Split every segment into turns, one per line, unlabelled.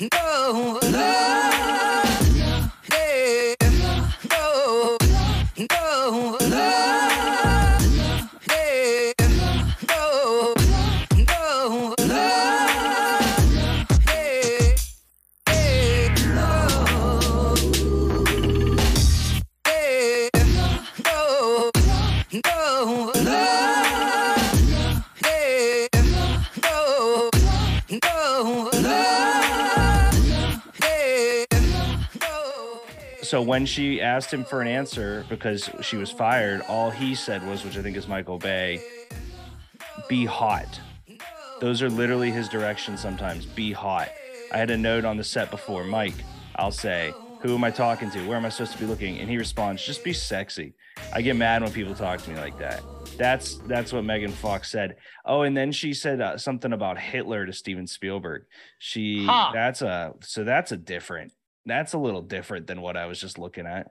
no,
when she asked him for an answer because she was fired, all he said was, which I think is Michael Bay, be hot. Those are literally his directions sometimes. Be hot. I had a note on the set before, Mike, I'll say, who am I talking to? Where am I supposed to be looking? And he responds, just be sexy. I get mad when people talk to me like that. That's that's what Megan Fox said. Oh, and then she said uh, something about Hitler to Steven Spielberg. She
Huh.
that's a so that's a different. That's a little different than what I was just looking at.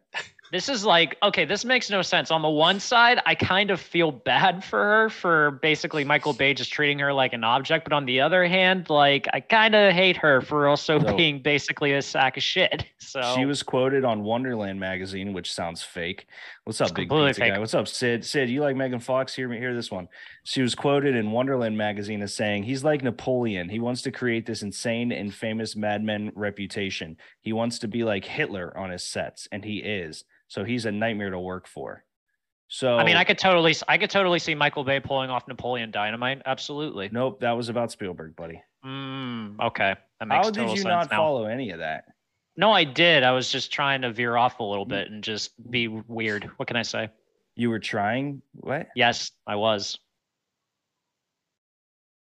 This is like, okay, this makes no sense. On the one side, I kind of feel bad for her for basically Michael Bay just treating her like an object. But on the other hand, like, I kind of hate her for also
So-
being basically a sack of shit. So
She was quoted on Wonderland magazine, which sounds fake. What's up, big pizza
fake.
guy? What's up, Sid? Sid, you like Megan Fox? Hear me, hear this one. She was quoted in Wonderland magazine as saying, "He's like Napoleon. He wants to create this insane and famous madman reputation. He wants to be like Hitler on his sets, and he is. So he's a nightmare to work for." So
I mean, I could totally, I could totally see Michael Bay pulling off Napoleon Dynamite. Absolutely.
nope, that was about Spielberg, buddy.
Mm, okay, that makes
How did you not
now.
follow any of that?
No, I did. I was just trying to veer off a little bit and just be weird. What can I say?
You were trying what?
Yes, I was.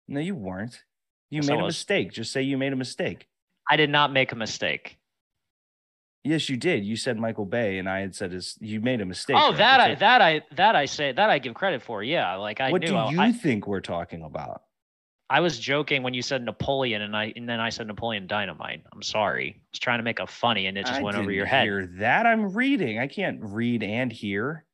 No, you weren't. You
Yes,
made a mistake. Just say you made a mistake.
I did not make a mistake.
Yes, you did. You said Michael Bay, and I had said is you made a mistake.
Oh, that I that I that I say that I give credit for. Yeah, like I
what
knew.
do you
I,
think we're talking about?
I was joking when you said Napoleon, and I and then I said Napoleon Dynamite. I'm sorry. I was trying to make a funny, and it just
I
went over your head.
Hear that? I'm reading. I can't read and hear.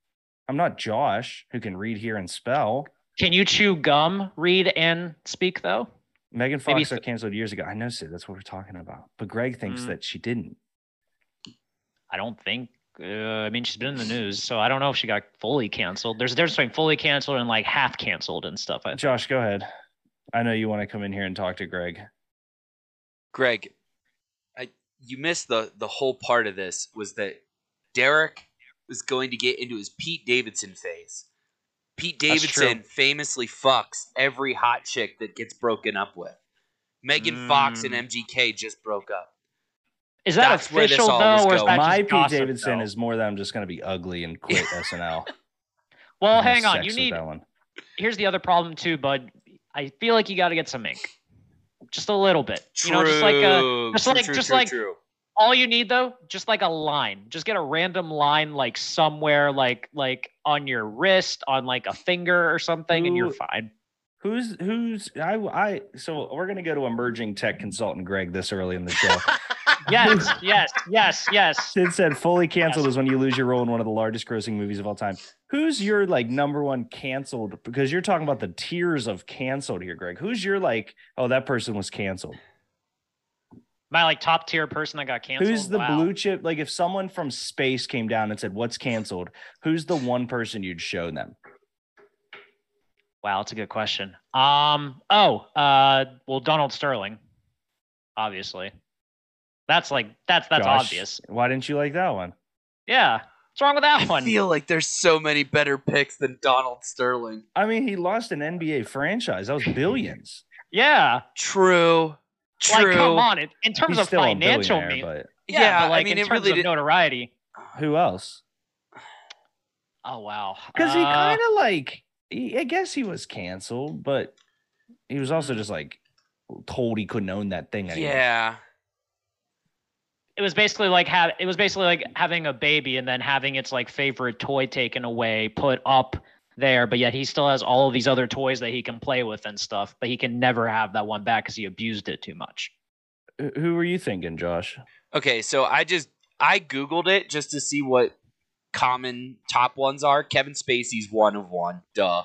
I'm not Josh, who can read, hear, and spell.
Can you chew gum, read, and speak though?
Megan Fox got canceled years ago. I know, Sid. That's what we're talking about. But Greg thinks
Mm.
that she didn't.
I don't think. Uh, I mean, she's been in the news, so I don't know if she got fully canceled. There's a difference between fully canceled and like half canceled and stuff. I think.
Josh, go ahead. I know you want to come in here and talk to Greg.
Greg, I you missed the the whole part of this was that Derek was going to get into his Pete Davidson phase. Pete Davidson famously fucks every hot chick that gets broken up with. Megan Fox and
Mm.
MGK just broke up.
Is that
That's where this
official though, or is that
My
just
Pete
gossip,
Davidson
though?
is more than I'm just going to be ugly and quit SNL.
Well,
I'm
hang on. You need.
that one.
Here's the other problem too, bud. I feel like you got to get some ink, just a little bit.
True.
You know, just like a, just
true,
like-
true,
just
true,
like-
true.
all you need though, just like a line. Just get a random line, like somewhere, like like on your wrist, on like a finger or something, and you're fine.
Who's who's I I so we're gonna go to emerging tech consultant Greg this early in the show.
Yes, yes, yes, yes.
Sid said fully canceled
Yes.
is when you lose your role in one of the largest grossing movies of all time. Who's your like number one canceled? Because you're talking about the tiers of canceled here, Greg. Who's your like, oh, that person was canceled?
My like top tier person that got canceled.
Who's the
Wow.
blue chip? Like if someone from space came down and said, What's canceled? Who's the one person you'd show them?
Wow, that's a good question. Um. Oh. Uh. Well, Donald Sterling. Obviously. That's like that's that's
Josh,
obvious.
Why didn't you like that one?
Yeah. What's wrong with that
I
one?
I feel like there's so many better picks than Donald Sterling.
I mean, he lost an NBA franchise. That was billions.
yeah.
True. True.
Like, come on. In, in terms
He's
of
still
financial
billionaire,
mean,
but
yeah,
Yeah,
but like
I mean,
in
it
terms
really
of
did-
notoriety.
who else?
Oh wow.
Because he
Uh,
kind of like, he, I guess he was canceled, but he was also just like told he couldn't own that thing anymore.
Yeah.
It was basically like have it was basically like having a baby and then having its like favorite toy taken away, put up there, but yet he still has all of these other toys that he can play with and stuff, but he can never have that one back because he abused it too much.
Who- Who were you thinking, Josh?
Okay, so I just I googled it just to see what common top ones are. Kevin Spacey's one of one. Duh.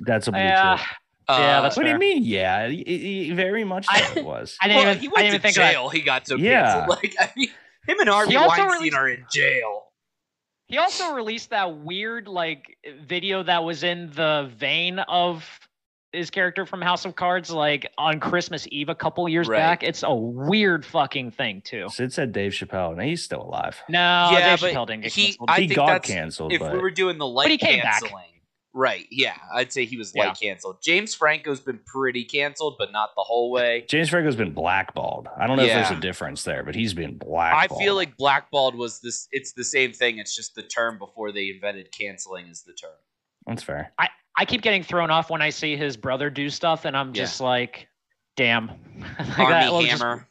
That's a blue
Yeah,
chip.
Yeah,
Uh,
that's
what do you mean? Yeah, he, he very much
I-
so it was.
I didn't
well,
even,
he
I
went
didn't
to
even think
jail. He got so
Yeah.
canceled. Like I mean, him and Harvey
He also
Weinstein
released-
are in jail.
He also released that weird like video that was in the vein of his character from House of Cards, like on Christmas Eve a couple years
Right.
back. It's a weird fucking thing too.
Sid said Dave Chappelle, and he's still alive.
No,
Yeah,
Dave
but
Chappelle didn't get
he-
canceled.
I
he
think
got canceled,
If
but
we were doing the light
he came back.
Canceling, right? Yeah, I'd say he was light
Yeah.
canceled. James Franco's been pretty canceled, but not the whole way.
James Franco's been blackballed. I don't know if there's a difference there, but he's been blackballed.
I feel like blackballed was this. It's the same thing. It's just the term before they invented canceling is the term.
that's fair.
I I keep getting thrown off when I see his brother do stuff, and I'm
Yeah.
just like, damn. Like, that
Armie
was just-
Hammer.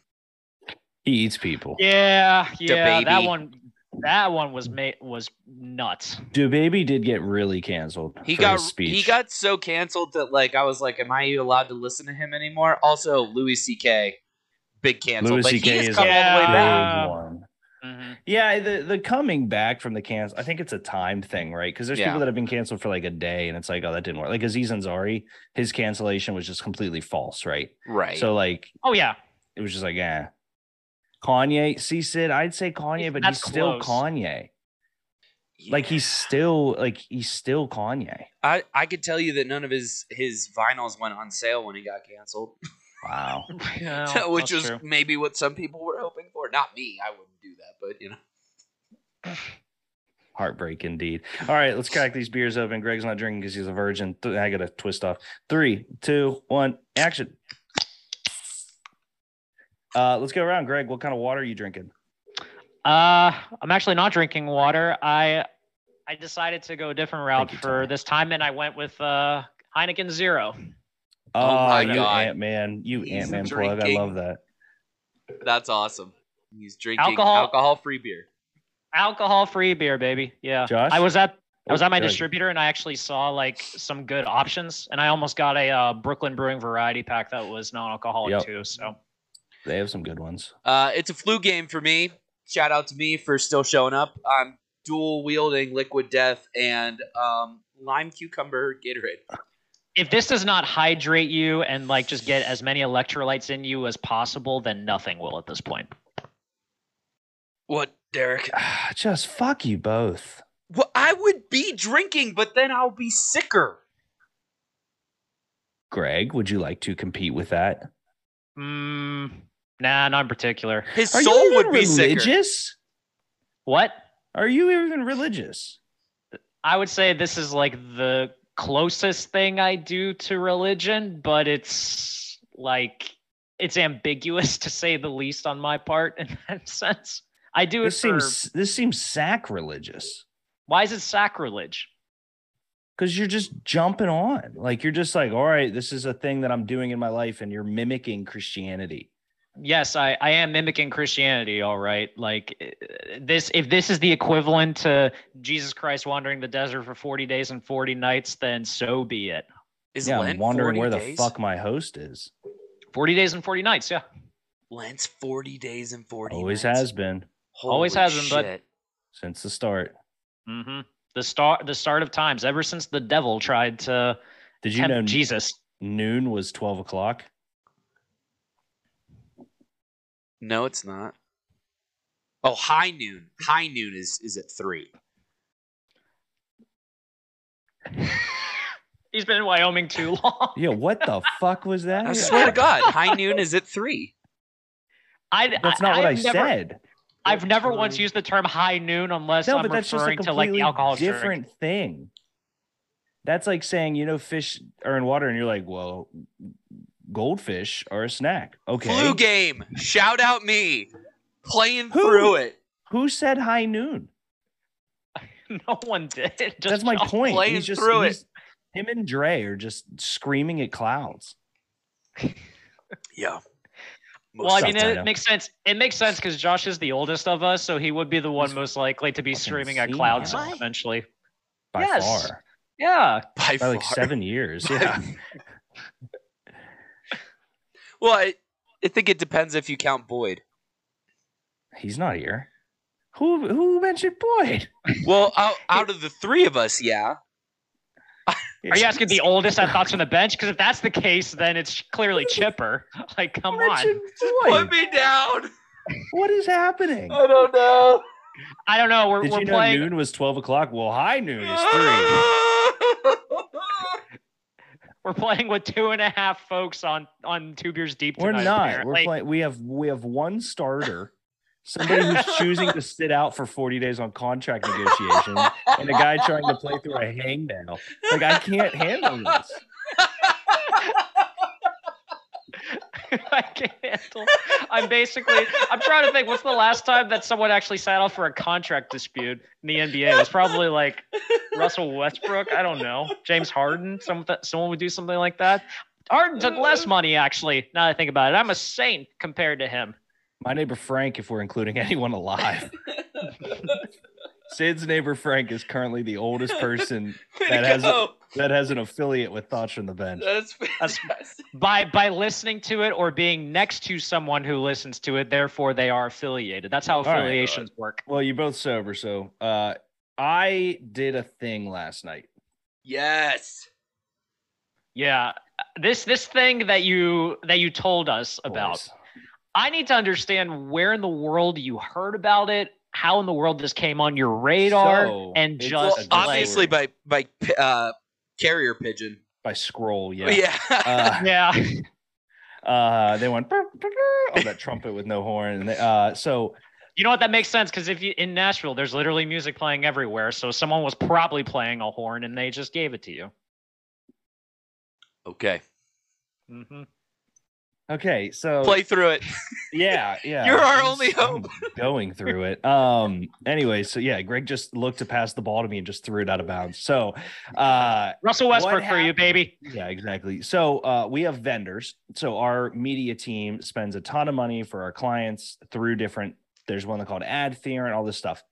He eats people.
yeah, yeah. That one, that one was made was nuts.
Dude, baby did get really canceled.
He
for
got
his speech.
he got so canceled that like I was like, am I allowed to listen to him anymore? Also, Louis C.K. big cancel,
Louis
but
C.K.
he has
is
come
a
all the way
Yeah.
back.
big one.
hmm
Yeah, the the coming back from the cancel, I think it's a time thing, right? Because there's
Yeah.
people that have been canceled for like a day, and it's like, oh, that didn't work. Like Aziz Ansari, his cancellation was just completely false, right?
Right.
So like,
Oh yeah,
it was just like, yeah. Kanye, see Sid, I'd say Kanye, but
That's
he's still
close.
Kanye. Like he's still like he's still Kanye.
I I could tell you that none of his his vinyls went on sale when he got canceled,
Wow.
Yeah,
which
that's
was
true.
maybe what some people were hoping for. Not me. I wouldn't do that, but you know.
Heartbreak indeed. All right, let's crack these beers open. Greg's not drinking because he's a virgin. I got to twist off. Three, two, one, action. Uh, let's go around. Greg, what kind of water are you drinking?
Uh, I'm actually not drinking water. I I decided to go a different route
you,
for
Tommy.
this time, and I went with uh Heineken Zero.
Oh,
my
you
God.
Ant Man, you Ant Man plug. I love that.
That's awesome. He's drinking
Alcohol-
alcohol free beer.
Alcohol-free beer, baby. Yeah.
Josh?
I was at I was
Oh,
at my
go ahead.
distributor, and I actually saw like some good options, and I almost got a uh, Brooklyn Brewing variety pack that was non-alcoholic
Yep.
too. So
They have some good ones.
Uh, it's a flu game for me. Shout out to me for still showing up. I'm dual wielding liquid death and um, lime cucumber Gatorade.
if this does not hydrate you and like just get as many electrolytes in you as possible, then nothing will at this point.
What, Derek?
Just fuck you both.
Well, I would be drinking, but then I'll be sicker.
Greg, would you like to compete with that?
Mm, nah, not in particular.
His
Are
soul would be sicker.
religious?
What?
Are you even religious?
I would say this is like the closest thing I do to religion, but it's like it's ambiguous to say the least on my part in that sense. I do it
This
for.
seems this seems sacrilegious.
Why is it sacrilege?
because you're just jumping on like you're just like all right this is a thing that i'm doing in my life and you're mimicking christianity
Yes, I, I am mimicking Christianity, all right. Like uh, this, if this is the equivalent to Jesus Christ wandering the desert for 40 days and 40 nights, then so be it.
Is
yeah
Lent
i'm wondering
40
where the fuck my host is
40 days and 40 nights, yeah.
Lent's 40 days and 40
always
nights.
has been
Always
Holy
has been,
but
since the start
mm-hmm. The start, the start of times, ever since the devil tried to
did you
tempt
know
Jesus.
noon was 12 o'clock
No, it's not. Oh, high noon. High noon is is at three.
He's been in Wyoming too long.
yeah what the fuck was that
I swear to God, high noon is at three.
I,
that's not what i
I've never,
said
I've never once used the term high noon unless
no
I'm
but that's just a
referring to like the alcohol drink.
different thing that's like saying you know fish are in water and you're like well goldfish are a snack okay
Flu game. Shout out me. Playing
Who?
through it.
who said high noon
No one did. Just
That's my point.
playing
He's just
through it.
him and Dre are just screaming at clouds.
Yeah.
Well, I mean,
stuff I
it
know.
makes sense. It makes sense because Josh is the oldest of us, so he would be the one
He's
most likely to be
fucking
screaming at clouds eventually.
by
yes.
far.
Yeah.
by,
By like seven years.
By-
Yeah.
Well, I, I think it depends if you count Boyd.
He's not here. Who who mentioned Boyd?
Well, out, out of the three of us, yeah.
Are you asking the oldest at thoughts on the bench? Because if that's the case, then it's clearly Chipper. Like, come on.
Richard
Put me down.
What is happening?
I don't know.
I don't know. We're,
Did
we're
you know
playing.
noon was 12 o'clock? Well, high noon is three.
We're playing with two and a half folks on on two beers deep. Tonight, We're
not. We're playing. We have we have one starter, somebody who's choosing to sit out for 40 days on contract negotiations, and a guy trying to play through a hangnail. Like I can't handle this.
I can't handle. I'm basically. I'm trying to think. What's the last time that someone actually sat out for a contract dispute in the NBA? It was probably like Russell Westbrook. I don't know. James Harden. Some someone would do something like that. Harden took less money actually. Now that I think about it, I'm a saint compared to him.
My neighbor Frank, if we're including anyone alive. Sid's neighbor Frank is currently the oldest person That has a- that has an affiliate with Thoughts from the Bench.
That's
That's-
fantastic.
By by listening to it or being next to someone who listens to it, therefore they are affiliated. That's how
right.
affiliations work.
Well, you're both sober, so uh, I did a thing last night.
Yes.
Yeah. This this thing that you that you told us about.
boys.
I need to understand where in the world you heard about it, how in the world this came on your radar,
So,
and just
a good
like-
Obviously by by uh, carrier pigeon.
by scroll, yeah.
Yeah.
Uh,
yeah.
uh, they went "Brr, brr, brr," oh, that trumpet with no horn. And they, uh, so
You know what? That makes sense because if you in Nashville, there's literally music playing everywhere. So someone was probably playing a horn and they just gave it to you.
okay.
hmm
okay, so
Play through it.
yeah, yeah.
You're our
I'm
only hope.
going through it. Um. Anyway, so yeah, Greg just looked to pass the ball to me and just threw it out of bounds. So, uh,
Russell Westbrook for you, baby.
Yeah, exactly. So uh, we have vendors. So our media team spends a ton of money for our clients through different. There's one called Ad Theory and all this stuff.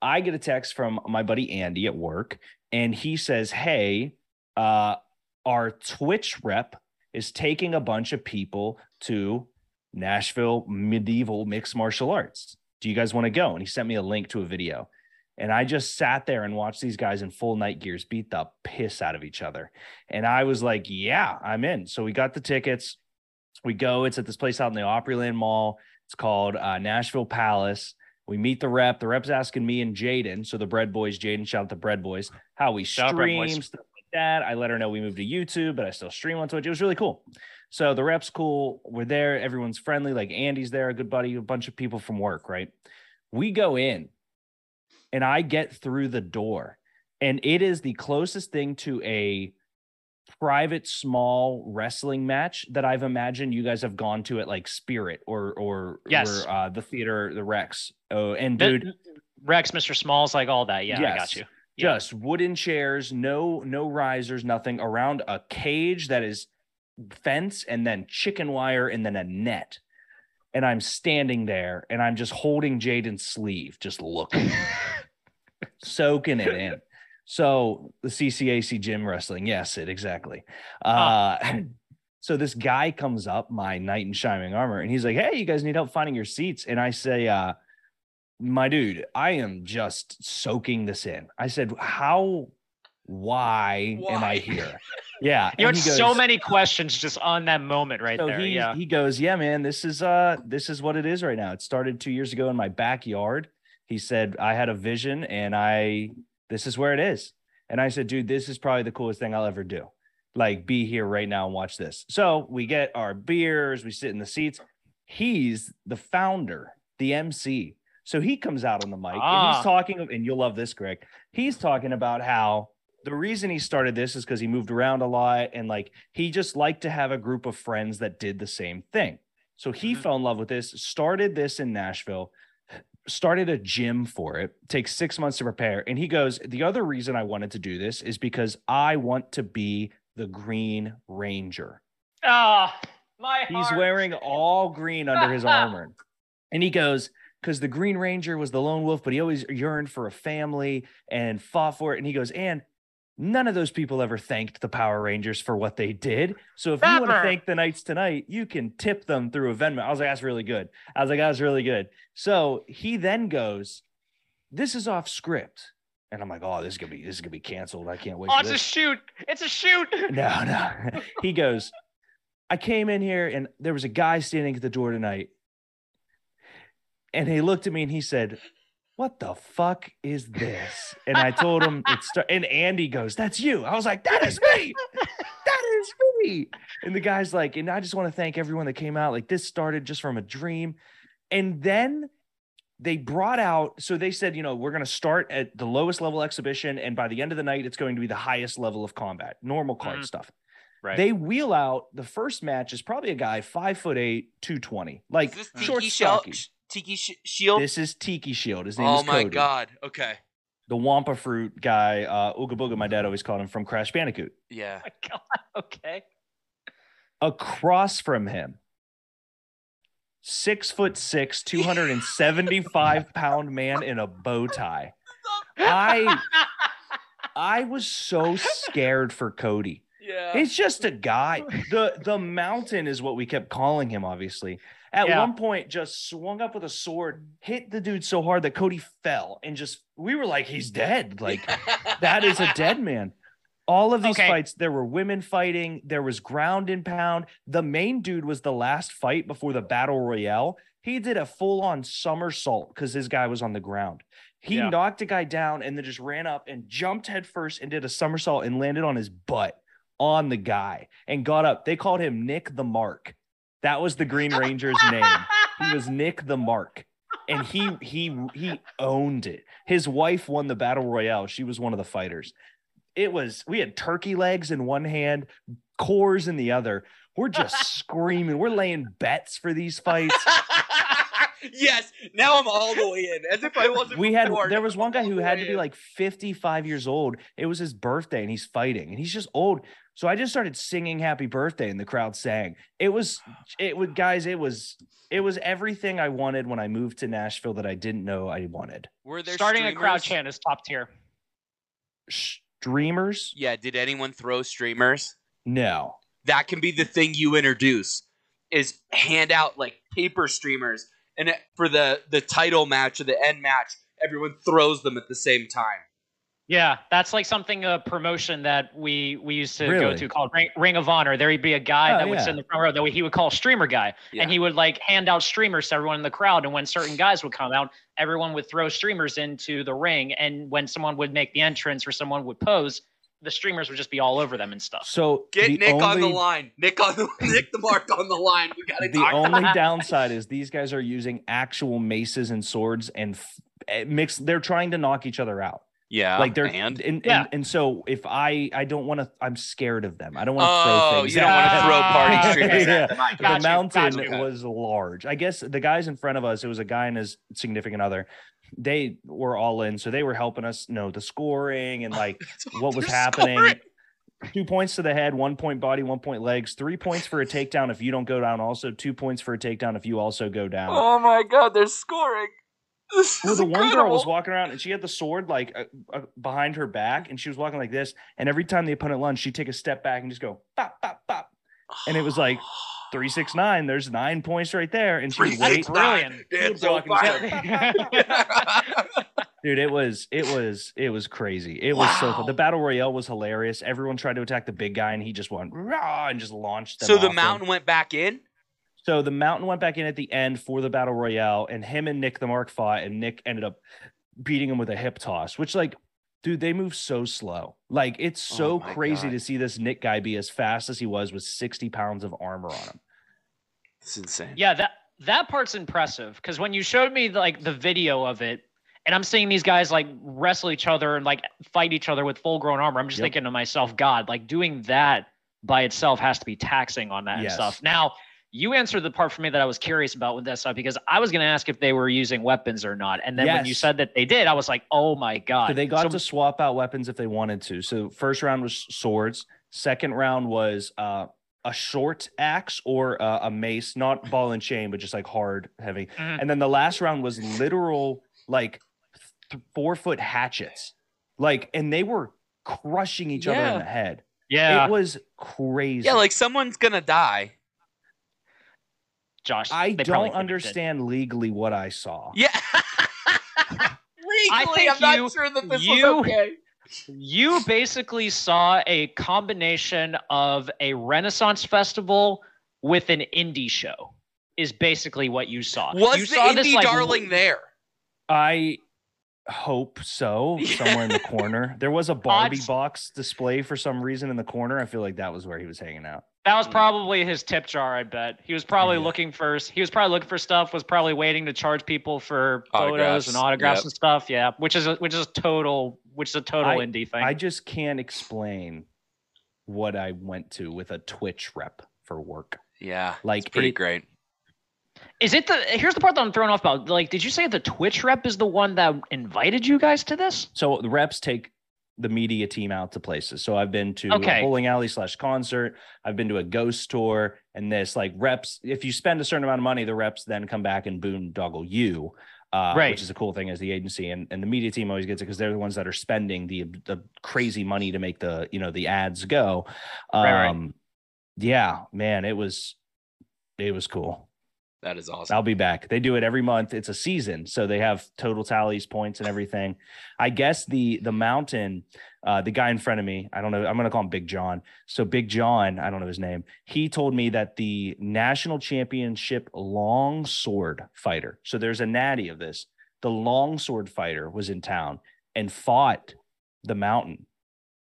I get a text from my buddy Andy at work, and he says, "Hey, uh, our Twitch rep is taking a bunch of people to Nashville Medieval Mixed Martial Arts. Do you guys want to go?" And he sent me a link to a video. And I just sat there and watched these guys in full knight gears beat the piss out of each other. And I was like, yeah, I'm in. So we got the tickets. We go. It's at this place out in the Opryland Mall. It's called uh, Nashville Palace. We meet the rep. The rep's asking me and Jaden, so the Bread Boys, Jaden, shout out the Bread Boys, how we
out
stream,
Boys.
stuff like that. I let her know we moved to YouTube, but I still stream on Twitch. It was really cool. So the reps cool. We're there. Everyone's friendly. Like Andy's there, a good buddy, a bunch of people from work, right? We go in and I get through the door, and it is the closest thing to a private small wrestling match that I've imagined you guys have gone to at like Spirit or or
Yes.
or uh, the theater, the Rex. Oh, and dude,
Rex, Mr. Smalls, like all that. Yeah, I got you. Yeah.
just wooden chairs, no no risers, nothing around a cage that is fence and then chicken wire and then a net. And I'm standing there and I'm just holding Jaden's sleeve, just looking, soaking it in. So the CCAC gym wrestling, yes, it exactly. Uh, so this guy comes up, my knight in shining armor, and he's like, "Hey, you guys need help finding your seats?" And I say, uh, "My dude, I am just soaking this in." I said, "How? Why, am I here?" Yeah,
You
and
had
he
so many questions just on that moment right
so
there.
he
yeah.
he goes, yeah, man, this is uh this is what it is right now. It started two years ago in my backyard. He said I had a vision and I this is where it is. And I said, dude, this is probably the coolest thing I'll ever do. Like be here right now and watch this. So we get our beers, we sit in the seats. He's the founder, the MC. So he comes out on the mic and
Ah.
he's talking, and you'll love this, Greg. He's talking about how the reason he started this is because he moved around a lot and like he just liked to have a group of friends that did the same thing. So he
Mhm.
fell in love with this, started this in Nashville, started a gym for it, takes six months to prepare. And he goes, The other reason I wanted to do this is because I want to be the Green Ranger.
Ah, my
He's wearing all green under his armor. And he goes, because the Green Ranger was the lone wolf, but he always yearned for a family and fought for it. And he goes, and none of those people ever thanked the Power Rangers for what they did. So if you want to thank the Knights tonight, you can tip them through a Venmo. I was like, that's really good. I was like, that was really good. So he then goes, this is off script. And I'm like, oh, this is gonna be this is gonna be canceled. I can't wait.
Oh, it's a shoot. It's a shoot.
No, no. he goes, I came in here and there was a guy standing at the door tonight. And he looked at me and he said, What the fuck is this? And I told him it's start- and Andy goes, That's you. I was like, That is me. That is me. And the guy's like, and I just want to thank everyone that came out. Like this started just from a dream. And then they brought out, so they said, you know, we're going to start at the lowest level exhibition. And by the end of the night, it's going to be the highest level of combat, normal card
Mhm.
stuff.
Right.
They wheel out the first match is probably a guy five foot eight, 220, like
Is this
short,
Tiki, Shell-
stocky.
Tiki Sh- Shield?
This is Tiki Shield. His name
oh
is
my
Cody.
god. Okay.
The Wumpa Fruit guy, uh, Ooga Booga, my dad always called him from Crash Bandicoot.
Yeah.
Oh my God. Okay.
across from him. Six foot six, 275 pound man in a bow tie. I I was so scared for Cody.
Yeah.
He's just a guy. The the mountain is what we kept calling him, obviously. At
Yeah.
one point, just swung up with a sword, hit the dude so hard that Cody fell, and just we were like, he's dead. Like that is a dead man. All of these
Okay.
fights, there were women fighting, there was ground and pound. The main dude was the last fight before the battle royale. He did a full on somersault because his guy was on the ground. He
Yeah.
knocked a guy down and then just ran up and jumped headfirst and did a somersault and landed on his butt on the guy and got up. They called him Nick the Mark. That was the Green Ranger's name. He was Nick the Mark. And he he he owned it. His wife won the battle royale. She was one of the fighters. It was we had turkey legs in one hand, Coors in the other. We're just screaming. We're laying bets for these fights.
yes. Now I'm all the way in. As if I wasn't.
We had there was one guy who had to be like 55 years old. It was his birthday and he's fighting and he's just old. So I just started singing happy birthday and the crowd sang. It was oh it would guys, it was it was everything I wanted when I moved to Nashville that I didn't know I wanted.
Were there
Starting a crowd chant is top tier.
Streamers?
Yeah. Did anyone throw streamers?
No.
That can be the thing you introduce. Is hand out like paper streamers, and for the the title match or the end match, everyone throws them at the same time.
Yeah, that's like something a promotion that we we used to go to called Ring, Ring of Honor. There'd be a guy
Oh,
that would
yeah.
sit in the front row that he would call streamer guy,
Yeah.
and he would like hand out streamers to everyone in the crowd. And when certain guys would come out, everyone would throw streamers into the ring. And when someone would make the entrance or someone would pose, the streamers would just be all over them and stuff.
So
Get
the
Nick on the line. Nick on the Nick the mark on the line. We gotta
the
talk.
only downside is these guys are using actual maces and swords and f- eh, mix they're trying to knock each other out
yeah,
like they're
and
and, and,
Yeah.
and so if i i don't want to i'm scared of them i don't want to
oh,
throw things
you don't want to throw
them.
party
Yeah.
streamers.
Yeah.
at them. I
Got
the
you,
mountain
got
you.
was large i guess the guys in front of us it was a guy and his significant other they were all in so they were helping us know the scoring and oh, like what was happening
scoring.
two points to the head, one point body, one point legs, three points for a takedown if you don't go down. Also, two points for a takedown if you also go down.
Oh my god, they're scoring. This
well,
is
the one girl was walking around and she had the sword like uh, uh, behind her back, and she was walking like this. And every time the opponent lunged, she'd take a step back and just go bop bop bop. And it was like three six nine. There's nine points right there, and she would
Three,
wait.
six,
brilliant.
nine. So
walking. Dude, it was it was it was crazy. It was so
Wow.
fun. The battle royale was hilarious. Everyone tried to attack the big guy, and he just went rah and just launched them.
so the
off him.
mountain went back in.
So the mountain went back in at the end for the battle royale, and him and Nick the Mark fought, and Nick ended up beating him with a hip toss, which like, dude, they move so slow. Like it's
Oh
so
my
crazy
God.
to see this Nick guy be as fast as he was with 60 pounds of armor on him.
It's insane.
Yeah, that that part's impressive because when you showed me like the video of it, and I'm seeing these guys like wrestle each other and like fight each other with full grown armor, I'm just
Yep.
thinking to myself, God, like doing that by itself has to be taxing on that
Yes.
and stuff. Now, you answered the part for me that I was curious about with that stuff because I was going to ask if they were using weapons or not, and then when you said that they did, I was like, oh my God.
So they got
So-
to swap out weapons if they wanted to. So first round was swords. Second round was uh, a short axe or uh, a mace, not ball and chain, but just like hard, heavy.
Mhm.
And then the last round was literal like th- four foot hatchets, like, and they were crushing each other in the head.
yeah,
It was crazy.
Yeah, like someone's gonna die.
Josh.
I
they
don't
could've did.
understand legally what I saw.
Yeah. Legally,
think
I'm not
you-
sure that this
you-
was okay.
You basically saw a combination of a Renaissance festival with an indie show. Is basically what you saw.
Was
you
the
saw
indie
this, like,
darling there?
I hope so. Somewhere in the corner, there was a Barbie
Odds-
box display for some reason in the corner. I feel like that was where he was hanging out.
That was probably his tip jar. I bet he was probably
Yeah.
looking for. He was probably looking for stuff. Was probably waiting to charge people for
Autographs,
photos and autographs
yep.
and stuff. Yeah, which is a, which is a total which is a total
I-
indie thing.
I just can't explain what I went to with a Twitch rep for work.
Yeah,
Like
it's pretty
it-
great.
is it the? Here's the part that I'm thrown off about. Like, did you say the Twitch rep is the one that invited you guys to this?
So the reps take the media team out to places. So I've been to
Okay.
a bowling alley slash concert. I've been to a ghost tour, and this like reps. If you spend a certain amount of money, the reps then come back and boondoggle you. Uh,
Right.
Which is a cool thing as the agency and, and the media team always gets it because they're the ones that are spending the the crazy money to make the you know the ads go. Um,
Right, right.
Yeah, man, it was it was cool.
That is awesome.
I'll be back. They do it every month. It's a season, so they have total tallies, points, and everything. I guess the the mountain, uh, the guy in front of me, I don't know. I'm gonna call him Big John. So Big John, I don't know his name. He told me that the national championship long sword fighter. So there's a natty of this. The long sword fighter was in town and fought the mountain,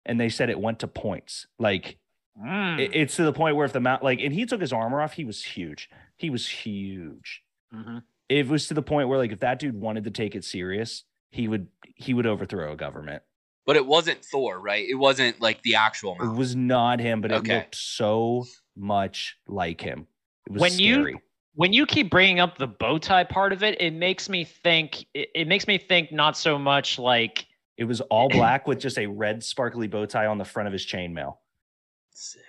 and they said it went to points. Like
Mm.
it- it's to the point where if the mount like, and he took his armor off, he was huge. He was huge
Mhm.
it was to the point where like if that dude wanted to take it serious he would he would overthrow a government
but it wasn't Thor, right? It wasn't like the actual
it was not him but it
Okay.
looked so much like him it was
When you- when you keep bringing up the bow tie part of it, it makes me think. It, it makes me think not so much like
it was all black with just a red sparkly bow tie on the front of his chainmail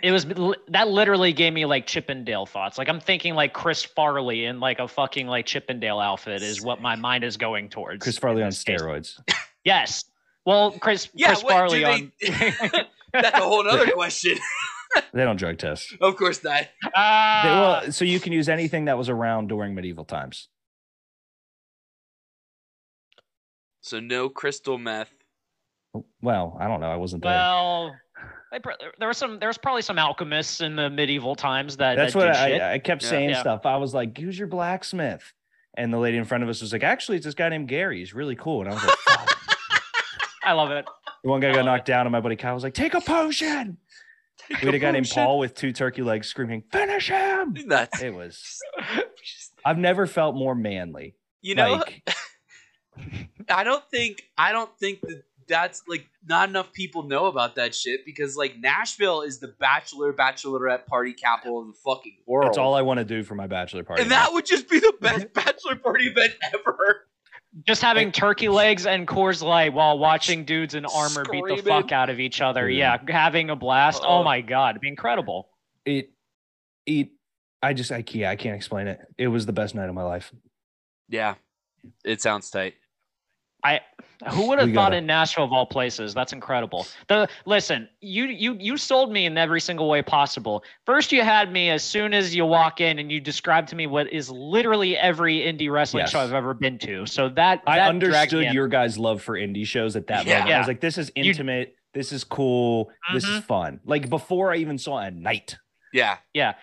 it was that literally gave me like Chippendale thoughts. Like I'm thinking like Chris Farley in like a fucking like Chippendale outfit is what my mind is going towards.
chris farley on steroids
Yes. Well, Chris
Yeah,
Chris
what, do
Farley
they-
on.
That's a whole other question.
they don't drug test
of course not.
They-
Ah,
well so you can use anything that was around during medieval times
So no crystal meth.
well i don't know i wasn't there
well, they pr- there was some. There was probably some alchemists in the medieval times that.
That's
that
what
did shit.
I, I kept saying
Yeah.
stuff. I was like, "Who's your blacksmith?" And the lady in front of us was like, "Actually, it's this guy named Gary. He's really cool." And I was like, Fuck.
I love it.
The one guy got
love
knocked down, and my buddy Kyle was like, "Take a potion." We had a guy named Paul with two turkey legs screaming, "Finish him!"
That's
It was. I've never felt more manly.
you know.
like,
I don't think I don't think that that's like not enough people know about that shit because like Nashville is the bachelor bachelorette party capital of the fucking world.
that's all I want to do for my bachelor party.
and that would just be the best bachelor party event ever.
Just having turkey legs and Coors Light while watching dudes in armor beat the fuck out of each other.
Yeah.
Yeah, having a blast.
Oh.
Oh my god, it'd be incredible.
it, it. I just, I yeah, I can't explain it. It was the best night of my life.
Yeah, it sounds tight.
I who would have
We
thought
gotta-
in Nashville of all places? That's incredible. The listen, you you you sold me in every single way possible. First, you had me as soon as you walk in and you described to me what is literally every indie wrestling
Yes.
show I've ever been to. So that
I
that dragged
understood your guys' love for indie shows at that
Yeah.
moment. I was like, "This is
You-
intimate. this is cool. This is
Mhm.
fun." Like before I even saw a night.
Yeah,
Yeah.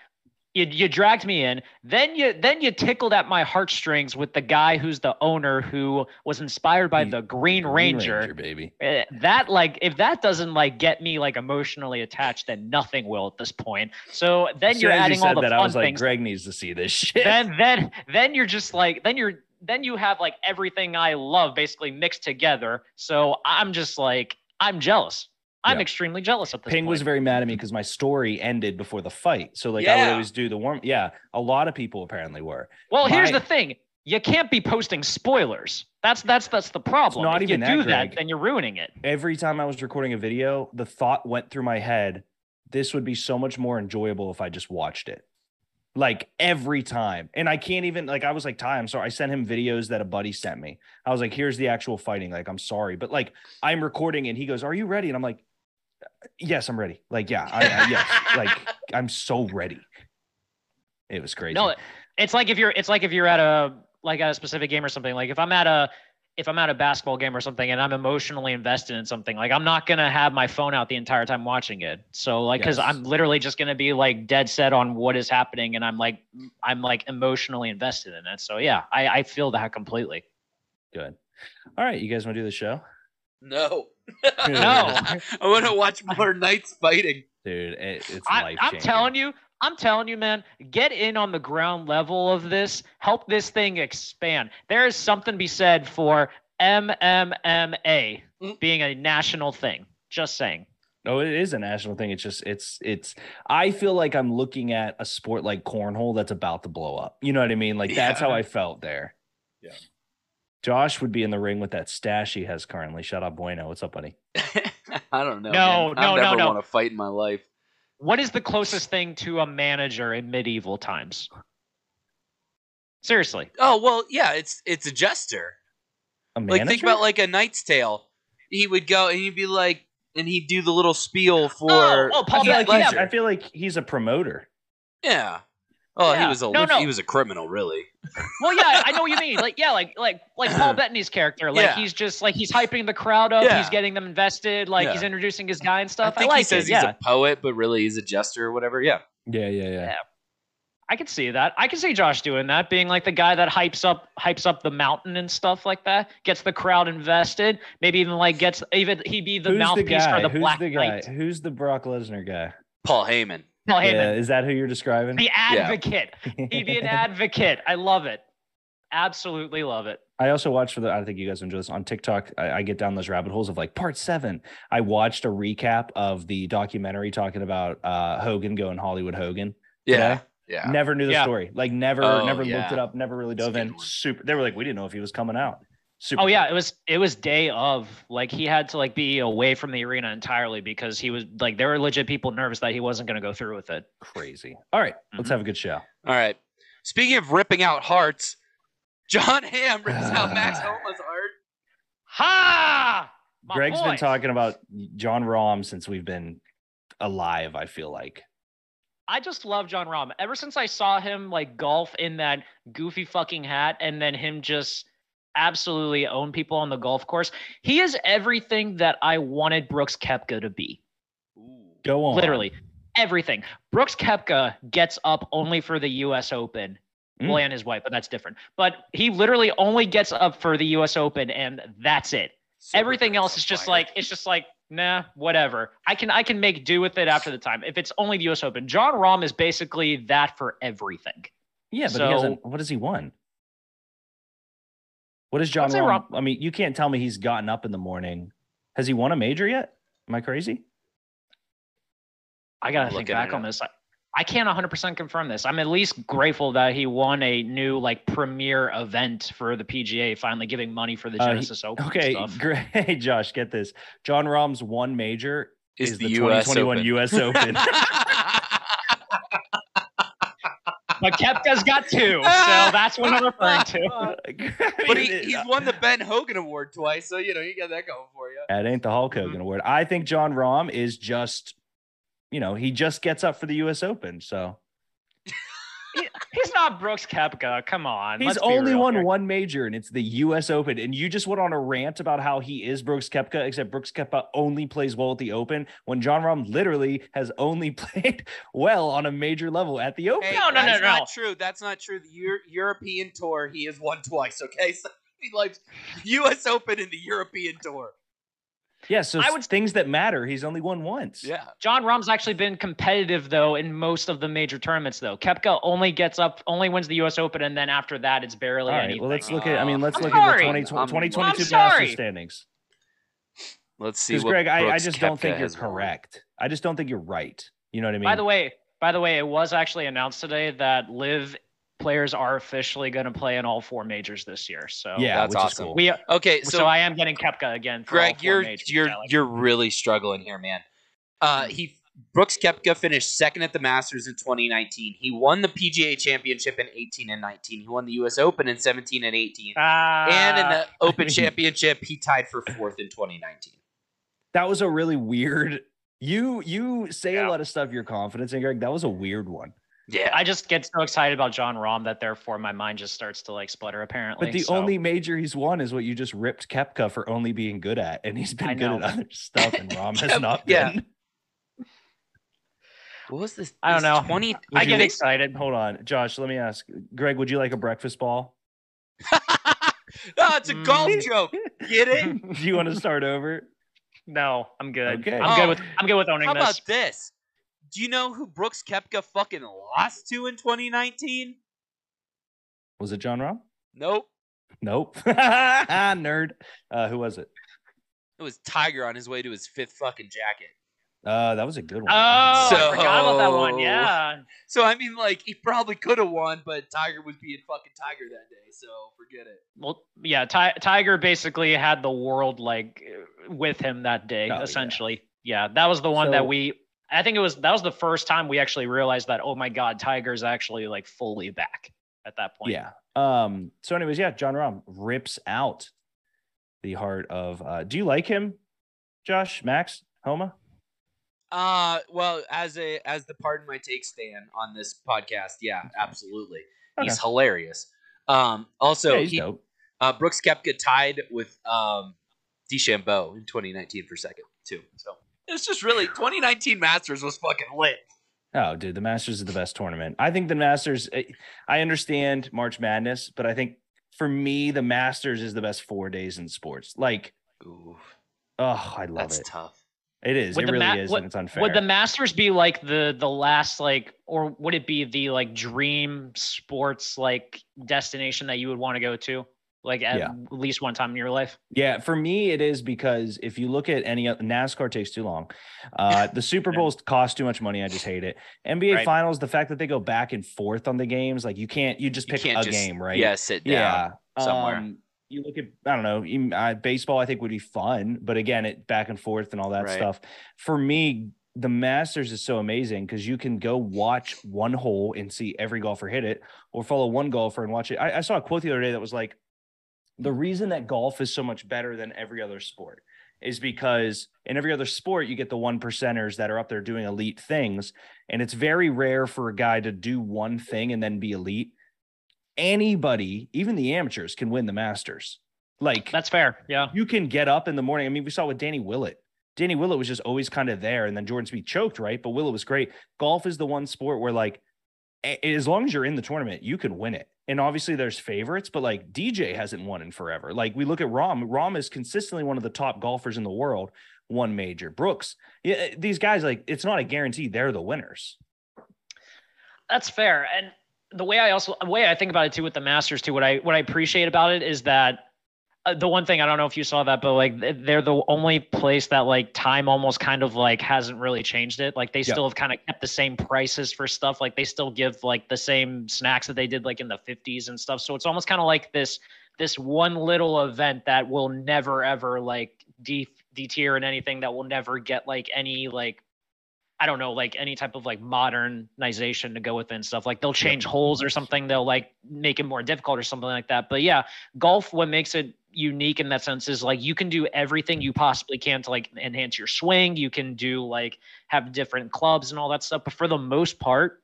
You, you dragged me in. Then you then you tickled at my heartstrings with the guy who's the owner who was inspired by
The
the Green Ranger.
baby.
Eh, That like if that doesn't like get me like emotionally attached, then nothing will at this point. So then
As
you're adding
you
all the
that,
fun
I was like,
things.
Greg needs to see this shit.
then then then you're just like then you're then you have like everything I love basically mixed together. So I'm just like I'm jealous. I'm
Yeah.
extremely jealous at this
Ping
point.
was very mad at me because my story ended before the fight. So like I would always do the warm. Yeah, a lot of people apparently were.
Well, here's the thing: you can't be posting spoilers. That's that's that's the problem.
not
if
even
you
that,
do that,
Greg.
then you're ruining it.
Every time I was recording a video, the thought went through my head, this would be so much more enjoyable if I just watched it. Like every time. And I can't even like I was like, Ty, I'm sorry. I sent him videos that a buddy sent me. I was like, here's the actual fighting. Like, I'm sorry. But like I'm recording and he goes, Are you ready? And I'm like, Yes, I'm ready. Like, yeah, I, I, yes. Like, I'm so ready. It was crazy.
No, it's like if you're it's like if you're at a like at a specific game or something. Like if I'm at a if I'm at a basketball game or something and I'm emotionally invested in something, like I'm not gonna have my phone out the entire time watching it. So like, because
Yes.
I'm literally just gonna be like dead set on what is happening, and I'm like, I'm like emotionally invested in it. So yeah, I, I feel that completely.
Good. All right, you guys want to do the show?
No.
No.
I want to watch more knights fighting.
Dude, it, it's
I,
life
I'm telling you, I'm telling you, man, get in on the ground level of this. Help this thing expand. There is something to be said for MMMA
Mm.
being a national thing. Just saying.
No, it is a national thing. It's just it's it's I feel like I'm looking at a sport like cornhole that's about to blow up. You know what I mean? Like that's how I felt there.
Yeah.
Josh would be in the ring with that stash he has currently. Shut up, Bueno. What's up, buddy?
I don't know.
No,
man.
no,
I've
no,
never
no.
want to fight in my life.
What is the closest thing to a manager in medieval times? Seriously.
Oh well, yeah. It's it's a jester.
A
Like think about like a Knight's Tale. He would go and he'd be like, and he'd do the little spiel for.
Oh, oh,
I
Paul
feel, like
Yeah.
I feel like he's a promoter.
yeah. Oh, he was a
No, no.
he was a criminal, really.
Well, yeah, I know what you mean. Like, yeah, like like like Paul Bettany's character. Like
Yeah.
he's just like he's hyping the crowd up.
Yeah.
He's getting them invested. Like
Yeah.
he's introducing his guy and stuff.
I think
like
he says
it.
he's
yeah.
a poet, but really he's a jester or whatever. Yeah.
Yeah, yeah, yeah.
Yeah. I could see that. I could see Josh doing that, being like the guy that hypes up hypes up the mountain and stuff like that, gets the crowd invested. Maybe even like gets even he'd be the
Who's
mouthpiece
guy?
for the
Who's
Black
the guy?
Knight.
Who's the Brock Lesnar guy?
Paul Heyman.
Paul
Yeah,
Heyman,
is that who you're describing?
the advocate. He'd be an advocate. I love it. Absolutely love it.
I also watched for the. I think you guys enjoy this on TikTok. I, I get down those rabbit holes of like part seven. I watched a recap of the documentary talking about uh, Hogan going Hollywood Hogan.
Yeah.
today.
Yeah.
Never knew the
Yeah.
story. Like never,
Oh,
never looked it up. Never really dove in. Super. They were like, we didn't know if he was coming out. Super.
Oh yeah, it was it was day of like he had to like be away from the arena entirely because he was like there were legit people nervous that he wasn't going to go through with it.
crazy. All right, let's
Mhm.
have a good show.
All right. Speaking of ripping out hearts, John Rahm rips out Max Homa's heart.
Ha! My
Greg's been talking about John Rahm since we've been alive. I feel like.
I just love John Rahm. Ever since I saw him like golf in that goofy fucking hat and then him just absolutely own people on the golf course, he is everything that I wanted Brooks Koepka to be.
Go on.
Literally everything. Brooks Koepka gets up only for the US Open.
Mm.
Well, and his wife, but that's different. But he literally only gets up for the US Open and that's it. Everything else is just like it's just like nah, whatever. I can I can make do with it after the time. If it's only the US Open. John Rahm is basically that for everything.
Yeah, but
So-
he hasn't. What has he won? What has John
I'd say
Rahm?
Rahm-
I mean, you can't tell me he's gotten up in the morning. Has he won a major yet? Am I crazy?
I gotta
I'm
think back on this. I, I can't 100% confirm this. I'm at least grateful that he won a new like premier event for the PGA, finally giving money for the
Uh, he-
Genesis Open
Okay,
stuff.
great. Hey, Josh, get this. John Rahm's one major
Is
is,
the
the,
US
2021
Open.
US Open.
But Koepka's got two, so that's what I'm referring to.
but he, he's won the Ben Hogan Award twice, so you know you got that going for you.
That ain't the Hulk Hogan mm-hmm. award. I think John Rahm is just, you know, he just gets up for the U.S. Open. So
He- he's not Brooks Koepka. Come on.
he's only won
here.
one major, and it's the U.S. Open. And you just went on a rant about how he is Brooks Koepka, except Brooks Koepka only plays well at the Open, when John Rahm literally has only played well on a major level at the Open.
Hey,
No, no, no,
that's
no.
not true. That's not true. The Euro- European Tour, he has won twice. Okay, so he likes U.S. Open and the European Tour.
Yeah, so
I
I
would-
things that matter, he's only won once.
Yeah,
John Rahm's actually been competitive though in most of the major tournaments though. Koepka only gets up, only wins the U.S. Open, and then after that, it's barely
All right.
anything.
Well, let's look at. I mean, let's
I'm
look
sorry.
at the 20,
I'm-
2022 Masters standings.
let's see.
Because
what
Greg, I, I
Brooks
just don't think you're
has won.
correct. I just don't think you're right. You know what I mean?
By the way, by the way, it was actually announced today that LIV players are officially going to play in all four majors this year. So
yeah,
That's awesome.
Cool.
we
Okay,
so,
so,
I am getting Koepka again. For
Greg, you're
majors,
you're
I like.
you're really struggling here, man. Uh, he Brooks Koepka finished second at the Masters in 2019. He won the PGA Championship in 18 and 19. He won the U.S. Open in 17 and 18.
Ah,
and in the Open Championship, he tied for fourth in 2019.
that was a really weird. You you say
Yeah.
a lot of stuff you're confident in, Greg. That was a weird one.
Yeah.
I just get so excited about John Rahm that therefore my mind just starts to like splutter. Apparently,
But the
so-
only major he's won is what you just ripped Koepka for only being good at, and he's been good at other stuff, and Rahm has not
yeah.
been.
what was this?
I don't know.
20
I get
like-
excited.
Hold on, Josh. Let me ask, Greg. Would you like a breakfast ball?
no, it's a golf
Mm.
joke. Get it?
Do you want to start over?
No, I'm good.
Okay.
I'm
Oh,
good with I'm good with owning
How
this.
about this? Do you know who Brooks Koepka fucking lost to in 2019?
Was it John Rahm?
Nope.
Nope. Ah, nerd. Uh, who was it?
It was Tiger on his way to his fifth fucking jacket.
Uh, that was a good one.
Oh, I
So-
forgot about that one. Yeah.
So I mean, like he probably could have won, but Tiger was being fucking Tiger that day. So forget it.
Well, yeah. Ti- Tiger basically had the world like with him that day.
Oh, yeah.
essentially, yeah. That was the one
So-
that we. I think it was that was the first time we actually realized that. Oh my God, Tiger's actually like fully back at that point.
Yeah. Um. So, anyways, yeah, John Rahm rips out the heart of. Uh, do you like him, Josh? Max? Homa?
Uh, well, as a as the pardon my take stand on this podcast, yeah, absolutely, he's hilarious. Um, also,
yeah, he's
he,
dope.
uh, Brooks Koepka tied with um DeChambeau in 2019 for second too. So it's just really 2019 Masters was fucking lit.
Oh, dude, the Masters is the best tournament. I think the Masters. I understand March Madness, but I think for me, the Masters is the best four days in sports. Like,
Ooh,
oh, I love
that's
it.
tough.
It is.
Would
it really
ma-
is,
would-
and it's unfair.
Would the Masters be like the the last like, or would it be the like dream sports like destination that you would want to go to, like at
Yeah.
least one time in your life?
Yeah, for me it is because if you look at any NASCAR takes too long. Uh, the Super Bowls cost too much money. I just hate it. NBA
Right.
Finals, the fact that they go back and forth on the games, like you can't, you just pick
can't
a
just
game, right?
Yeah, sit down.
yeah.
somewhere.
Um, you look at I don't know uh, baseball. I think would be fun, but again, it back and forth and all that
Right.
stuff. For me, the Masters is so amazing because you can go watch one hole and see every golfer hit it, or follow one golfer and watch it. I, I saw a quote the other day that was like, the reason that golf is so much better than every other sport is because in every other sport you get the one percenters that are up there doing elite things and it's very rare for a guy to do one thing and then be elite anybody even the amateurs can win the masters like
That's fair. Yeah.
you can get up in the morning i mean we saw with danny willett danny willett was just always kind of there and then jordan spieth choked right but willett was great golf is the one sport where like as long as you're in the tournament, you can win it. And obviously there's favorites, but like DJ hasn't won in forever. Like we look at Rahm, Rahm is consistently one of the top golfers in the world, one major. Brooks, yeah, eh, these guys like it's not a guarantee they're the winners.
That's fair. And the way I also the way I think about it too with the Masters too, what I what I appreciate about it is that uh, the one thing I don't know if you saw that, but like they're the only place that like time almost kind of like hasn't really changed it. Like they
Yeah.
still have kind of kept the same prices for stuff. Like they still give like the same snacks that they did like in the 50s and stuff. So it's almost kind of like this this one little event that will never ever like de- detier in anything that will never get like any like I don't know, like any type of like modernization to go with and stuff. Like they'll change holes or something. They'll like make it more difficult or something like that. But yeah, golf, what makes it unique in that sense is like you can do everything you possibly can to like enhance your swing. You can do like have different clubs and all that stuff. But for the most part,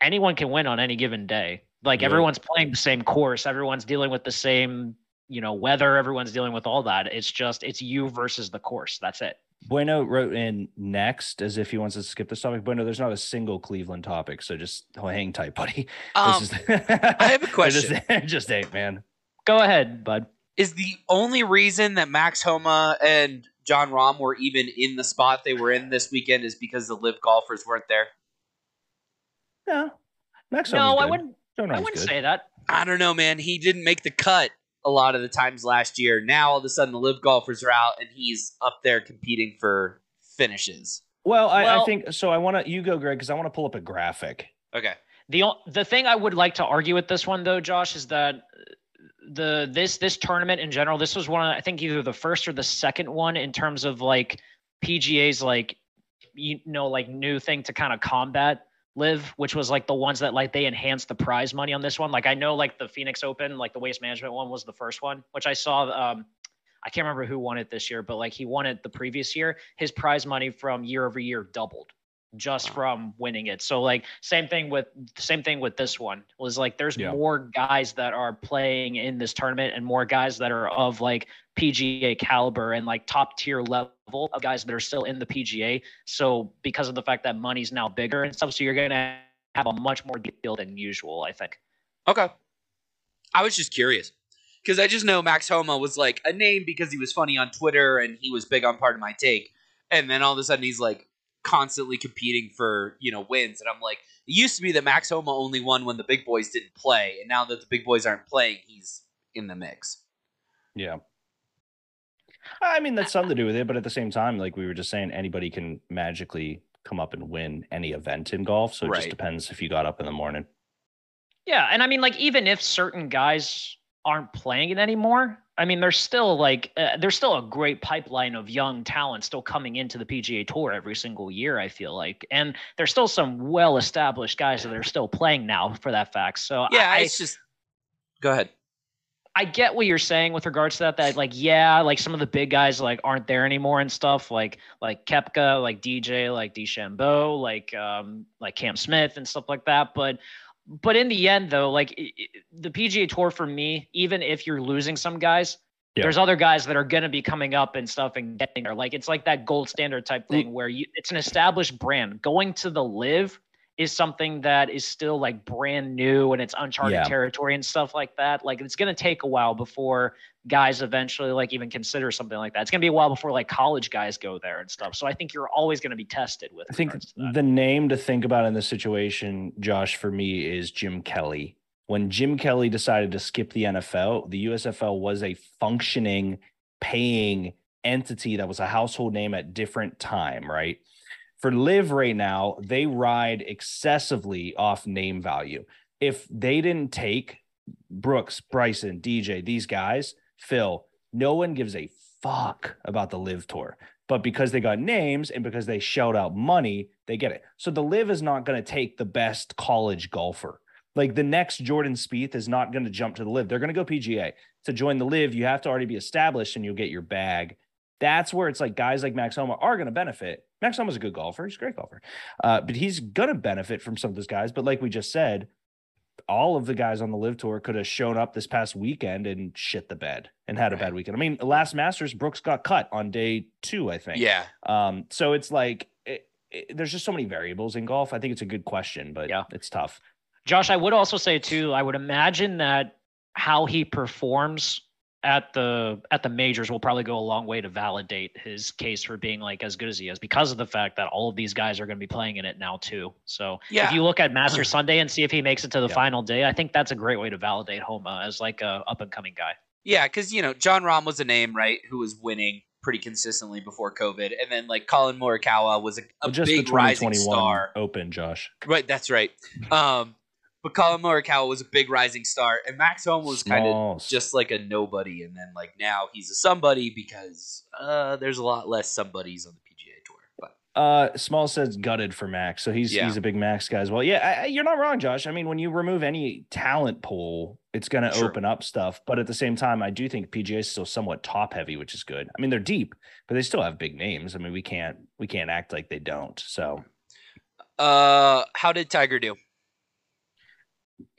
anyone can win on any given day. Like
Yeah.
everyone's playing the same course. Everyone's dealing with the same, you know, weather. Everyone's dealing with all that. It's just it's you versus the course. That's it.
Bueno wrote in next as if he wants to skip this topic. Bueno, there's not a single Cleveland topic, so just hang tight, buddy.
Um,
This is-
I have a question.
Just, there just ain't, man.
Go ahead, bud.
Is the only reason that Max Homa and John Rahm were even in the spot they were in this weekend is because the LIV golfers weren't there?
No, Max
No,
Homa's
I wouldn't.
John
I wouldn't
good.
say that.
I don't know, man. He didn't make the cut a lot of the times last year. Now all of a sudden the LIV golfers are out and he's up there competing for finishes.
Well, I, I think so. I want to you go, Greg, because I want to pull up a graphic.
Okay.
The o- the thing I would like to argue with this one though, Josh, is that the this this tournament in general, this was one of, I think either the first or the second one in terms of like PGA's like you know like new thing to kind of combat LIV, which was like the ones that like they enhanced the prize money on this one. Like I know like the Phoenix Open, like the waste management one was the first one, which I saw um I can't remember who won it this year, but like he won it the previous year. His prize money from year over year doubled just
Wow.
from winning it. So like same thing with same thing with this one was like there's
Yeah.
more guys that are playing in this tournament and more guys that are of like PGA caliber and like top tier level of guys that are still in the PGA. So because of the fact that money's now bigger and stuff, so you're gonna have a much more deal than usual, I think.
Okay. I was just curious because I just know Max Homa was like a name because he was funny on Twitter and he was big on part of my take, and then all of a sudden he's like constantly competing for you know wins, and I'm like, it used to be that Max Homa only won when the big boys didn't play, and now that the big boys aren't playing, he's in the mix.
Yeah. I mean, that's something to do with it, but at the same time, like we were just saying, anybody can magically come up and win any event in golf. So it
Right.
just depends if you got up in the morning.
Yeah, and I mean, like, even if certain guys aren't playing it anymore, I mean, there's still like uh, there's still a great pipeline of young talent still coming into the PGA Tour every single year. I feel like, and there's still some well-established guys that are still playing now for that fact. So
Yeah,
I,
it's just. Go ahead.
I get what you're saying with regards to that. That like, yeah, like some of the big guys like aren't there anymore and stuff. Like like Koepka, like DJ, like DeChambeau, like um like Cam Smith and stuff like that. But but in the end, though, like i- i- the PGA Tour for me, even if you're losing some guys.
Yeah.
There's other guys that are going to be coming up and stuff and getting there. Like it's like that gold standard type thing where you it's an established brand. Going to the LIV is something that is still like brand new and it's uncharted
Yeah.
territory and stuff like that. Like it's going to take a while before guys eventually like even consider something like that. It's going to be a while before like college guys go there and stuff. So I think you're always going to be tested with.
I think
regards to that.
the name to think about in this situation, Josh, for me is Jim Kelly. When Jim Kelly decided to skip the NFL, the USFL was a functioning, paying entity that was a household name at different time, right? For LIV right now, they ride excessively off name value. If they didn't take Brooks, Bryson, DJ, these guys, Phil, no one gives a fuck about the LIV Tour but because they got names and because they shelled out money, they get it. So the LIV is not going to take the best college golfer. Like the next Jordan Spieth is not going to jump to the LIV. They're going to go PGA. To join the LIV, you have to already be established and you'll get your bag. That's where it's like guys like Max Homa are going to benefit. Max Homa's a good golfer. He's a great golfer. Uh, but he's going to benefit from some of those guys. But like we just said, all of the guys on the LIV tour could have shown up this past weekend and shit the bed and had a bad weekend. I mean, last Masters, Brooks got cut on day two, I think.
Yeah.
Um, so it's like it, it- there's just so many variables in golf. I think it's a good question, but
Yeah.
it's tough.
Josh, I would also say too, I would imagine that how he performs at the at the majors will probably go a long way to validate his case for being like as good as he is because of the fact that all of these guys are going to be playing in it now too. So
Yeah.
if you look at Master Sunday and see if he makes it to the
Yeah.
final day, I think that's a great way to validate Homa as like a up and coming guy.
Yeah, because you know John Rahm was a name, right, who was winning pretty consistently before COVID, and then like Collin Morikawa was a, a
Well, just the
big rising
2021
star.
Open, Josh.
Right, that's right. Um, but Collin Morikawa was a big rising star, and Max Homa was kind of just like a nobody, and then like now he's a somebody because uh, there's a lot less somebodies on the PGA Tour. But
Uh, Small says gutted for Max, so he's
Yeah.
he's a big Max guy as well. Yeah, I, I- you're not wrong, Josh. I mean, when you remove any talent pool, it's going to
Sure.
open up stuff. But at the same time, I do think PGA is still somewhat top heavy, which is good. I mean, they're deep, but they still have big names. I mean, we can't we can't act like they don't. So
uh, how did Tiger do?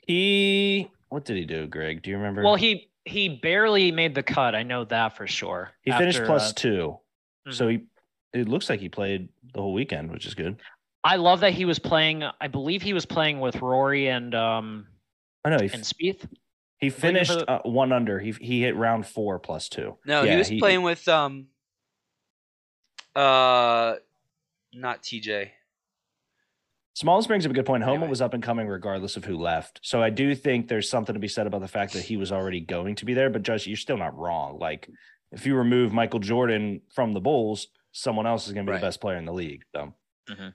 He, what did he do, Greg? Do you remember?
Well, he he barely made the cut. I know that for sure.
he finished plus
uh,
two,
mhm.
so he. It looks like he played the whole weekend, which is good.
I love that he was playing. I believe he was playing with Rory and um
I know he
and Spieth.
he finished
it-
uh, one under. He he hit round four plus two.
No,
Yeah,
he was
he-
playing with um, uh, not TJ.
Smalls brings up a good point. Homa
Anyway.
was up and coming regardless of who left. So I do think there's something to be said about the fact that he was already going to be there. But Josh, you're still not wrong. Like if you remove Michael Jordan from the Bulls, someone else is going to be
Right.
the best player in the league. So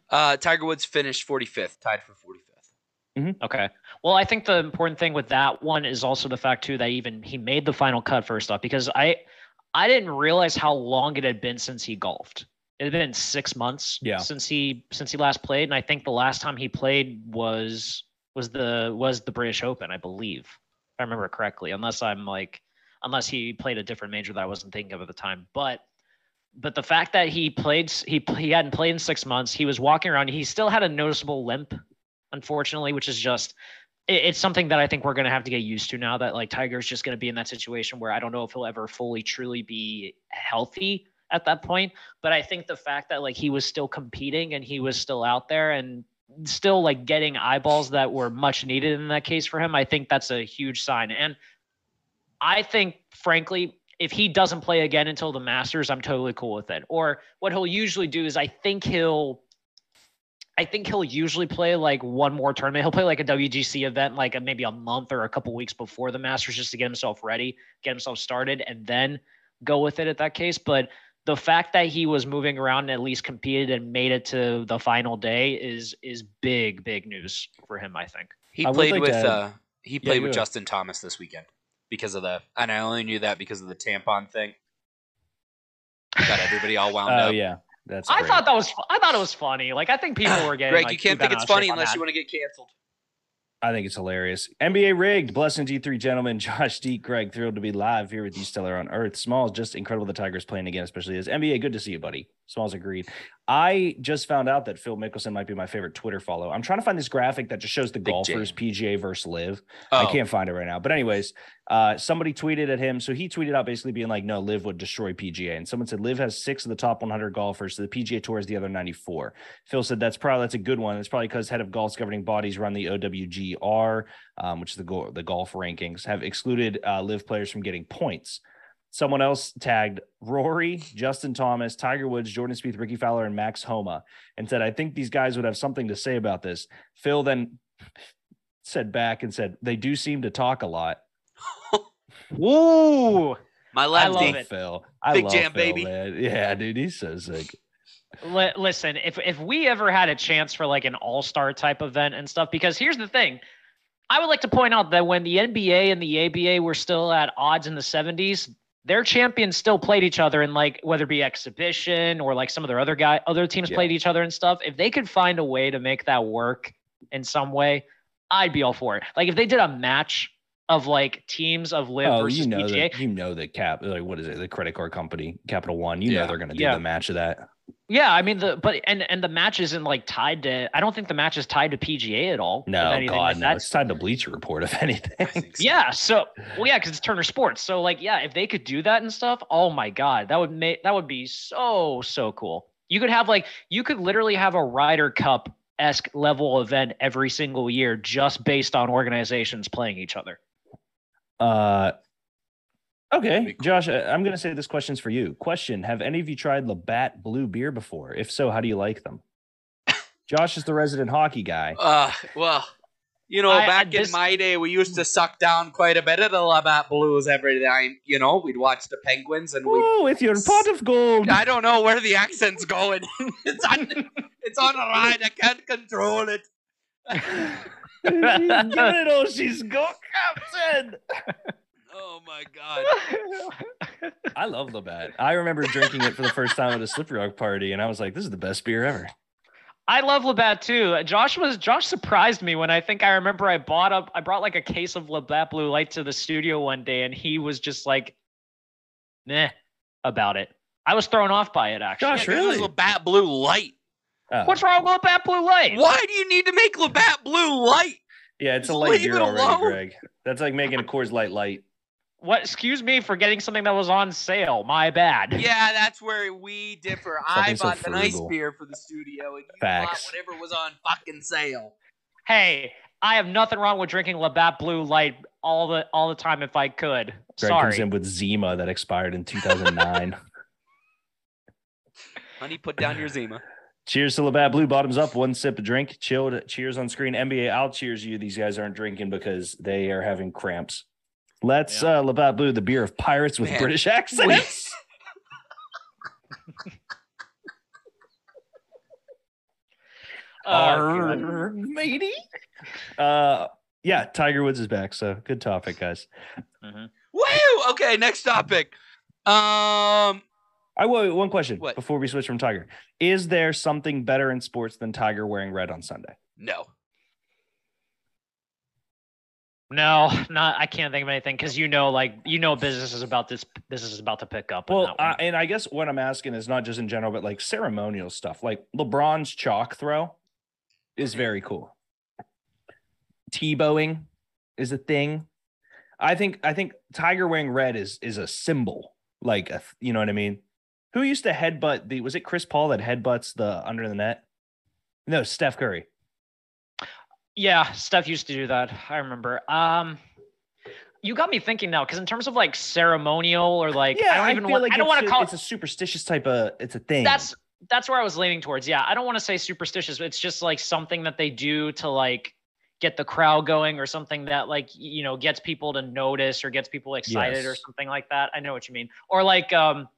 Uh, Tiger Woods finished 45th, tied for 45th.
Okay. Well, I think the important thing with that one is also the fact too that even he made the final cut first off because I I didn't realize how long it had been since he golfed. It had been six months
Yeah.
since he since he last played, and I think the last time he played was was the was the British Open, I believe, if I remember correctly. Unless I'm like, unless he played a different major that I wasn't thinking of at the time. But but the fact that he played, he he hadn't played in six months. He was walking around. He still had a noticeable limp, unfortunately, which is just it- it's something that I think we're gonna have to get used to now. That like Tiger's just gonna be in that situation where I don't know if he'll ever fully truly be healthy at that point. But I think the fact that like he was still competing and he was still out there and still like getting eyeballs that were much needed in that case for him, I think that's a huge sign. And I think, frankly, if he doesn't play again until the Masters, I'm totally cool with it. Or what he'll usually do is I think he'll I think he'll usually play like one more tournament. He'll play like a WGC event, like a, maybe a month or a couple weeks before the Masters, just to get himself ready, get himself started, and then go with it at that case. But the fact that he was moving around and at least competed and made it to the final day is is big, big news for him. I think.
He
I
played
like
with
to add-
uh he played
go
with
ahead.
Justin Thomas this weekend because of the and I only knew that because of the tampon thing. Got everybody all wound
Oh
up.
yeah, that's.
I
great.
thought that was I thought it was funny. Like I think people were getting.
Greg,
like,
you can't think it's funny unless
that.
you want to get canceled.
I think it's hilarious. NBA rigged. Blessing to you three gentlemen. Josh, Deek, Greg, thrilled to be live here with you, Stellar on Earth. Smalls, just incredible the Tigers playing again, especially as NBA. Good to see you, buddy. Smalls agreed. I just found out that Phil Mickelson might be my favorite Twitter follow. I'm trying to find this graphic that just shows the
Big
golfers
jam.
PGA versus LIV.
Oh,
I can't find it right now. But anyways, uh, somebody tweeted at him. So he tweeted out basically being like, no, LIV would destroy PGA. And someone said LIV has six of the top 100 golfers. So the PGA Tour is the other 94. Phil said that's probably that's a good one. It's probably because head of golf's governing bodies run the OWGR, um, which is the go- the golf rankings, have excluded uh, LIV players from getting points. Someone else tagged Rory, Justin Thomas, Tiger Woods, Jordan Spieth, Rickie Fowler, and Max Homa, and said, "I think these guys would have something to say about this." Phil then said back and said, "They do seem to talk a lot."
Woo!
my
I
lefty.
love
Love
it.
Phil. I
Big
love
jam,
Phil,
baby.
man. Yeah, dude, he's so sick.
Li- listen, if if we ever had a chance for like an all star type event and stuff, because here's the thing, I would like to point out that when the NBA and the ABA were still at odds in the 70s, their champions still played each other in like whether it be exhibition or like some of their other guy other teams
Yeah.
played each other and stuff. If they could find a way to make that work in some way, I'd be all for it. Like if they did a match of like teams of LIV
Oh,
versus
you know
PGA,
that you know that cap like what is it? The credit card company, Capital One. You know they're gonna do
Yeah.
the match of that.
Yeah, I mean the but and and the match isn't like tied to. I don't think the match is tied to PGA at all.
No,
anything.
God,
Like,
no.
that's-
It's tied to Bleacher Report, if anything.
I think so.
Yeah. So well, yeah, because it's Turner Sports. So like, yeah, if they could do that and stuff, oh my God, that would make that would be so so cool. You could have like you could literally have a Ryder Cup esque level event every single year just based on organizations playing each other.
Uh, okay,
cool.
Josh, I- I'm going to say this question's for you. Question: Have any of you tried Labatt Blue beer before? If so, how do you like them? Josh is the resident hockey guy.
Uh, well, you know,
I- I-
back in my day, we used to suck down quite a bit of the Labatt Blues every time. You know, we'd watch the Penguins, and we.
Oh, with your pot of gold.
I don't know where the accent's going. it's on. It's on a ride. I can't control it.
she's giving it all she's got, Captain.
Oh my god.
I love Labatt. I remember drinking it for the first time at a Slippery Rock party, and I was like, "This is the best beer ever."
I love Labatt too. Josh was Josh surprised me when I think I remember I bought up I brought like a case of Labatt Blue Light to the studio one day and he was just like, meh about it. I was thrown off by it actually.
Josh,
Yeah, is
really?
Labatt Blue Light.
Oh.
What's wrong with Labatt Blue Light?
Why do you need to make Labatt Blue Light?
Yeah, it's a light
leave
beer already,
alone.
Greg. That's like making a Coors Light light.
What? Excuse me for getting something that was on sale. My bad.
Yeah, that's where we differ. I
Something so
bought the nice beer for the studio, and you
Facts.
bought whatever was on fucking sale.
Hey, I have nothing wrong with drinking Labatt Blue Light all the all the time if I could.
Greg comes
Sorry.
in with Zima that expired in 2009.
Honey, put down your Zima.
cheers to Labatt Blue. Bottoms up, one sip of drink. Chilled. Cheers on screen. NBA, I'll cheers you. These guys aren't drinking because they are having cramps. Let's uh, Labatt Blue, the beer of pirates with
Man,
British accents. Arr, matey. Uh, yeah, Tiger Woods is back. So good topic, guys.
Woo! Okay, next topic. Um,
I wait, one question
What?
before we switch from Tiger. Is there something better in sports than Tiger wearing red on Sunday?
no.
No, not. I can't think of anything because you know, like you know, business is about this. Business is about to pick up.
Well, uh, and I guess what I'm asking is not just in general, but like ceremonial stuff. Like LeBron's chalk throw is very cool. Tebowing is a thing. I think I think Tiger wearing red is is a symbol. Like a, you know what I mean? Who used to headbutt the was it Chris Paul that headbutts the under the net? No, Steph Curry.
Yeah, Steph used to do that. I remember. Um, you got me thinking now because in terms of like ceremonial or like,
yeah,
I don't even
feel
want.
like
I don't want to call
it's a superstitious type of it's a thing.
that's that's where I was leaning towards. Yeah, I don't want to say superstitious. But it's just like something that they do to like get the crowd going or something that like you know gets people to notice or gets people excited or something like that. I know what you mean. Or like um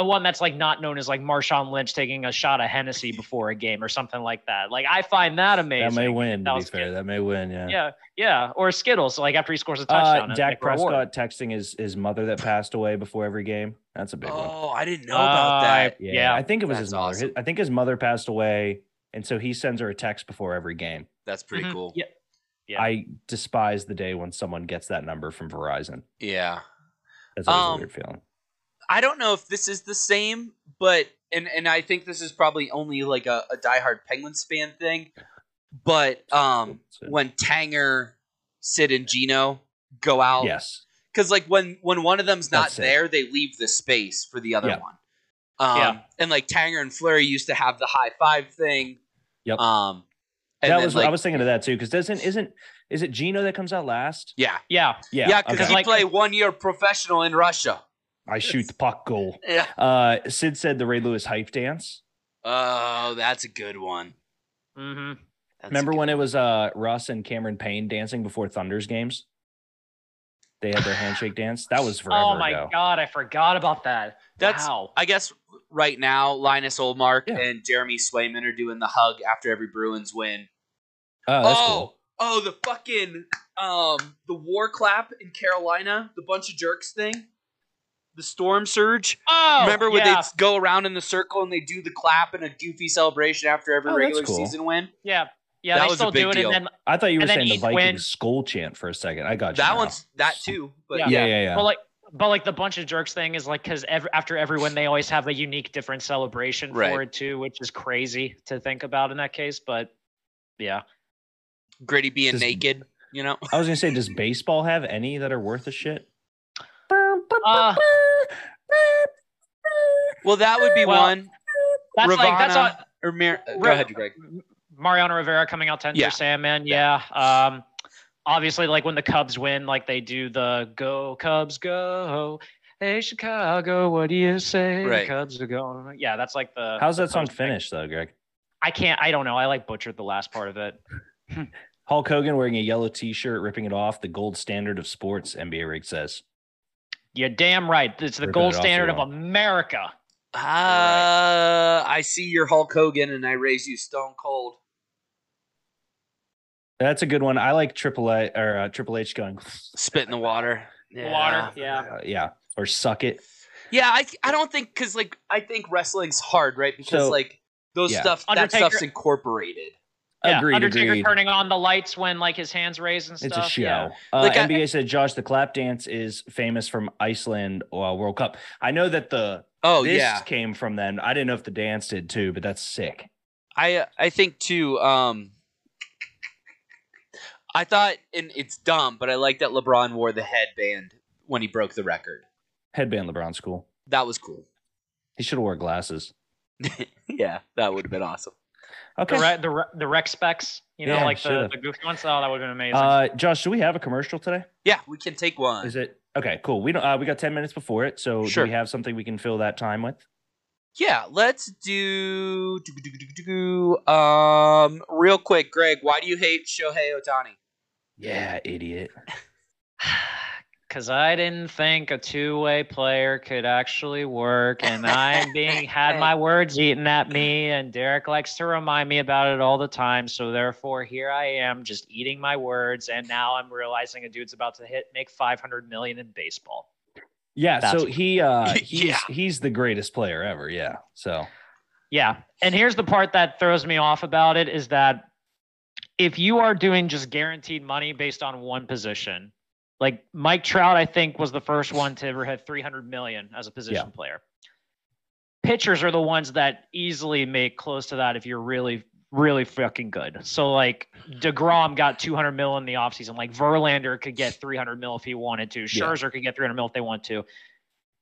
a one that's like not known as like Marshawn Lynch taking a shot of Hennessy before a game or something like that. Like I find that amazing.
that may win.
That
To be
was
fair,
good.
that may win. Yeah.
Yeah, yeah. Or Skittles, like after he scores a touchdown.
Uh, Dak
like a reward.
Prescott texting his his mother that passed away before every game. That's a big one.
Oh, I didn't know about
Uh,
that.
Yeah,
Yeah,
I think it was his mother.
awesome.
His- I think his mother passed away, and so he sends her a text before every game.
That's pretty
Mhm.
cool.
Yeah. Yeah.
I despise the day when someone gets that number from Verizon.
Yeah.
That's always
Um,
a weird feeling.
I don't know if this is the same, but and and I think this is probably only like a, a diehard Penguins fan thing. But um, when Tanger, Sid, and Gino go out,
yes,
because like when when one of them's not
That's it.
there, they leave the space for the other
Yeah.
one. Um,
Yeah.
and like Tanger and Fleury used to have the high five thing.
Yep.
Um, and
that
then,
was
like,
I was thinking of that too. Because doesn't isn't is it Gino that comes out last?
yeah,
Yeah,
Yeah,
yeah, because
okay.
he
Like-
played one year professional in Russia.
I shoot the puck goal.
Yeah.
Uh, Sid said the Ray Lewis hype dance.
Oh, that's a good one.
hmm
That's
Remember
good
when it was uh Russ and Cameron Payne dancing before Thunder's games? They had their handshake dance. That was forever
Oh my
ago.
god, I forgot about that.
That's
wow.
I guess right now Linus Ullmark
Yeah.
and Jeremy Swayman are doing the hug after every Bruins win.
Oh, that's
oh,
cool.
oh, the fucking um the war clap in Carolina, the bunch of jerks thing, the storm surge.
Oh,
Remember when
yeah,
they go around in the circle and they do the clap and a goofy celebration after every
Oh,
regular
cool.
season win?
yeah, yeah.
That
they
was a
still
big
do it,
deal.
and then
I thought you were saying the
each
Vikings
win-
skull chant for a second. I got you.
That
now.
one's that too. But
Yeah.
yeah, yeah, yeah.
But like, but like the bunch of jerks thing is like because every, after every win they always have a unique different celebration
Right.
for it too, which is crazy to think about in that case. But yeah,
Gritty being
Just-
naked, you know.
I was gonna say, does baseball have any that are worth a shit?
Uh,
Well, that would be
Well,
one.
that's like that's
Ravana
all,
or Mir- uh, go
Ra-
ahead, Greg.
Mariano Rivera coming out 10
Yeah.
for Sandman. Yeah. Um, obviously, like when the Cubs win, like they do the "Go Cubs Go." Hey Chicago, what do you say?
Right.
The Cubs are going. Yeah, that's like the.
How's
the
that song
Cubs thing.
finish though, Greg?
I can't. I don't know. I like butchered the last part of it.
Hulk Hogan wearing a yellow T-shirt, ripping it off. The gold standard of sports. NBA rig says.
You're damn right. It's the
Ripping
gold
it
standard of
wall.
America.
Uh, I see your Hulk Hogan and I raise you Stone Cold.
That's a good one. I like Triple A or uh, Triple H going.
Spit in the water.
Water. Yeah.
uh, yeah, or suck it.
Yeah, I I don't think because like I think wrestling's hard, right? Because
So-
like those
yeah.
stuff that stuff's incorporated.
Yeah.
agreed.
Undertaker
agreed.
turning on the lights when like his hands raised and stuff.
It's a show.
Yeah.
Uh,
Like, I-
NBA said Josh the clap dance is famous from Iceland uh, World Cup. I know that the
Oh
this
yeah,
came from then. I didn't know if the dance did too, but that's sick.
I I think too. Um, I thought, and it's dumb, but I like that LeBron wore the headband when he broke the record.
Headband LeBron's cool.
That was cool.
He should have wore glasses.
yeah, that would have been awesome.
Okay.
The, re- the, re- the rec specs, you know,
Yeah,
like the,
should've.
the goofy ones. Oh, that would have been amazing.
Uh, Josh, do we have a commercial today?
Yeah, we can take one.
Is it okay? Cool. We don't. Uh, we got ten minutes before it, so
Sure.
do we have something we can fill that time with?
Yeah, let's do, do, do, do, do, do, um real quick, Greg. Why do you hate Shohei Ohtani?
Yeah, idiot.
Because I didn't think a two-way player could actually work, and I'm being had my words eaten at me, and Derek likes to remind me about it all the time. So therefore, here I am, just eating my words, and now I'm realizing a dude's about to hit make 500 million in baseball.
Yeah.
That's
so he uh he's
Yeah.
he's the greatest player ever. Yeah. So
Yeah, and here's the part that throws me off about it is that if you are doing just guaranteed money based on one position, like Mike Trout, I think was the first one to ever have 300 million as a position player. Pitchers are the ones that easily make close to that if you're really, really fucking good. So like DeGrom got 200 mil in the offseason. Like Verlander could get 300 mil if he wanted to.
Yeah.
Scherzer could get 300 mil if they want to.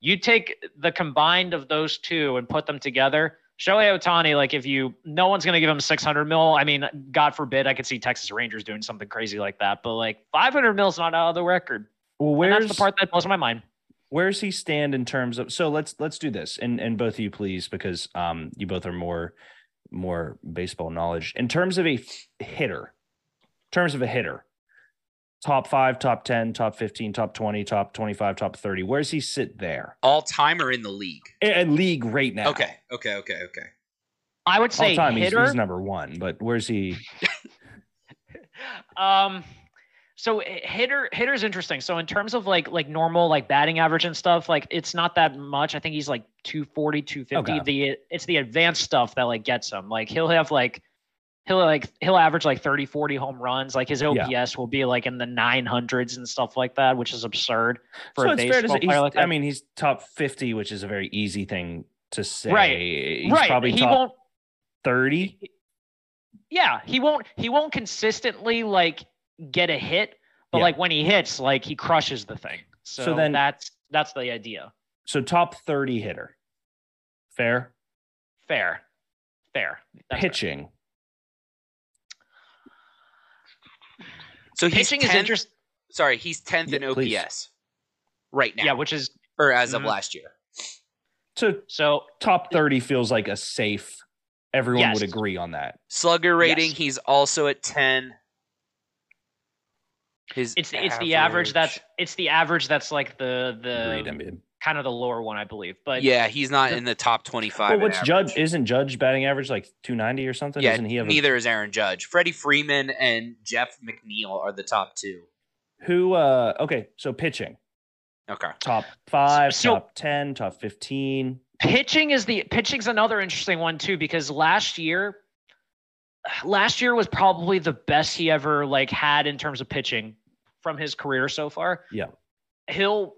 You take the combined of those two and put them together. Shohei Ohtani, like if you, no one's gonna give him 600 mil. I mean, God forbid, I could see Texas Rangers doing something crazy like that. But like 500 mil is not out of the record.
Well,
And
where's
that's the part that blows my mind.
where's he stand in terms of so let's let's do this and and both of you please because um you both are more more baseball knowledge in terms of a hitter in terms of a hitter top 5 top 10 top 15 top 20 top 25 top 30 Where does he sit there
All timer in the league.
a, a league right now
Okay. Okay. Okay. Okay.
I would
all
say
time he's,
hitter.
he's number one but where's he
Um, so eh, hitter hitter's interesting. So in terms of like like normal like batting average and stuff, like it's not that much. I think he's like 240, 250.
Okay.
The it's the advanced stuff that like gets him. Like he'll have like he'll like he'll average like 30, 40 home runs. Like his OPS
Yeah.
will be like in the 900s and stuff like that, which is absurd for
so
a
it's fair to
baseball player like that.
i mean he's top 50 which is a very easy thing to say
Right.
he's
right.
probably
he
top
won't
30
yeah, he won't he won't consistently like get a hit, but
Yeah.
like when he hits, like he crushes the thing. So,
So then-
that's that's the idea.
so top 30 hitter fair
Fair. Fair. That's fair.
pitching
So he's
Pitching is interesting.
Sorry, he's tenth in OPS
please.
right now.
Yeah, which is
or as of
Mhm.
last year.
so
so
top 30 feels like a safe everyone
Yes.
would agree on that
Slugger rating,
Yes.
he's also at ten. His
it's it's the average that's it's the average that's like the
agreed
the
Embiid.
Kind of the lower one, I believe. But
yeah, he's not in the top twenty-five.
well what's
average.
judge isn't judge batting average like 290 or something
Yeah,
doesn't he have a,
neither is Aaron Judge. Freddie Freeman and Jeff McNeil are the top two.
who uh okay so pitching
Okay.
top 5
So-
top 10 top 15
pitching is the pitching's another interesting one too because last year last year was probably the best he ever like had in terms of pitching from his career so far.
Yeah.
He'll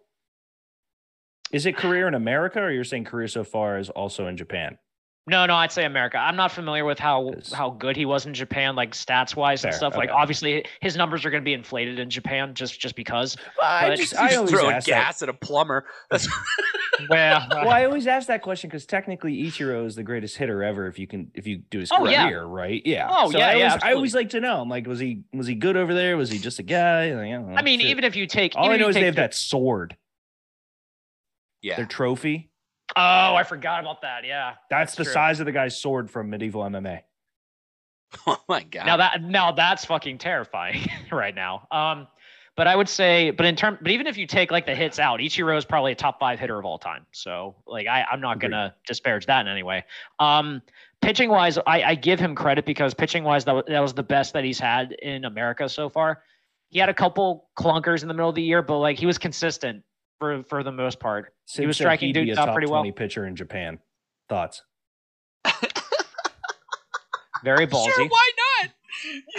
is it career in america or you're saying career so far is also in japan
No, no, I'd say America. I'm not familiar with how how good he was in Japan, like stats wise and
Fair,
stuff. Like obviously his numbers are going to be inflated in Japan just just because.
i
But-
just
He's
i always
throwing
ask that
gas at a plumber. That's
Well, uh,
well, I always ask that question because technically Ichiro is the greatest hitter ever if you can if you do his
Oh, yeah.
career, right? Yeah.
Oh,
So
yeah,
I
yeah,
always, I always like to know. I'm like, was he was he good over there? Was he just a guy? Like, I, don't know.
I mean,
Shit.
even if you take,
all I
if
know
you
is they have
the-
that sword,
yeah.
their trophy.
Oh, I forgot about that. Yeah,
That's, the
true.
size of the guy's sword from medieval MMA.
Oh my god.
Now that now that's fucking terrifying right now. Um, but I would say, but in term, but even if you take like the hits out, Ichiro is probably a top five hitter of all time. So like I, I'm not
Agreed.
gonna disparage that in any way. Um, pitching wise, I, I give him credit because pitching wise, that was, that was the best that he's had in America so far. He had a couple clunkers in the middle of the year, but like he was consistent for for the most part.
Sid
was striking dudes out
top
pretty well.
20 pitcher in Japan. Thoughts?
Very ballsy.
Sure, why not?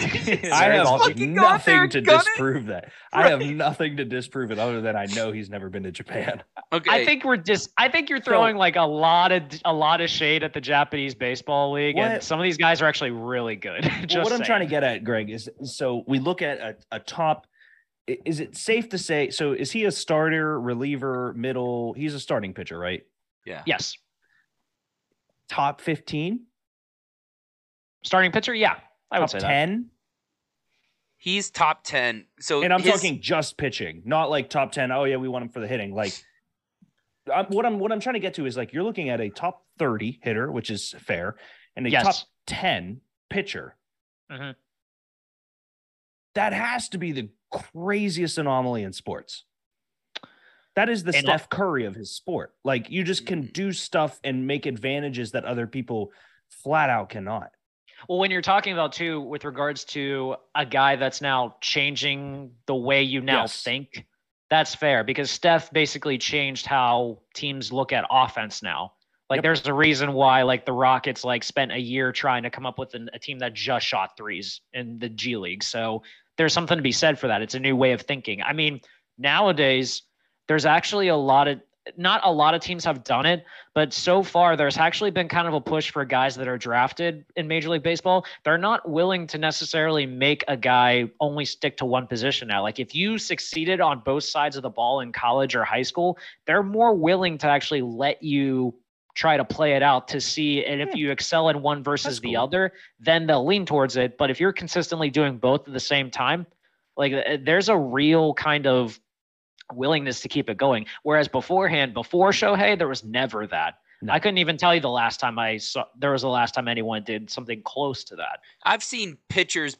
I have
fucking go out there
nothing to
gun it.
disprove that. I have nothing to disprove it other than I know he's never been to Japan.
Okay.
I think we're just. I think you're throwing like a lot of a lot of shade at the Japanese baseball league, and some of these guys are actually really good. just
Well, what I'm trying to get at, Greg, is so we look at a, a top. I- Is it safe to say? So is he a starter, reliever, middle? He's a starting pitcher, right?
yeah.
Yes,
Top 15,
starting pitcher. Yeah, I would
top
say that.
10,
He's top ten. So
and I'm
his-
talking just pitching, not like top 10. Oh yeah, we want him for the hitting. Like, I'm, what I'm what I'm trying to get to is like you're looking at a top 30 hitter, which is fair, and a
Yes.
top 10 pitcher.
Mhm.
That has to be the craziest anomaly in sports. That is the
And
Steph Curry of his sport. Like you just can
Mhm.
do stuff and make advantages that other people flat out cannot.
Well, when you're talking about too, with regards to a guy that's now changing the way you now
Yes.
think, that's fair because Steph basically changed how teams look at offense now. Like
Yep.
there's a reason why like the Rockets like spent a year trying to come up with an, a team that just shot threes in the G League. So there's something to be said for that. It's a new way of thinking. I mean, nowadays there's actually a lot of not a lot of teams have done it, but so far there's actually been kind of a push for guys that are drafted in Major League Baseball. They're not willing to necessarily make a guy only stick to one position now. Like if you succeeded on both sides of the ball in college or high school, they're more willing to actually let you try to play it out to see and if you excel in one versus
That's
the
cool.
other, then they'll lean towards it. But if you're consistently doing both at the same time, like uh, there's a real kind of willingness to keep it going. Whereas beforehand, before Shohei, there was never that.
No.
I couldn't even tell you the last time I saw there was the last time anyone did something close to that.
I've seen pitchers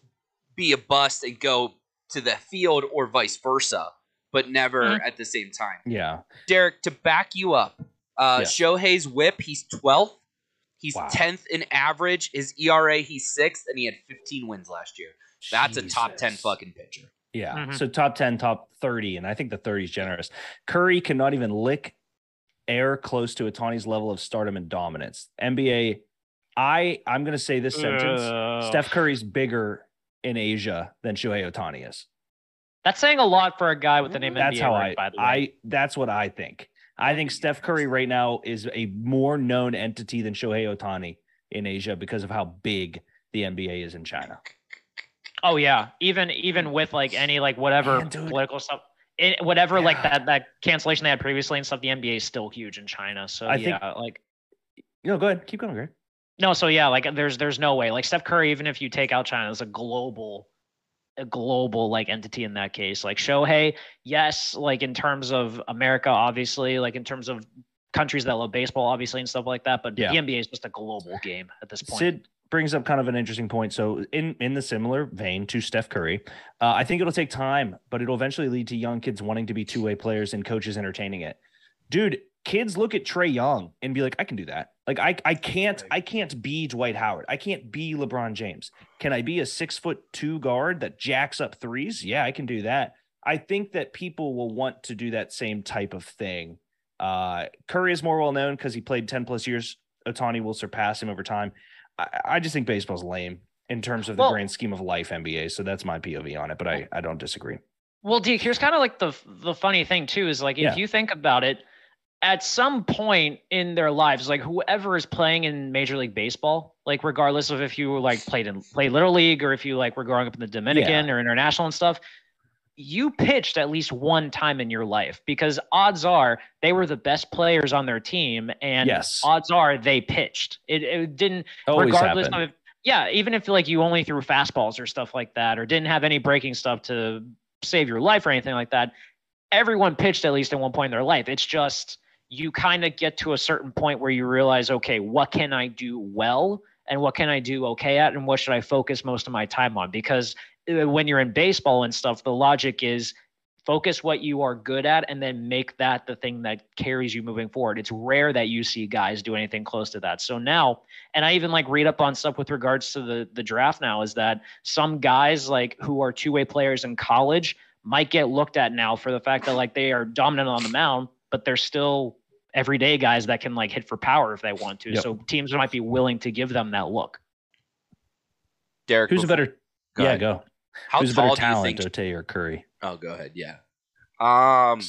be a bust and go to the field or vice versa, but never
Mhm.
at the same time.
Yeah.
Derek, to back you up, uh,
Yeah.
Shohei's whip, he's 12th. He's
Wow.
10th in average. His ERA, he's sixth, and he had 15 wins last year. That's a top 10 fucking pitcher.
Yeah.
Mhm.
So top 10, top 30. And I think the 30 is generous. Curry cannot even lick air close to Ohtani's level of stardom and dominance. NBA, I I'm gonna say this sentence.
Ugh.
Steph Curry's bigger in Asia than Shohei Ohtani is.
That's saying a lot for a guy with the name
That's
NBA
how
ring,
I
by the way.
I that's what I think. I think Steph Curry right now is a more known entity than Shohei Ohtani in Asia because of how big the NBA is in China.
Oh yeah, even even with like any like whatever
Man,
political stuff, it, whatever like that that cancellation they had previously and stuff, the NBA is still huge in China. So
I
yeah,
think-
like
You know, go ahead, keep going, Greg.
no, so yeah, like there's there's no way like Steph Curry, even if you take out China, is a global, a global like entity in that case. Like Shohei, yes, like in terms of America, obviously, like in terms of countries that love baseball, obviously, and stuff like that. But
Yeah.
the NBA is just a global game at this point.
Sid brings up kind of an interesting point. So, in in the similar vein to Steph Curry, uh, I think it'll take time, but it'll eventually lead to young kids wanting to be two way players and coaches entertaining it. Dude, kids look at Trae Young and be like, I can do that. Like, I I can't I can't be Dwight Howard. I can't be LeBron James. Can I be a six foot two guard that jacks up threes? Yeah, I can do that. I think that people will want to do that same type of thing. Uh, Curry is more well known because he played 10 plus years. Otani will surpass him over time. I, I just think baseball's lame in terms of the
Well-
grand scheme of life NBA. So that's my POV on it, but I, I don't disagree.
Well, Deke, here's kind of like the the funny thing too is like if
Yeah.
you think about it, at some point in their lives, like whoever is playing in Major League Baseball, like regardless of if you like played in play little league or if you like were growing up in the Dominican or international and stuff, you pitched at least one time in your life because odds are they were the best players on their team and
Yes.
odds are they pitched. It, it didn't
Always
regardless of yeah, even if like you only threw fastballs or stuff like that, or didn't have any breaking stuff to save your life or anything like that, everyone pitched at least at one point in their life. It's just you kind of get to a certain point where you realize, okay, what can I do well and what can I do okay at, and what should I focus most of my time on? Because uh, when you're in baseball and stuff, the logic is focus what you are good at and then make that the thing that carries you moving forward. It's rare that you see guys do anything close to that. So now, and I even like read up on stuff with regards to the the draft now is that some guys like who are two-way players in college might get looked at now for the fact that like they are dominant on the mound, but they're still everyday guys that can like hit for power if they want to.
Yep.
So teams might be willing to give them that look.
Derek,
Who's a better?
Go
yeah,
ahead.
go.
How
Who's a
tall
better
do you
talent,
think?
Dote or Curry?
Oh, go ahead. Yeah. Um,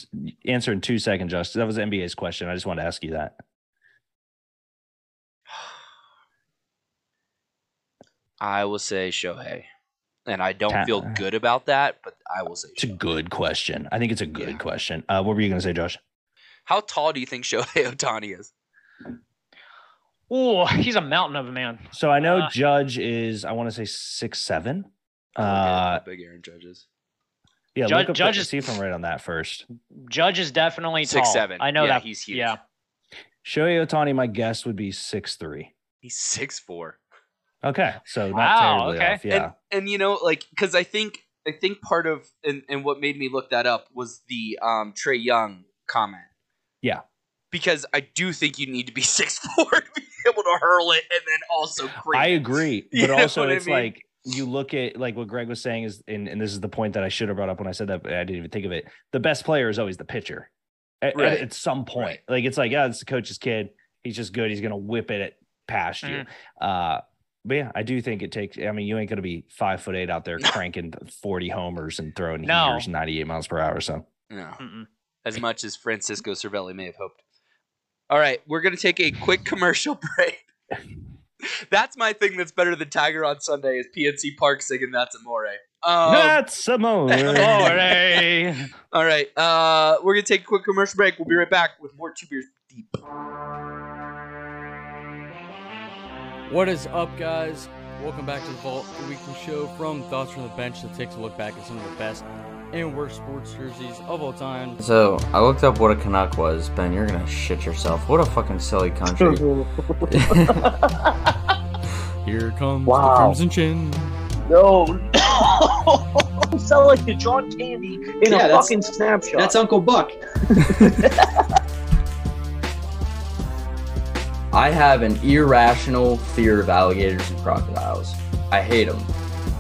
Answer in two seconds, Josh. That was NBA's question. I just wanted to ask you that.
I will say Shohei, and I don't
Ta-
feel good about that, but I will say.
It's a good question. I think it's a good
Yeah.
question. Uh, what were you going to say, Josh?
How tall do you think Shohei Ohtani is?
Oh, he's a mountain of a man.
So I know
Uh,
Judge is, I want to say six seven.
I look at
Uh,
big Aaron Judge is.
yeah,
Judge-
look up
Judge
the-
is-
see if I'm right on that first.
Judge is definitely tall.
Six seven.
I know
Yeah,
that.
he's huge.
Yeah.
Shohei Otani, my guess would be six three.
He's six four.
Okay, so not
Wow,
terribly
okay.
off. Yeah,
And and you know, like, because I think I think part of and, and what made me look that up was the um Trae Young comment.
Yeah.
Because I do think you need to be six four to be able to hurl it and then also create.
I agree, but also
what I
it's
mean?
like you look at like what Greg was saying is, and, and this is the point that I should have brought up when I said that, but I didn't even think of it. The best player is always the pitcher. At, at-
Right.
at some point,
Right.
like it's like yeah, it's the coach's kid. He's just good. He's gonna whip it at, past you.
Mhm.
Uh, but yeah, I do think it takes. I mean, you ain't gonna be five foot eight out there cranking forty homers and throwing
No.
heaters ninety eight miles per hour. So
No.
Mm-mm.
As much as Francisco Cervelli may have hoped. All right, we're going to take a quick commercial break. that's my thing that's better than Tiger on Sunday is PNC Park singing That's Amore. Um,
that's Simone.
Alright.
all right, uh, we're going to take a quick commercial break. We'll be right back with more Two Beers Deep.
What is up, guys? Welcome back to the Vault, the weekly show from Thoughts from the Bench that takes a look back at some of the best and worst sports jerseys of all time.
So I looked up what a Canuck was. Ben, you're gonna shit yourself. What a fucking silly country.
Here comes
Wow.
the Crimson Chin.
No, you sound like the John Candy in
Yeah,
a fucking snapshot.
That's Uncle Buck.
I have an irrational fear of alligators and crocodiles. I hate them.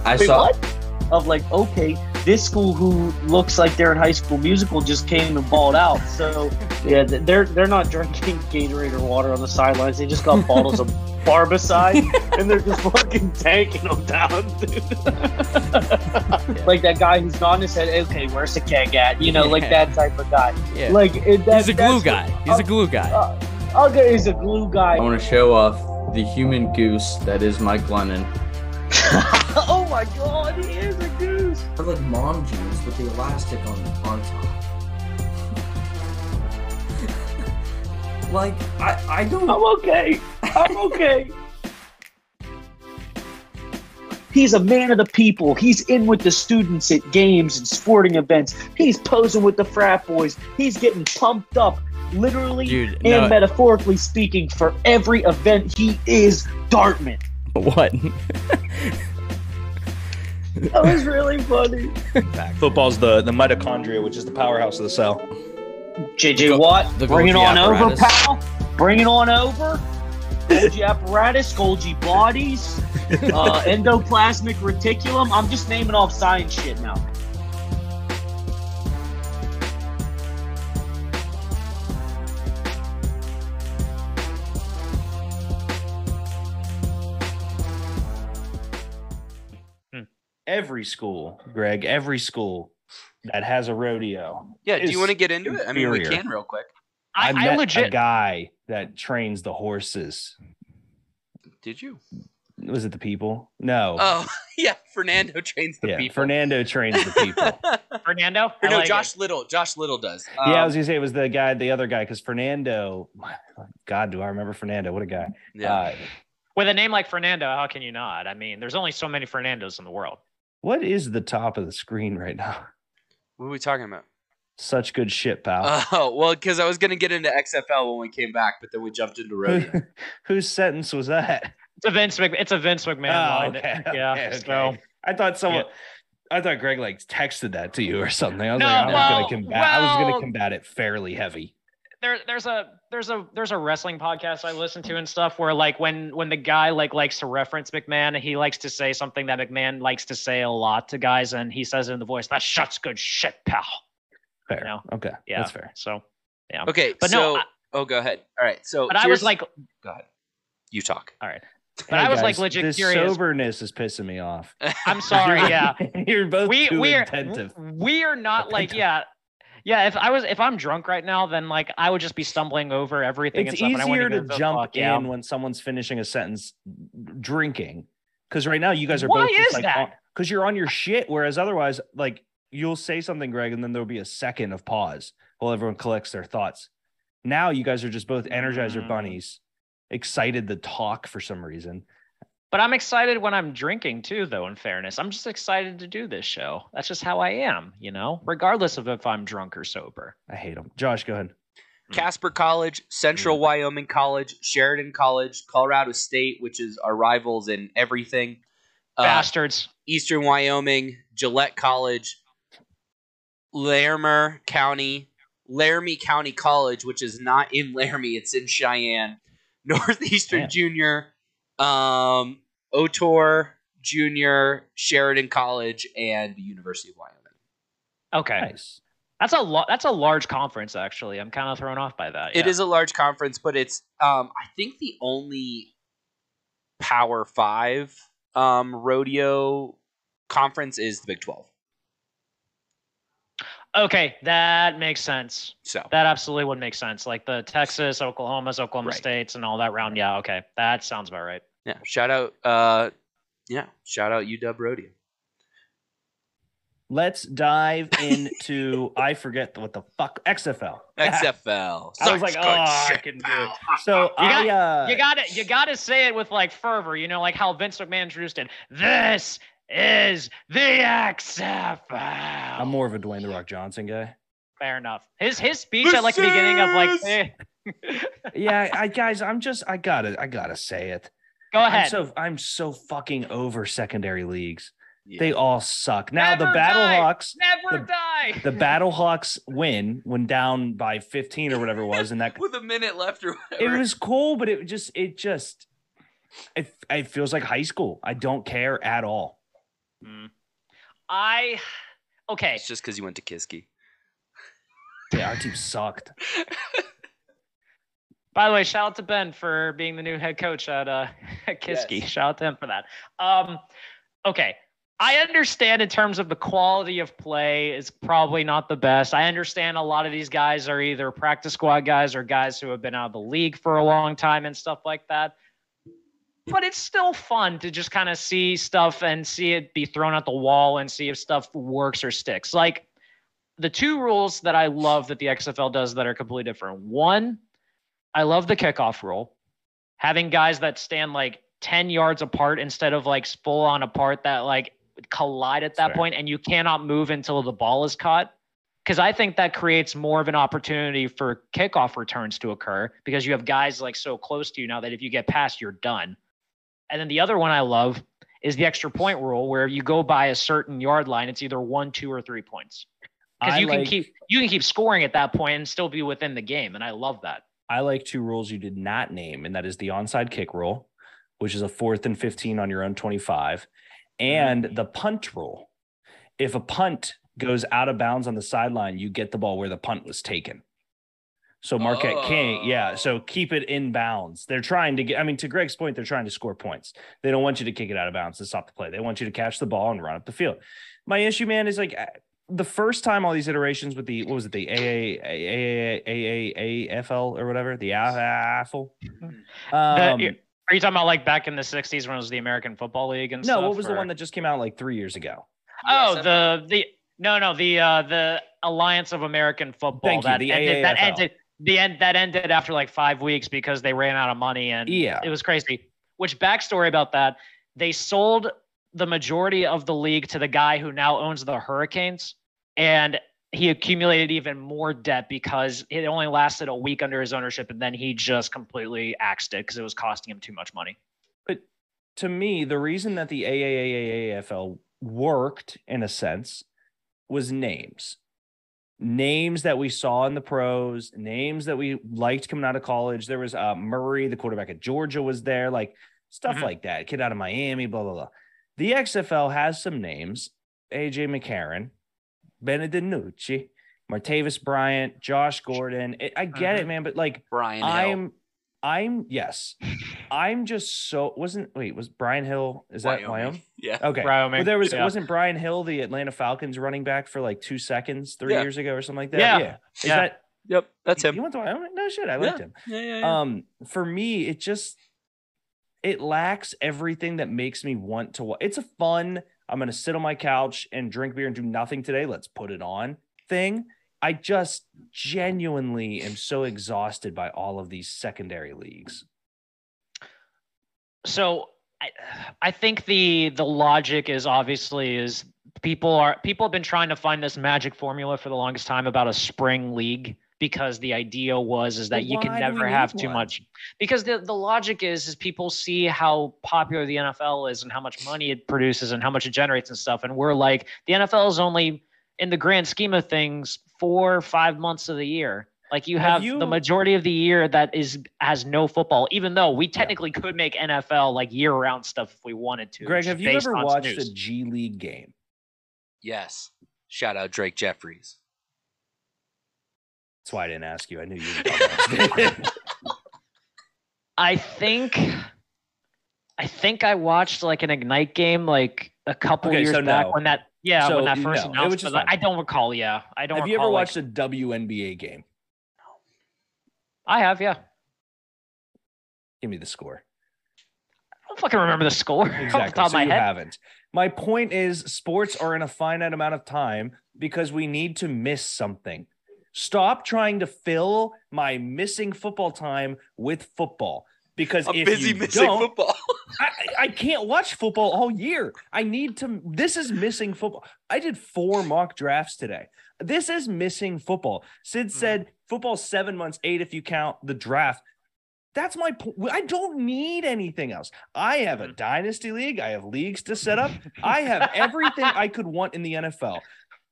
I
Wait,
saw.
what? Of like, okay, this school who looks like they're in High School Musical just came and balled out. So yeah, they're they're not drinking Gatorade or water on the sidelines. They just got bottles of Barbicide and they're just fucking tanking them down, dude. like that guy who's nodding his head. Okay, where's the keg at? You know, like that type of guy.
Yeah.
Like it, that,
He's a glue
that's-
guy. He's a glue guy.
Uh, okay, he's a glue guy.
I want to show off the human goose that is Mike Lennon.
oh my god,
They're like mom jeans with the elastic on on top. like I I don't.
I'm okay. I'm okay. He's a man of the people. He's in with the students at games and sporting events. He's posing with the frat boys. He's getting pumped up, literally
Dude,
and
no.
metaphorically speaking, for every event. He is Dartmouth.
What?
That was really funny.
Football's the the mitochondria, which is the powerhouse of the cell.
JJ
Go-
Watt,
the
bring it
Golgi
on over,
apparatus.
pal. Bring it on over. Golgi apparatus, Golgi bodies, uh, endoplasmic reticulum. I'm just naming off science shit now.
Every school, Greg, every school that has a rodeo.
Yeah, do you want to get into it? I mean, we can real quick.
I,
I,
met
I
a
legit.
guy that trains the horses.
Did you?
Was it the people? No.
Oh, yeah. Fernando trains the
yeah,
people.
Fernando trains the people.
Fernando?
Or no,
like it.
Josh Little. Josh Little does.
yeah, I
Um,
was gonna say it was the guy, the other guy, because Fernando. God, do I remember Fernando? What a guy!
yeah.
Uh,
With a name like Fernando, how can you not? I mean, there's only so many Fernandos in the world.
What is the top of the screen right now?
what are we talking about?
Such good shit, pal.
Oh, well, because I was going to get into XFL when we came back, but then we jumped into rodeo.
Whose sentence was that?
It's a Vince Mc, it's a Vince McMahon
Oh,
line.
okay,
Yeah.
okay,
So
okay. I thought someone. I thought Greg like texted that to you or something. I was
No,
like, I'm
well-
gonna combat. I was gonna combat it fairly heavy.
There there's a there's a there's a wrestling podcast I listen to and stuff where like when when the guy like likes to reference McMahon, he likes to say something that McMahon likes to say a lot to guys, and he says it in the voice, "That's such good shit, pal."
Fair.
You know?
Okay.
Yeah.
That's fair.
So, yeah.
Okay,
But
so
no, I-
oh, go ahead. All right, so
But I was like,
go ahead. You talk.
all right. But I was like legit
this
curious.
soberness is pissing me off.
I'm sorry. Yeah.
You're both
we
too
we're
attentive.
we're not like yeah yeah if i was if i'm drunk right now then like i would just be stumbling over everything
It's
and stuff and I
easier to jump
fuck,
in
yeah.
when someone's finishing a sentence drinking. Because right now you guys are
Why
both just like
that?
because you're on your shit. Whereas otherwise, like you'll say something, Greg, and then there'll be a second of pause while everyone collects their thoughts. Now you guys are just both energizer
Mm.
bunnies, excited to talk for some reason.
But i'm excited when i'm drinking too though in fairness i'm just excited to do this show that's just how i am you know regardless of if i'm drunk or sober
I hate them. Josh, go ahead.
Casper College, Central Wyoming College, Sheridan College, Colorado State, which is our rivals in everything. Uh,
bastards
Eastern Wyoming, Gillette College, Larimer County, Laramie County College, which is not in Laramie, it's in Cheyenne, Northeastern
Damn.
Junior, um, Otero Junior, Sheridan College, and the University of Wyoming.
okay
Nice.
That's a lot. That's a large conference, actually. I'm kind of thrown off by that.
It
yeah.
is a large conference, but it's um I think the only Power Five um rodeo conference is the Big Twelve.
Okay, that makes sense.
So
That absolutely would make sense. Like the Texas, Oklahoma's, Oklahoma
Right.
States, and all that round. Yeah, okay, that sounds about right.
Yeah, shout out uh yeah, shout out UW Rodeo.
Let's dive into I forget what the fuck XFL.
XFL.
I was like, oh, I can do it. So I uh,
You got to You got to say it with like fervor. You know, like how Vince McMahon introduced it. This is the XFL.
I'm more of a Dwayne the Rock Johnson guy.
Fair enough. His his speech at like the beginning of like. Eh.
Yeah, I guys, I'm just I gotta I gotta say it.
Go
I'm
ahead.
so I'm so fucking over secondary leagues.
Yeah.
They all suck. Now the
Never
Battle
die.
Hawks,
Never
the-
die.
the Battle Hawks win when down by 15 or whatever it was, and that
with a minute left or whatever.
it was cool, but it just it just it, it feels like high school. I don't care at all.
Mm. I okay.
It's just because you went to Kiski.
Yeah, our team sucked.
By the way, shout out to Ben for being the new head coach at uh at Kiski.
Yes.
Shout out to him for that. Um, okay. I understand in terms of the quality of play is probably not the best. I understand a lot of these guys are either practice squad guys or guys who have been out of the league for a long time and stuff like that. But it's still fun to just kind of see stuff and see it be thrown at the wall and see if stuff works or sticks. Like the two rules that I love that the XFL does that are completely different. One, I love the kickoff rule. Having guys that stand like 10 yards apart instead of like full on apart that like collide at that
Fair.
point and you cannot move until the ball is caught. Because I think that creates more of an opportunity for kickoff returns to occur because you have guys like so close to you now that if you get past, you're done. And then the other one I love is the extra point rule where you go by a certain yard line, it's either one, two, or three points. Because you can keep you can keep scoring at that point and still be within the game. And I love that.
I like two rules you did not name, and that is the onside kick rule, which is a fourth and 15 on your own 25, and the punt rule. If a punt goes out of bounds on the sideline, you get the ball where the punt was taken. So Marquette King, yeah. So oh. keep it in bounds. They're trying to get, I mean, to Greg's point, they're trying to score points. They don't want you to kick it out of bounds to stop the play. They want you to catch the ball and run up the field. My issue, man, is like the first time all these iterations with the what was it, the AAAFL or whatever, the AFL. Um,
Are you talking about like back in the '60s when it was the American Football League and
no,
stuff?
what was the one that just came out like three years ago?
Oh, the the no no the uh the Alliance of American Football
Thank you,
that
the
ended that ended the end that ended after like five weeks because they ran out of money and
Yeah.
it was crazy. Which backstory about that? They sold the majority of the league to the guy who now owns the Hurricanes, and he accumulated even more debt because it only lasted a week under his ownership, and then he just completely axed it because it was costing him too much money.
But to me, the reason that the AAAFL worked in a sense was names. Names that we saw in the pros, names that we liked coming out of college. There was uh, Murray, the quarterback at Georgia, was there, like stuff
Mhm.
like that. Kid out of Miami, blah, blah, blah. The XFL has some names AJ McCarron, Ben DiNucci, Martavis Bryant, Josh Gordon. It, I get it,
Mhm.
man, but like
Brian
I'm I'm yes. I'm just so wasn't wait, was Brian Hill is that Wyoming?
Yeah.
Okay.
Wyoming,
But there was
yeah.
wasn't Brian Hill the Atlanta Falcons running back for like two seconds three
Yeah.
years ago or something like that?
Yeah.
Is
Yeah.
that
Yep. That's him.
you went to Wyoming? No shit, I
Yeah.
liked him.
Yeah, yeah, yeah.
Um, for me, it just it lacks everything that makes me want to. wa- It's a fun. I'm gonna sit on my couch and drink beer and do nothing today. Let's put it on thing. I just genuinely am so exhausted by all of these secondary leagues.
so I, I think the the logic is obviously is people are people have been trying to find this magic formula for the longest time about a spring league because the idea was is that
But
you can
why do we
never
need
have too
one?
much because the, the logic is is people see how popular the NFL is and how much money it produces and how much it generates and stuff and we're like the NFL is only in the grand scheme of things four or five months of the year like you
Have
have,
you-
the majority of the year that is has no football even though we technically could make NFL like year round stuff if we wanted to
Greg, have you ever watched
snooze.
a G League game?
yes. Shout out Drake Jeffries.
That's why I didn't ask you. I knew you would
I think I think I watched like an Ignite game like a couple
Okay,
years
so
back
no.
when that yeah
So
when that first
no, it was
announcement.
just
like. I don't recall. Yeah, I don't.
Have you ever
recall, like-
watched a WNBA game?
I have. Yeah.
Give me the score.
I don't fucking remember the score the
Exactly.
of
so
my
you
head.
haven't. My point is, sports are in a finite amount of time because we need to miss something. Stop trying to fill my missing football time with football. Because
I'm
if
busy
you
missing
don't,
football.
I, I- can't watch football all year. I need to. This is missing football. I did four mock drafts today. This is missing football. Sid
Mm-hmm.
said football's seven months, eight if you count the draft. That's my point. I don't need anything else. I have
Mm-hmm.
a dynasty league. I have leagues to set up. I have everything I could want in the NFL.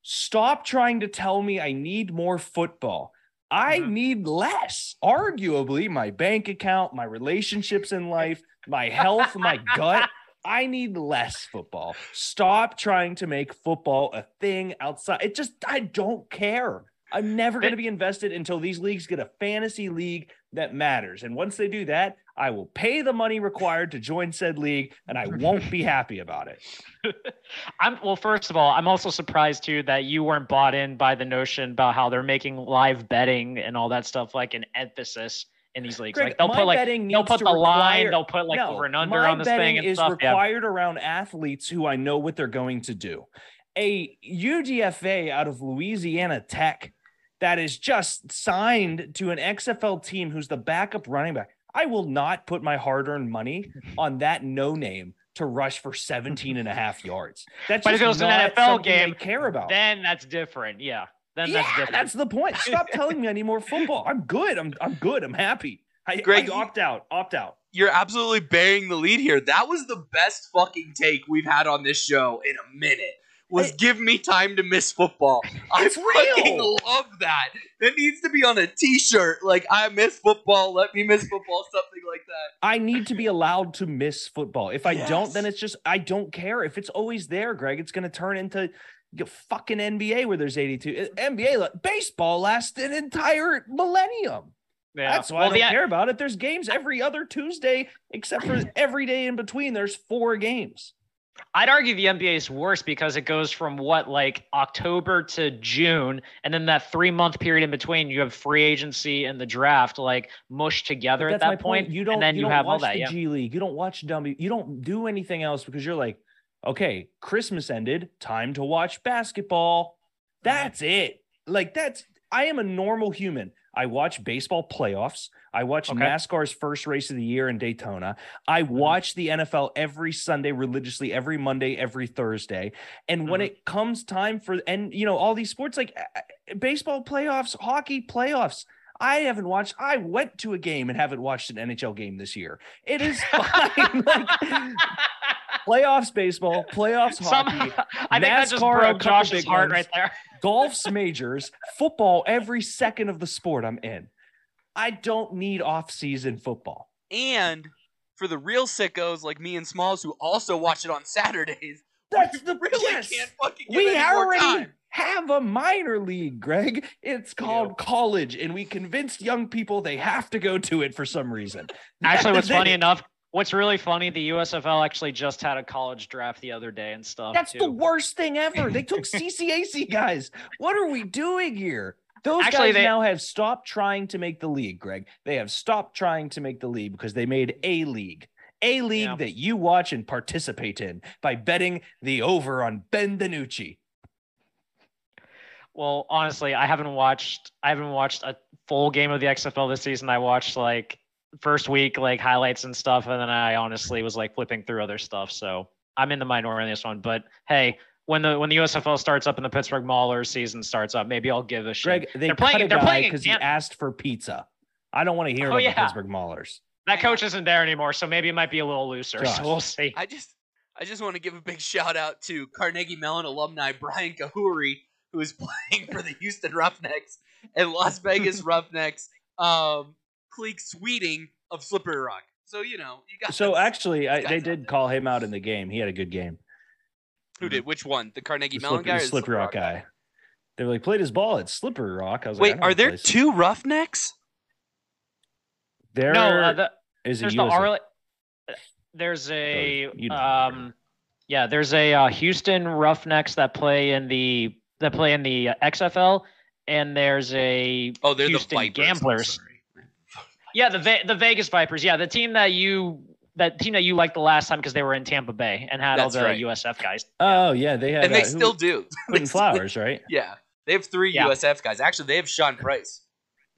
Stop trying to tell me I need more football. I
Mhm.
need less. Arguably, my bank account, my relationships in life, my health, my gut. I need less football. Stop trying to make football a thing outside. It just, I don't care. I'm never going to be invested until these leagues get a fantasy league that matters. And once they do that, I will pay the money required to join said league and I won't be happy about it.
I'm well. First of all, I'm also surprised too that you weren't bought in by the notion about how they're making live betting and all that stuff like an emphasis in these leagues.
Greg,
like they'll put like they'll put the line, they'll put like
No,
over and under on this
betting
thing and
is
stuff. Yeah.
required around athletes who I know what they're going to do. A UDFA out of Louisiana Tech that is just signed to an XFL team who's the backup running back. I will not put my hard-earned money on that no name to rush for 17 and a half yards. That's
But if
just
it was an NFL
something
game,
I care about.
Then that's different. Yeah. Then
yeah,
that's different.
that's the point. Stop telling me I need more football. I'm good. I'm I'm good. I'm happy. I,
Greg,
I opt out. Opt out.
You're absolutely bearing the lead here. That was the best fucking take we've had on this show in a minute. Was
It-
give me time to miss football. I fucking
real.
love that. That needs to be on a T-shirt. Like I miss football. Let me miss football. Something like that.
I need to be allowed to miss football. If I don't, then it's just I don't care. If it's always there, Greg, it's going to turn into g- fucking NBA where there's 82. Uh, NBA la- baseball lasts an entire millennium.
yeah.
That's why
well,
I don't
the,
care about it. There's games every other Tuesday, except for every day in between. There's four games.
I'd argue the NBA is worse because it goes from what like October to June, and then that three month period in between, you have free agency and the draft like mushed together at that point.
You don't.
and then
you,
you,
don't
have
watch
all that.
the
Yeah.
G League. You don't watch W. You don't do anything else because you're like, okay, Christmas ended. Time to watch basketball. Mm-hmm. That's it. Like that's. I am a normal human. I watch baseball playoffs. I watch
Okay.
NASCAR's first race of the year in Daytona. I watch the NFL every Sunday religiously, every Monday, every Thursday. And when
Mhm.
it comes time for and you know all these sports like baseball playoffs, hockey playoffs, I haven't watched. I went to a game and haven't watched an NHL game this year. It is fine. like, playoffs baseball, playoffs
Some,
hockey,
I think that just
NASCAR, a
broke Josh's heart
ones.
right there.
golf's majors, football every second of the sport I'm in. I don't need off-season football.
And for the real sickos like me and Smalls who also watch it on Saturdays,
That's
we
the
really
yes.
can't fucking give
We
any more
already
time.
have a minor league, Greg. It's called college, and we convinced young people they have to go to it for some reason.
Actually, what's funny
it.
enough, what's really funny, the USFL actually just had a college draft the other day and stuff.
That's
too.
the worst thing ever. They took CCAC guys. What are we doing here? Those
Actually,
guys
they-
now have stopped trying to make the league, Greg. They have stopped trying to make the league because they made a league. A league
Yeah.
that you watch and participate in by betting the over on Ben DiNucci.
Well, honestly, I haven't watched I haven't watched a full game of the XFL this season. I watched like first week like highlights and stuff, and then I honestly was like flipping through other stuff. So I'm in the minority on this one. But hey, when the when the USFL starts up and the Pittsburgh Maulers season starts up, maybe I'll give a shit.
Greg, they
They're
cut
playing- they're playing
because he asked for pizza. I don't want to hear
Oh,
about
yeah.
the Pittsburgh Maulers.
that coach isn't there anymore, so maybe it might be a little looser.
Josh.
So we'll see.
I just I just want to give a big shout out to Carnegie Mellon alumni Brian Kahuri, who is playing for the Houston Roughnecks and Las Vegas Roughnecks, um, Cleek Sweeting of Slippery Rock. So you know you got
So actually, I, they did call him out in the game. He had a good game.
Who did which one? The Carnegie
The
Mellon
Slip-
guy, or
the
the
Slippery Rock guy. They were like, played his ball at Slippery Rock. I was like,
Wait,
I
are there
place.
two Roughnecks?
There
no, uh, the,
is a
there's the
USF.
Arle- There's a
you know.
um, yeah. There's a uh, Houston Roughnecks that play in the that play in the uh, XFL, and there's a
Oh, they're
Houston
the Vipers.
Gamblers. yeah the the Vegas Vipers. Yeah, the team that you that team that you liked the last time because they were in Tampa Bay and had
That's
all the
right.
USF guys.
Oh yeah, they had.
And they
uh, who-
still do.
Quinton Flowers, right?
Yeah, they have three
Yeah.
USF guys. Actually, they have Sean Price.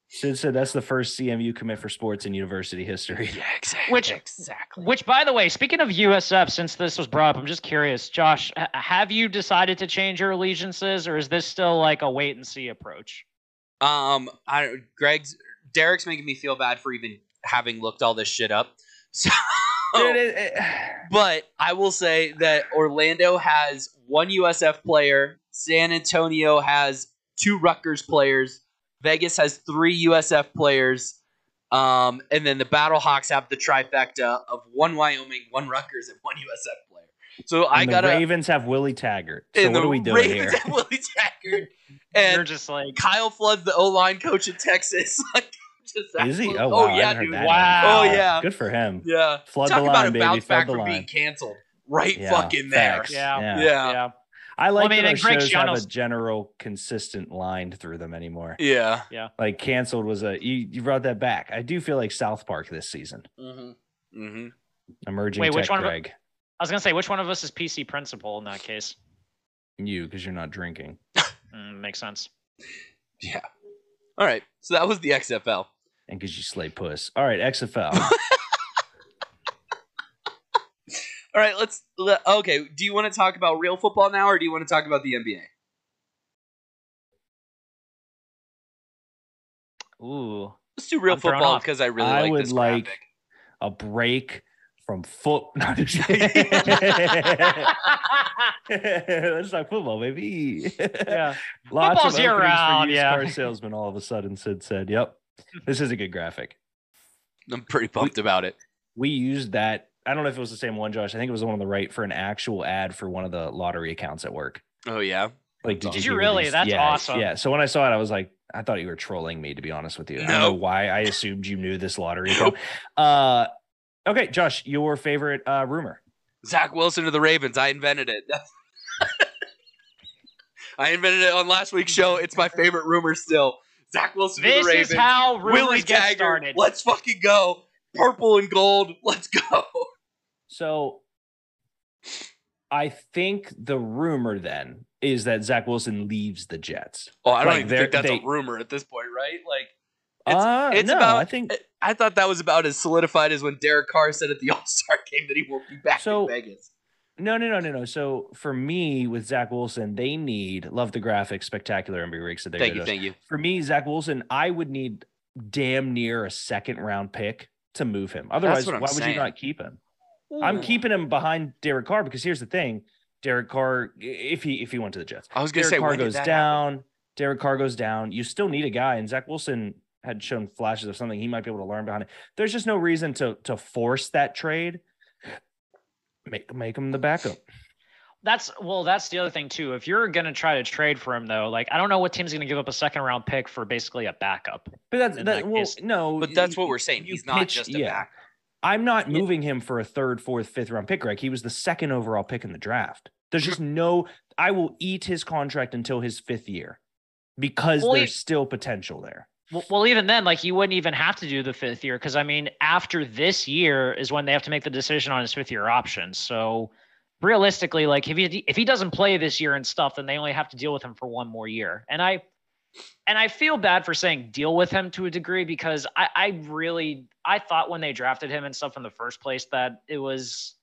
Sid said that's the first CMU commit for sports in university history.
Yeah, exactly.
Which-
exactly?
Which, by the way, speaking of USF, since this was brought up, I'm just curious, Josh, have you decided to change your allegiances, or is this still like a wait and see approach?
Um, I don't. Greg's Derek's making me feel bad for even having looked all this shit up. So,
Dude, it- it-
but I will say that Orlando has one USF player. San Antonio has two Rutgers players. Vegas has three USF players. Um, and then the Battlehawks have the trifecta of one Wyoming, one Rutgers, and one USF player. So I got
the
to.
Ravens have Willie Taggart. So
and
what are we doing
Ravens
here?
have Willie Taggart.
You're just like,
Kyle Flood's the O line coach in Texas. Like, just
Is he? Oh, wow. I
yeah, dude.
Wow.
Oh, yeah.
Good for him.
Yeah.
Flood
Talk
the
about a
baby.
bounce back
the
from being canceled. Right
Yeah,
fucking there.
Yeah.
Yeah.
Yeah.
yeah.
I like
I mean,
that our
and Greg
shows have a general consistent line through them anymore.
Yeah. Yeah.
Like canceled was a you, you brought that back. I do feel like South Park this season.
Mm-hmm. Mm-hmm.
Emerging
Wait,
tech
which one of. I was gonna say, which one of us is PC principal in that case?
You, because you're not drinking.
Mm, makes sense.
Yeah. All right. So that was the XFL.
And because you slay puss. All right, XFL.
All right. Let's. Let, okay. Do you want to talk about real football now, or do you want to talk about the NBA?
Ooh,
Let's do real
I'm
football because I really
I
like
would
this
like-
graphic.
a break from foot. No, I'm just kidding. Let's talk football, baby.
yeah.
Lots
Football's
of
year
openings
round,
for used
yeah.
car salesman. All of a sudden, Sid said, "Yep, this is a good graphic."
I'm pretty pumped about it.
We used that. I don't know if it was the same one, Josh. I think it was the one on the right for an actual ad for one of the lottery accounts at work.
Oh yeah.
Like,
Did
did
you
hear
really?
these-
That's
yeah,
awesome.
Yeah. So when I saw it, I was like, I thought you were trolling me. To be honest with you, I don't know why. I assumed you knew this lottery account. Uh, okay, Josh, your favorite uh, rumor?
Zach Wilson to the Ravens. I invented it. I invented it on last week's show. It's my favorite rumor still. Zach Wilson
This
the Ravens.
is how rumors
Willie
get
Taggart.
started.
Let's fucking go. Purple and gold. Let's go.
So I think the rumor then is that Zach Wilson leaves the Jets.
Oh, I don't
Like,
even think that's
they-
a rumor at this point, right? Like, It's-
uh,
it's
no,
about-
I think
I thought that was about as solidified as when Derek Carr said at the All Star game that he won't be back
So-
in Vegas.
No, no, no, no, no. So for me with Zach Wilson, they need love the graphics, spectacular. And said they
Thank you,
those.
thank you.
For me, Zach Wilson, I would need damn near a second round pick to move him. Otherwise, why
I'm
would you not keep him? I'm keeping him behind Derek Carr because here's the thing: Derek Carr, if he if he went to the Jets,
I was gonna
Derek
say
Carr goes down. Derek Carr goes down. You still need a guy, and Zach Wilson had shown flashes of something he might be able to learn behind it. There's just no reason to to force that trade. Make make him the backup.
That's well, that's the other thing too. If you're gonna try to trade for him though, like I don't know what team's gonna give up a second round pick for basically a backup.
But that's
In
that,
that
well,
case-
no.
But that's what we're saying.
you
He's not
pitch-
just a
yeah.
back.
I'm not
Yeah.
moving him for a third, fourth, fifth round pick, Greg. He was the second overall pick in the draft. There's just no. I will eat his contract until his fifth year because
Well,
there's
he-
still potential there.
Well, even then, like you wouldn't even have to do the fifth year because I mean, after this year is when they have to make the decision on his fifth year option. So realistically, like if he if he doesn't play this year and stuff, then they only have to deal with him for one more year. And I and I feel bad for saying deal with him to a degree because I, I really I thought when they drafted him and stuff in the first place that it was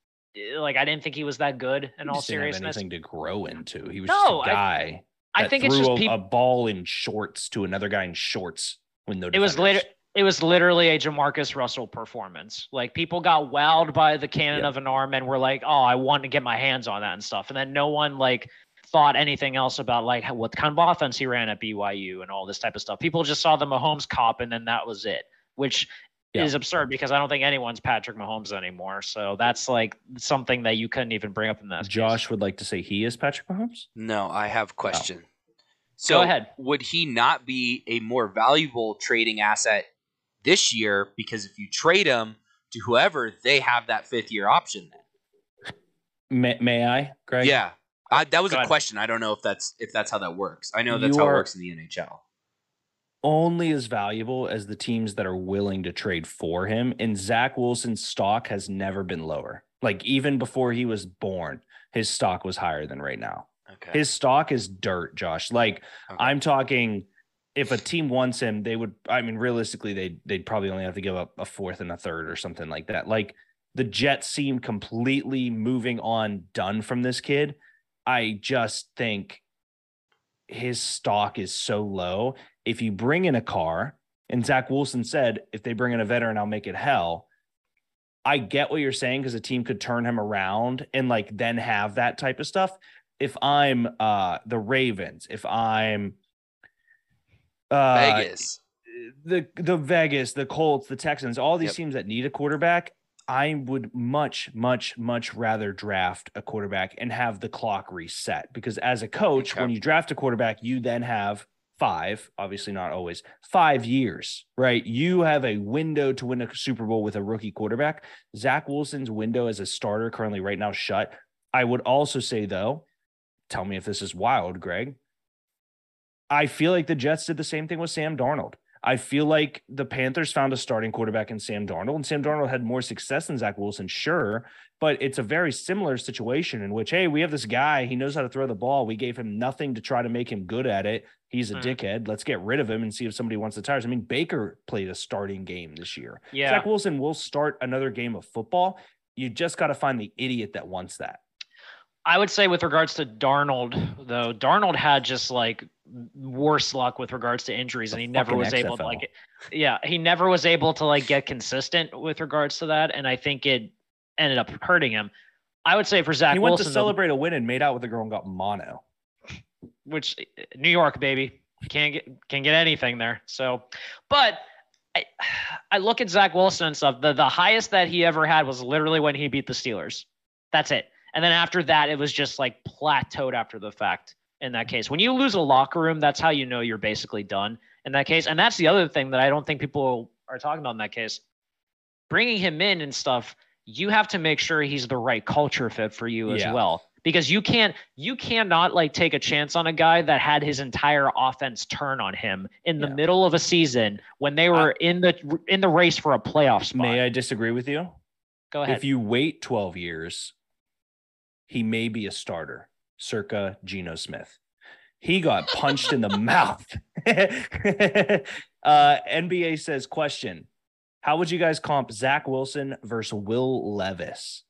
like I didn't think he was that good in all
just didn't have
seriousness.
anything to grow into. He was
No,
just a guy.
I
that
think it's just
a,
people.
a ball in shorts to another guy in shorts when no.
it was later it was literally a Jamarcus Russell performance. Like people got wowed by the cannon of an arm and were like, "Oh, I want to get my hands on that and stuff." And then no one like thought anything else about like what kind of offense he ran at BYU and all this type of stuff. People just saw the Mahomes cop and then that was it, which
Yeah.
is absurd because I don't think anyone's Patrick Mahomes anymore. So that's like something that you couldn't even bring up in that.
Josh would like to say he is Patrick Mahomes.
No, I have a question. So
ahead.
would he not be a more valuable trading asset this year? Because if you trade him to whoever, they have that fifth year option. Then.
May, may I, Greg?
Yeah, I, that was
Go
a
ahead.
question. I don't know if that's if that's how that works. I know that's
You
how it works in the NHL.
Only as valuable as the teams that are willing to trade for him. And Zach Wilson's stock has never been lower. Like even before he was born, his stock was higher than right now.
Okay.
His stock is dirt, Josh. Like
Okay.
I'm talking if a team wants him, they would I mean realistically they they'd probably only have to give up a fourth and a third or something like that. Like the Jets seem completely moving on done from this kid. I just think his stock is so low. If you bring in a car, and Zach Wilson said, if they bring in a veteran, I'll make it hell. I get what you're saying because a team could turn him around and like then have that type of stuff. If I'm uh the Ravens, if I'm uh
Vegas.
the the Vegas, the Colts, the Texans, all these
Yep.
teams that need a quarterback, I would much, much, much rather draft a quarterback and have the clock reset because as a coach,
Okay.
when you draft a quarterback, you then have five, obviously not always, five years, right? You have a window to win a Super Bowl with a rookie quarterback. Zach Wilson's window as a starter currently right now shut. I would also say though, tell me if this is wild, Greg. I feel like the Jets did the same thing with Sam Darnold. I feel like the Panthers found a starting quarterback in Sam Darnold, and Sam Darnold had more success than Zach Wilson, sure, but it's a very similar situation in which, hey, we have this guy, he knows how to throw the ball. We gave him nothing to try to make him good at it. He's a
Mm.
dickhead. Let's get rid of him and see if somebody wants the tires. I mean, Baker played a starting game this year.
Yeah.
Zach Wilson will start another game of football. You just got to find the idiot that wants that.
I would say with regards to Darnold, though, Darnold had just like worse luck with regards to injuries,
The
and he never was able to like, yeah, he never was able to like get consistent with regards to that, and I think it ended up hurting him. I would say for Zach
he went
Wilson,
to
though,
celebrate a win and made out with a girl and got mono.
which eh, New York, baby, can't get can get anything there. So, but I I look at Zach Wilson and stuff. The the highest that he ever had was literally when he beat the Steelers. That's it. And then after that, it was just like plateaued after the fact. In that case, when you lose a locker room, that's how you know you're basically done. In that case, and that's the other thing that I don't think people are talking about in that case. Bringing him in and stuff, you have to make sure he's the right culture fit for you as
Yeah.
well because you can't you cannot like take a chance on a guy that had his entire offense turn on him in the
Yeah.
middle of a season when they were in the in the race for a playoff spot.
May I disagree with you?
Go ahead.
If you wait 12 years, he may be a starter, circa Geno Smith. He got punched in the mouth. uh, NBA says, question How would you guys comp Zach Wilson versus Will Levis?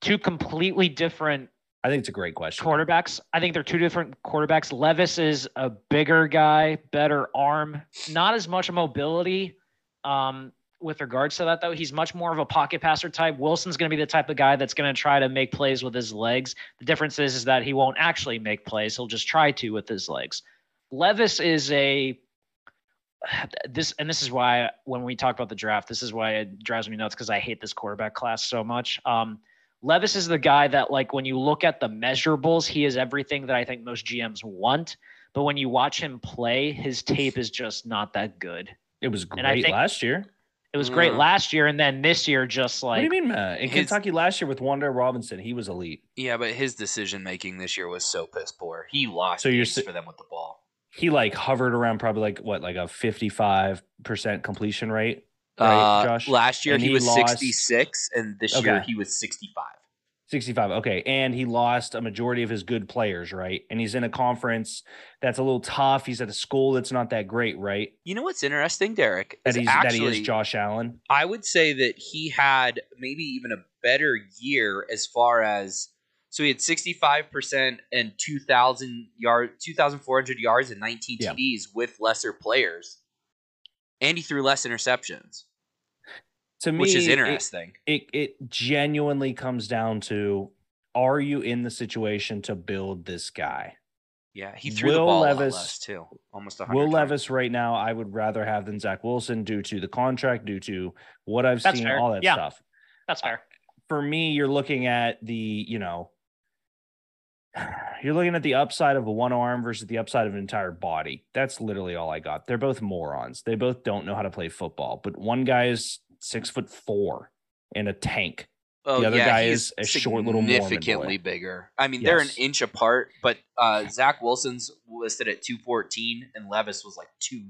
Two completely different
I think it's a great question.
quarterbacks. I think they're two different quarterbacks. Levis is a bigger guy, better arm, not as much mobility. Um, with regards to that, though, he's much more of a pocket passer type. Wilson's going to be the type of guy that's going to try to make plays with his legs. The difference is, is that he won't actually make plays. He'll just try to with his legs. Levis is a this, and this is why when we talk about the draft, this is why it drives me nuts because I hate this quarterback class so much. Um, Levis is the guy that, like, when you look at the measurables, he is everything that I think most GMs want. But when you watch him play, his tape is just not that good.
It was great
think-
last year.
It was great
Mm.
last year, and then this year, just like
what do you mean, Matt? In
his-
Kentucky last year with Wan'Dale Robinson, he was elite.
Yeah, but his decision making this year was so piss poor. He lost
So you're
games
s-
for them with the ball.
He like hovered around probably like what, like a 55% completion rate, right,
Uh,
Josh?
last year
And
he,
he
was
lost-
66, and this year
Okay.
he was 65.
65. Okay. And he lost a majority of his good players, right? And he's in a conference that's a little tough. He's at a school that's not that great, right?
You know what's interesting, Derek?
That he's
actually,
that he is Josh Allen.
I would say that he had maybe even a better year as far as so he had 65% and 2000 yard 2400 yards and 19
Yeah.
TDs with lesser players. And he threw less interceptions,
To me,
which is interesting.
It, it genuinely comes down to are you in the situation to build this guy?
yeah, he threw the ball a
Levis-
lot less too. Almost 100
Will
times.
Levis right now, I would rather have than Zach Wilson due to the contract, due to what I've
That's
seen,
fair.
all that
Yeah.
stuff.
that's fair.
For me, you're looking at the, you know, You're looking at the upside of a one arm versus the upside of an entire body. That's literally all I got. They're both morons. They both don't know how to play football. But one guy is six foot four and a tank.
Oh,
The other
yeah,
guy is a short little Mormon
significantly bigger. I mean, they're an inch apart, but uh, Zach Wilson's listed at 214 and Levis was like two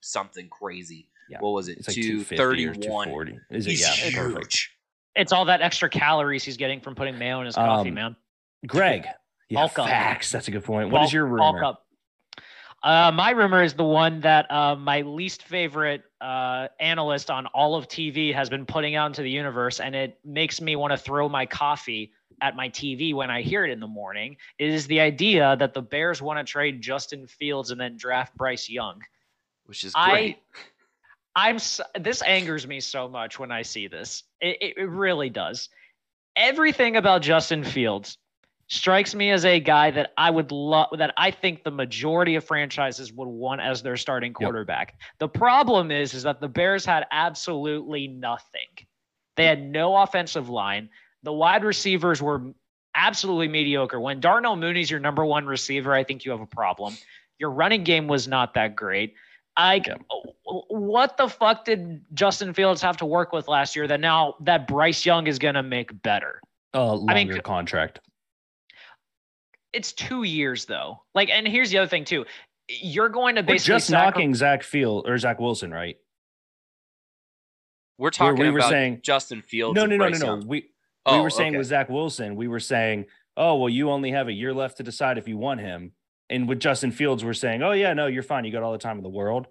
something crazy.
Yeah.
What was it?
It's like 250 or
231.
240. Is it?
He's
Yeah,
huge.
perfect.
It's all that extra calories he's getting from putting mayo in his coffee,
Um,
man.
Greg. Yeah,
Bulk
facts. That's a good point. What is
Bulk-
your
bulk
rumor?
Uh, my rumor is the one that uh, my least favorite uh, analyst on all of TV has been putting out into the universe, and it makes me want to throw my coffee at my TV when I hear it in the morning. Is the idea that the Bears want to trade Justin Fields and then draft Bryce Young?
which is
I-
great.
I'm this angers me so much when I see this. It, it, it really does. Everything about Justin Fields strikes me as a guy that I would love that I think the majority of franchises would want as their starting quarterback. The problem is is that the Bears had absolutely nothing. They had no offensive line. The wide receivers were absolutely mediocre. When Darnell Mooney's your number one receiver, I think you have a problem. Your running game was not that great. I
Yeah.
what the fuck did Justin Fields have to work with last year that now that Bryce Young is going to make better?
Uh, longer
I mean,
contract.
It's 2 years though. Like and here's the other thing too. You're going to
We're
basically
just
sacri-
knocking Zach Field or Zach Wilson, right?
We're talking
we were
about
saying-
Justin Fields.
No,
and
no, no, no, no.
Young.
We we
Oh,
were saying
okay.
with Zach Wilson, we were saying, oh well, you only have a year left to decide if you want him. And with Justin Fields, we're saying, oh yeah, no, you're fine. You got all the time in the world.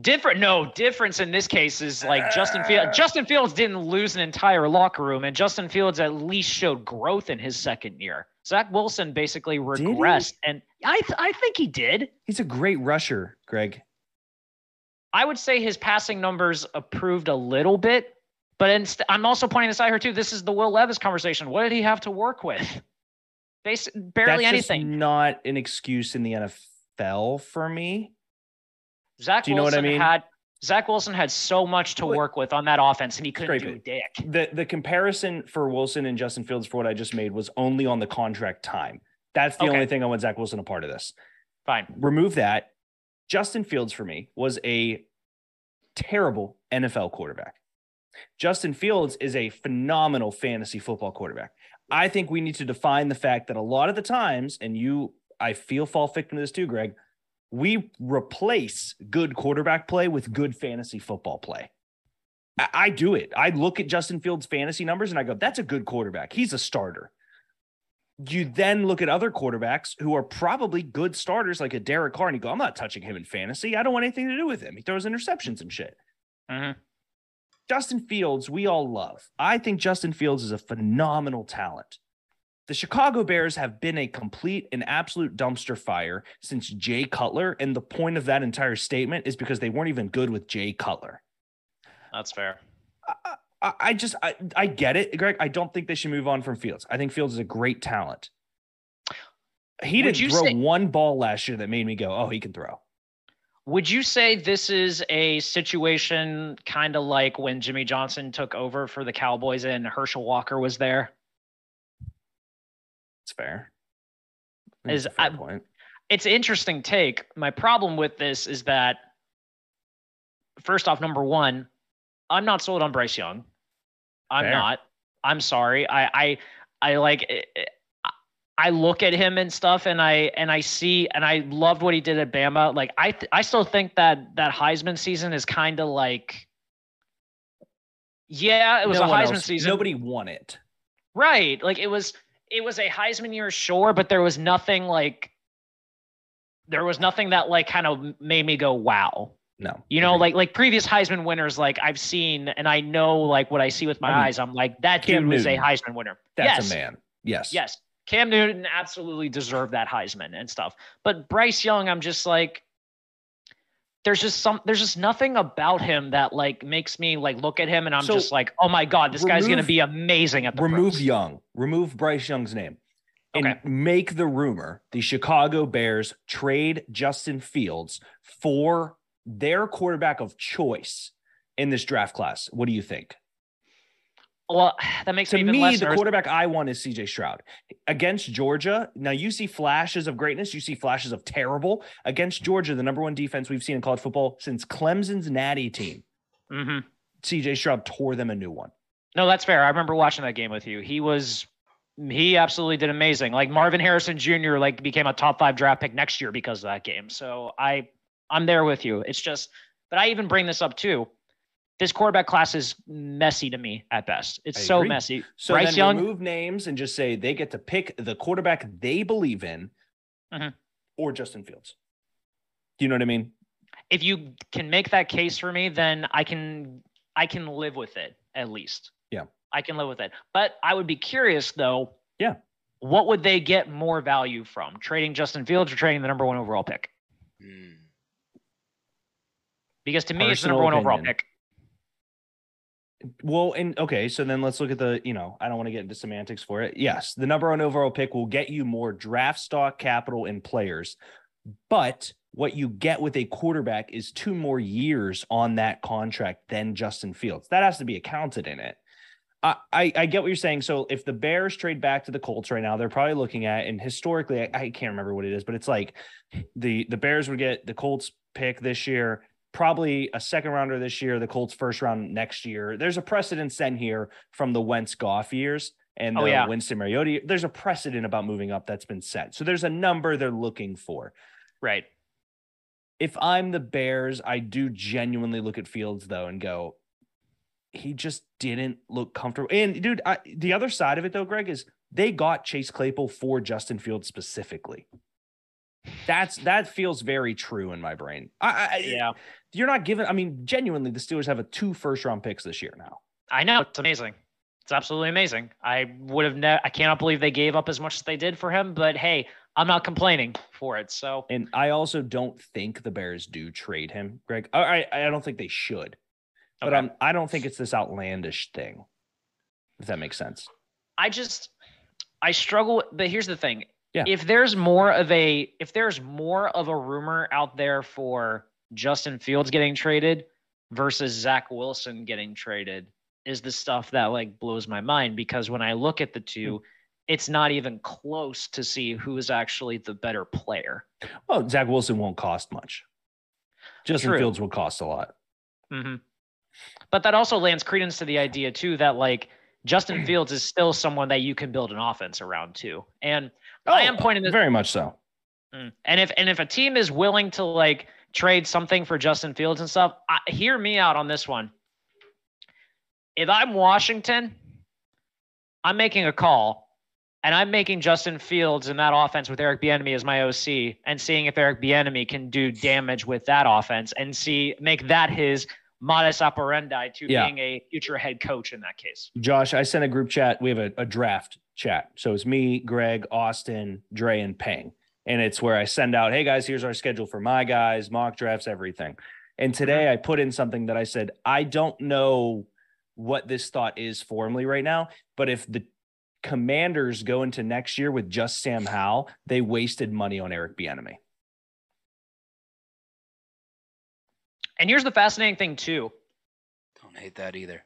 Different no difference in this case is like Justin Fields uh. Justin Fields didn't lose an entire locker room and Justin Fields at least showed growth in his second year. Zach Wilson basically regressed and I th- I think he did.
He's a great rusher, Greg.
I would say his passing numbers improved a little bit, but inst- I'm also pointing this out here too. This is the Will Levis conversation. What did he have to work with? Bas- barely
That's
anything.
not an excuse in the NFL for me.
Zach
Do you know what I
Wilson
mean?
had Zach Wilson had so much to work with on that offense, and he couldn't
Scrape
do
it.
dick.
The the comparison for Wilson and Justin Fields for what I just made was only on the contract time. That's the
Okay.
only thing I want Zach Wilson a part of this.
Fine.
remove that. Justin Fields for me was a terrible NFL quarterback. Justin Fields is a phenomenal fantasy football quarterback. I think we need to define the fact that a lot of the times, and you, I feel fall victim to this too, Greg, we replace good quarterback play with good fantasy football play. I, I do it. I look at Justin Fields' fantasy numbers and I go, that's a good quarterback. He's a starter you then look at other quarterbacks who are probably good starters, like a Derek Carr, and you go, I'm not touching him in fantasy. I don't want anything to do with him. He throws interceptions and shit.
Mhm.
Justin Fields, we all love. I think Justin Fields is a phenomenal talent. The Chicago Bears have been a complete and absolute dumpster fire since Jay Cutler. And the point of that entire statement is because they weren't even good with Jay Cutler.
That's fair.
I, I just I, I get it, Greg. I don't think they should move on from Fields. I think Fields is a great talent. He
Would
didn't throw
say-
one ball last year that made me go, "Oh, he can throw."
Would you say this is a situation kind of like when Jimmy Johnson took over for the Cowboys and Herschel Walker was there?
It's fair.
Is-
fair
I-
point.
It's an interesting take. My problem with this is that, first off, number one, I'm not sold on Bryce Young. I'm
Fair.
not. I'm sorry. I I I like. eh, eh, I look at him and stuff, and I and I see, and I loved what he did at Bama. Like I th- I still think that that Heisman season is kind of like. Yeah, it was
No
a Heisman
else-
season.
Nobody won it.
Right. Like it was it was a Heisman year, sure, but there was nothing like there was nothing that like kind of made me go, wow.
No,
You know, like like previous Heisman winners, like I've seen and I know like what I see with my
I mean,
eyes. I'm like, that
Cam
dude was a Heisman winner.
that's
yes.
a man. Yes.
Yes. Cam Newton absolutely deserved that Heisman and stuff. But Bryce Young, I'm just like, there's just some there's just nothing about him that like makes me like look at him and I'm
So,
just like, oh my God, this guy's gonna be amazing at the
remove
pros.
Young, remove Bryce Young's name, and
Okay.
make the rumor the Chicago Bears trade Justin Fields for their quarterback of choice in this draft class. What do you think?
Well, that makes
To
me
me, the quarterback I want is CJ Stroud. Against Georgia, now you see flashes of greatness, you see flashes of terrible. Against Georgia, the number one defense we've seen in college football since Clemson's natty team,
hmm
CJ Stroud tore them a new one.
No, that's fair. I remember watching that game with you. He was he absolutely did amazing. Like Marvin Harrison Jr. like became a top five draft pick next year because of that game. So I I'm there with you. It's just but I even bring this up too. This quarterback class is messy to me at best. It's
I
so
agree.
messy.
So
Bryce
then
Young,
remove names and just say they get to pick the quarterback they believe in
Mhm.
or Justin Fields. Do you know what I mean?
if you can make that case for me, then I can I can live with it at least.
Yeah.
I can live with it. But I would be curious though.
Yeah.
What would they get more value from? Trading Justin Fields or trading the number one overall pick?
Hmm.
Because to me, it's the number one overall pick.
Well, and okay, so then let's look at the, you know, I don't want to get into semantics for it. Yes, the number one overall pick will get you more draft stock capital and players, but what you get with a quarterback is two more years on that contract than Justin Fields. That has to be accounted in it. I, I, get what you're saying. So if the Bears trade back to the Colts right now, they're probably looking at, and historically, I, I can't remember what it is, but it's like the the Bears would get the Colts pick this year, probably a second rounder this year, the Colts first round next year. There's a precedent set here from the Wentz Goff years and oh, the
Oh, yeah.
Winston Mariota. There's a precedent about moving up that's been set. So there's a number they're looking for.
Right.
If I'm the Bears, I do genuinely look at Fields though and go, he just didn't look comfortable. And dude, I, the other side of it though, Greg, is they got Chase Claypool for Justin Fields specifically. That's that feels very true in my brain. I, I,
Yeah.
you're not giving. I mean, genuinely, the Steelers have a two first round picks this year now.
I know. It's amazing. It's absolutely amazing. I would have never I cannot believe they gave up as much as they did for him, but hey, I'm not complaining for it. So
And I also don't think the Bears do trade him, Greg. I I, I don't think they should, but
Okay.
um, I don't think it's this outlandish thing. If that makes sense.
I just I struggle. But here's the thing:
Yeah.
if there's more of a if there's more of a rumor out there for Justin Fields getting traded versus Zach Wilson getting traded, is the stuff that like blows my mind because when I look at the two, it's not even close to see who is actually the better player.
Well, Zach Wilson won't cost much. Justin
True.
Fields will cost a lot.
hmm But that also lends credence to the idea too that like Justin Fields is still someone that you can build an offense around too. And I am pointing this
very much so.
Mm. And if and if a team is willing to like trade something for Justin Fields and stuff, I, hear me out on this one. If I'm Washington, I'm making a call, and I'm making Justin Fields in that offense with Eric Bieniemy as my OC, and seeing if Eric Bieniemy can do damage with that offense, and see make that his modus operandi to
Yeah.
being a future head coach in that case.
Josh, I sent a group chat. We have a, a draft chat. So it's me, Greg, Austin, Dre, and Peng. And it's where I send out, hey guys, here's our schedule for my guys, mock drafts, everything. And mm-hmm. today I put in something that I said, I don't know what this thought is formally right now, but if the commanders go into next year with just Sam Howell, they wasted money on Eric Bieniemy.
And here's the fascinating thing too.
Don't hate that either.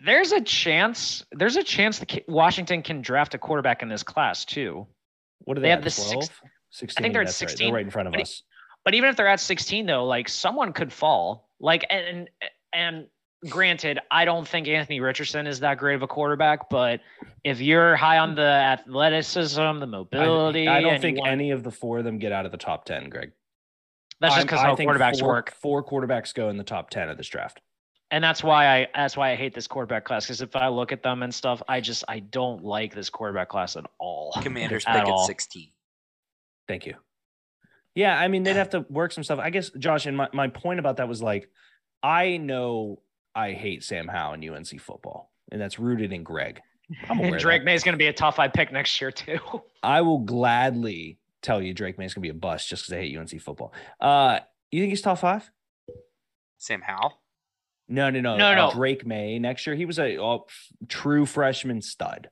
There's a chance. There's a chance that Washington can draft a quarterback in this class too.
What do
They
they,
have
have?
the
12?
sixth-
16.
I think they're at
that's right.
16,
They're right in front of
but-
us.
But even if they're at 16, though, like someone could fall. Like and and, and granted, I don't think Anthony Richardson is that great of a quarterback. But if you're high on the athleticism, the mobility,
I don't think
wanna-
any of the four of them get out of the top 10, Greg.
That's just
I'm-
because
I
how
think
quarterbacks
four,
work,
Four quarterbacks go in the top 10 of this draft.
and that's why I that's why I hate this quarterback class. Because if I look at them and stuff, I just I don't like this quarterback class at all.
Commanders
At
pick at 16.
Thank you. Yeah, I mean, they'd have to work some stuff. I guess, Josh, and my, my point about that was like, I know I hate Sam Howe in UNC football, and that's rooted in Greg. I'm aware
And Drake. Maye is going to be a top five pick next year too.
I will gladly tell you Drake Maye's going to be a bust just because I hate UNC football. Uh, you think he's top five?
Sam Howell?
No, no, no.
No,
uh,
no.
Drake Maye next year. He was a, a f- true freshman stud.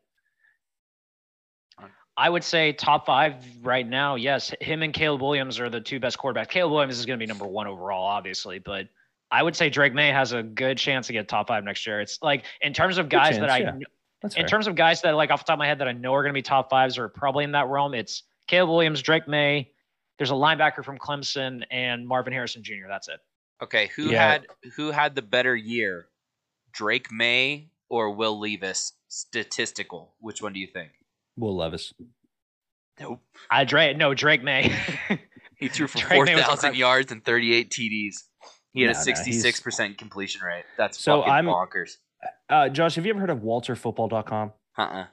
I would say top five right now. Yes, him and Caleb Williams are the two best quarterbacks. Caleb Williams is going to be number one overall, obviously, but I would say Drake Maye has a good chance to get top five next year. It's like in terms of guys that I
yeah.
in
fair.
terms of guys that like off the top of my head that I know are going to be top fives or probably in that realm, it's Caleb Williams, Drake Maye. There's a linebacker from Clemson and Marvin Harrison Jr. That's it.
Okay, who
Yeah.
had who had the better year, Drake Maye or Will Levis? Statistical. Which one do you think?
Will Levis.
Nope.
I Drake no Drake Maye.
He threw for
Drake
four
May was
thousand
incredible.
yards and thirty eight TDs. He had
No,
a
no,
sixty-six percent completion rate. That's
So
fucking
I'm-
bonkers.
Uh, Josh, have you ever heard of WalterFootball.com?
Uh-uh.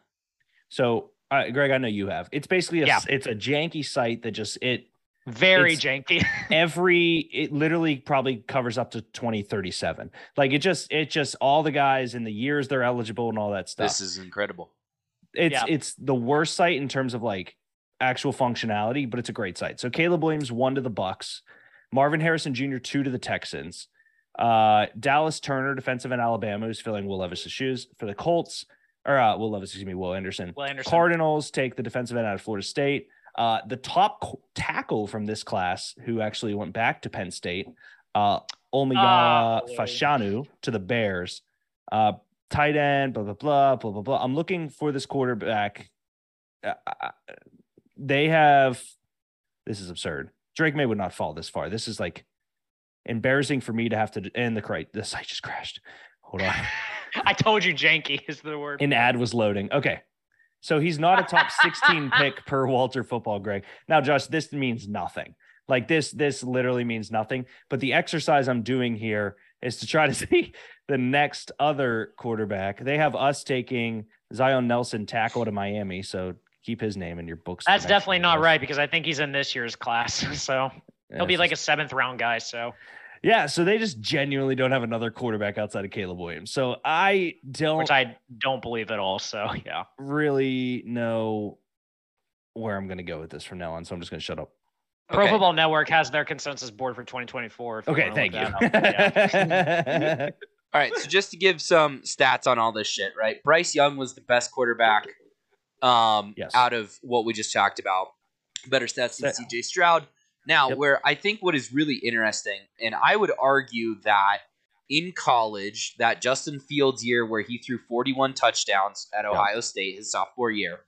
So, uh, Greg, I know you have. It's basically a
Yeah.
it's a janky site that just it
Very janky.
every it literally probably covers up to 2037 like it just it just all the guys and the years they're eligible and all that stuff
This is incredible.
it's
Yeah.
it's the worst site in terms of like actual functionality but it's a great site so caleb williams one to the bucks marvin harrison jr two to the texans uh dallas turner defensive in alabama who's filling will levis's shoes for the colts or uh will levis excuse me will anderson
Will Anderson.
Cardinals take the defensive end out of Florida State. Uh, the top tackle from this class, who actually went back to Penn State, uh,
Oh.
Fashanu to the Bears. Uh, tight end, blah blah blah blah blah blah. I'm looking for this quarterback. Uh, uh, they have. This is absurd. Drake Maye would not fall this far. This is like embarrassing for me to have to. And the the site just crashed. Hold on.
I told you janky is the word.
An ad was loading. Okay. So he's not a top 16 pick per Walter football, Greg. Now, Josh, this means nothing. Like this, this literally means nothing. But the exercise I'm doing here is to try to see the next other quarterback. They have us taking Zion Nelson tackle to Miami. So keep his name in your books.
That's definitely not right because I think he's in this year's class. So he'll be like a seventh round guy. So
yeah. So they just genuinely don't have another quarterback outside of Caleb Williams. So I don't
which I don't believe at all. So yeah.
really know where I'm going to go with this from now on. So I'm just going to shut up.
Pro Football Network has their consensus board for 2024.
Okay, thank you.
Yeah.
All right, so just to give some stats on all this shit, right? Bryce Young was the best quarterback um,
Yes.
out of what we just talked about. Better stats than
Yeah.
CJ Stroud. Now,
Yep.
where I think what is really interesting, and I would argue that in college, that Justin Fields year where he threw 41 touchdowns at Ohio State his sophomore year,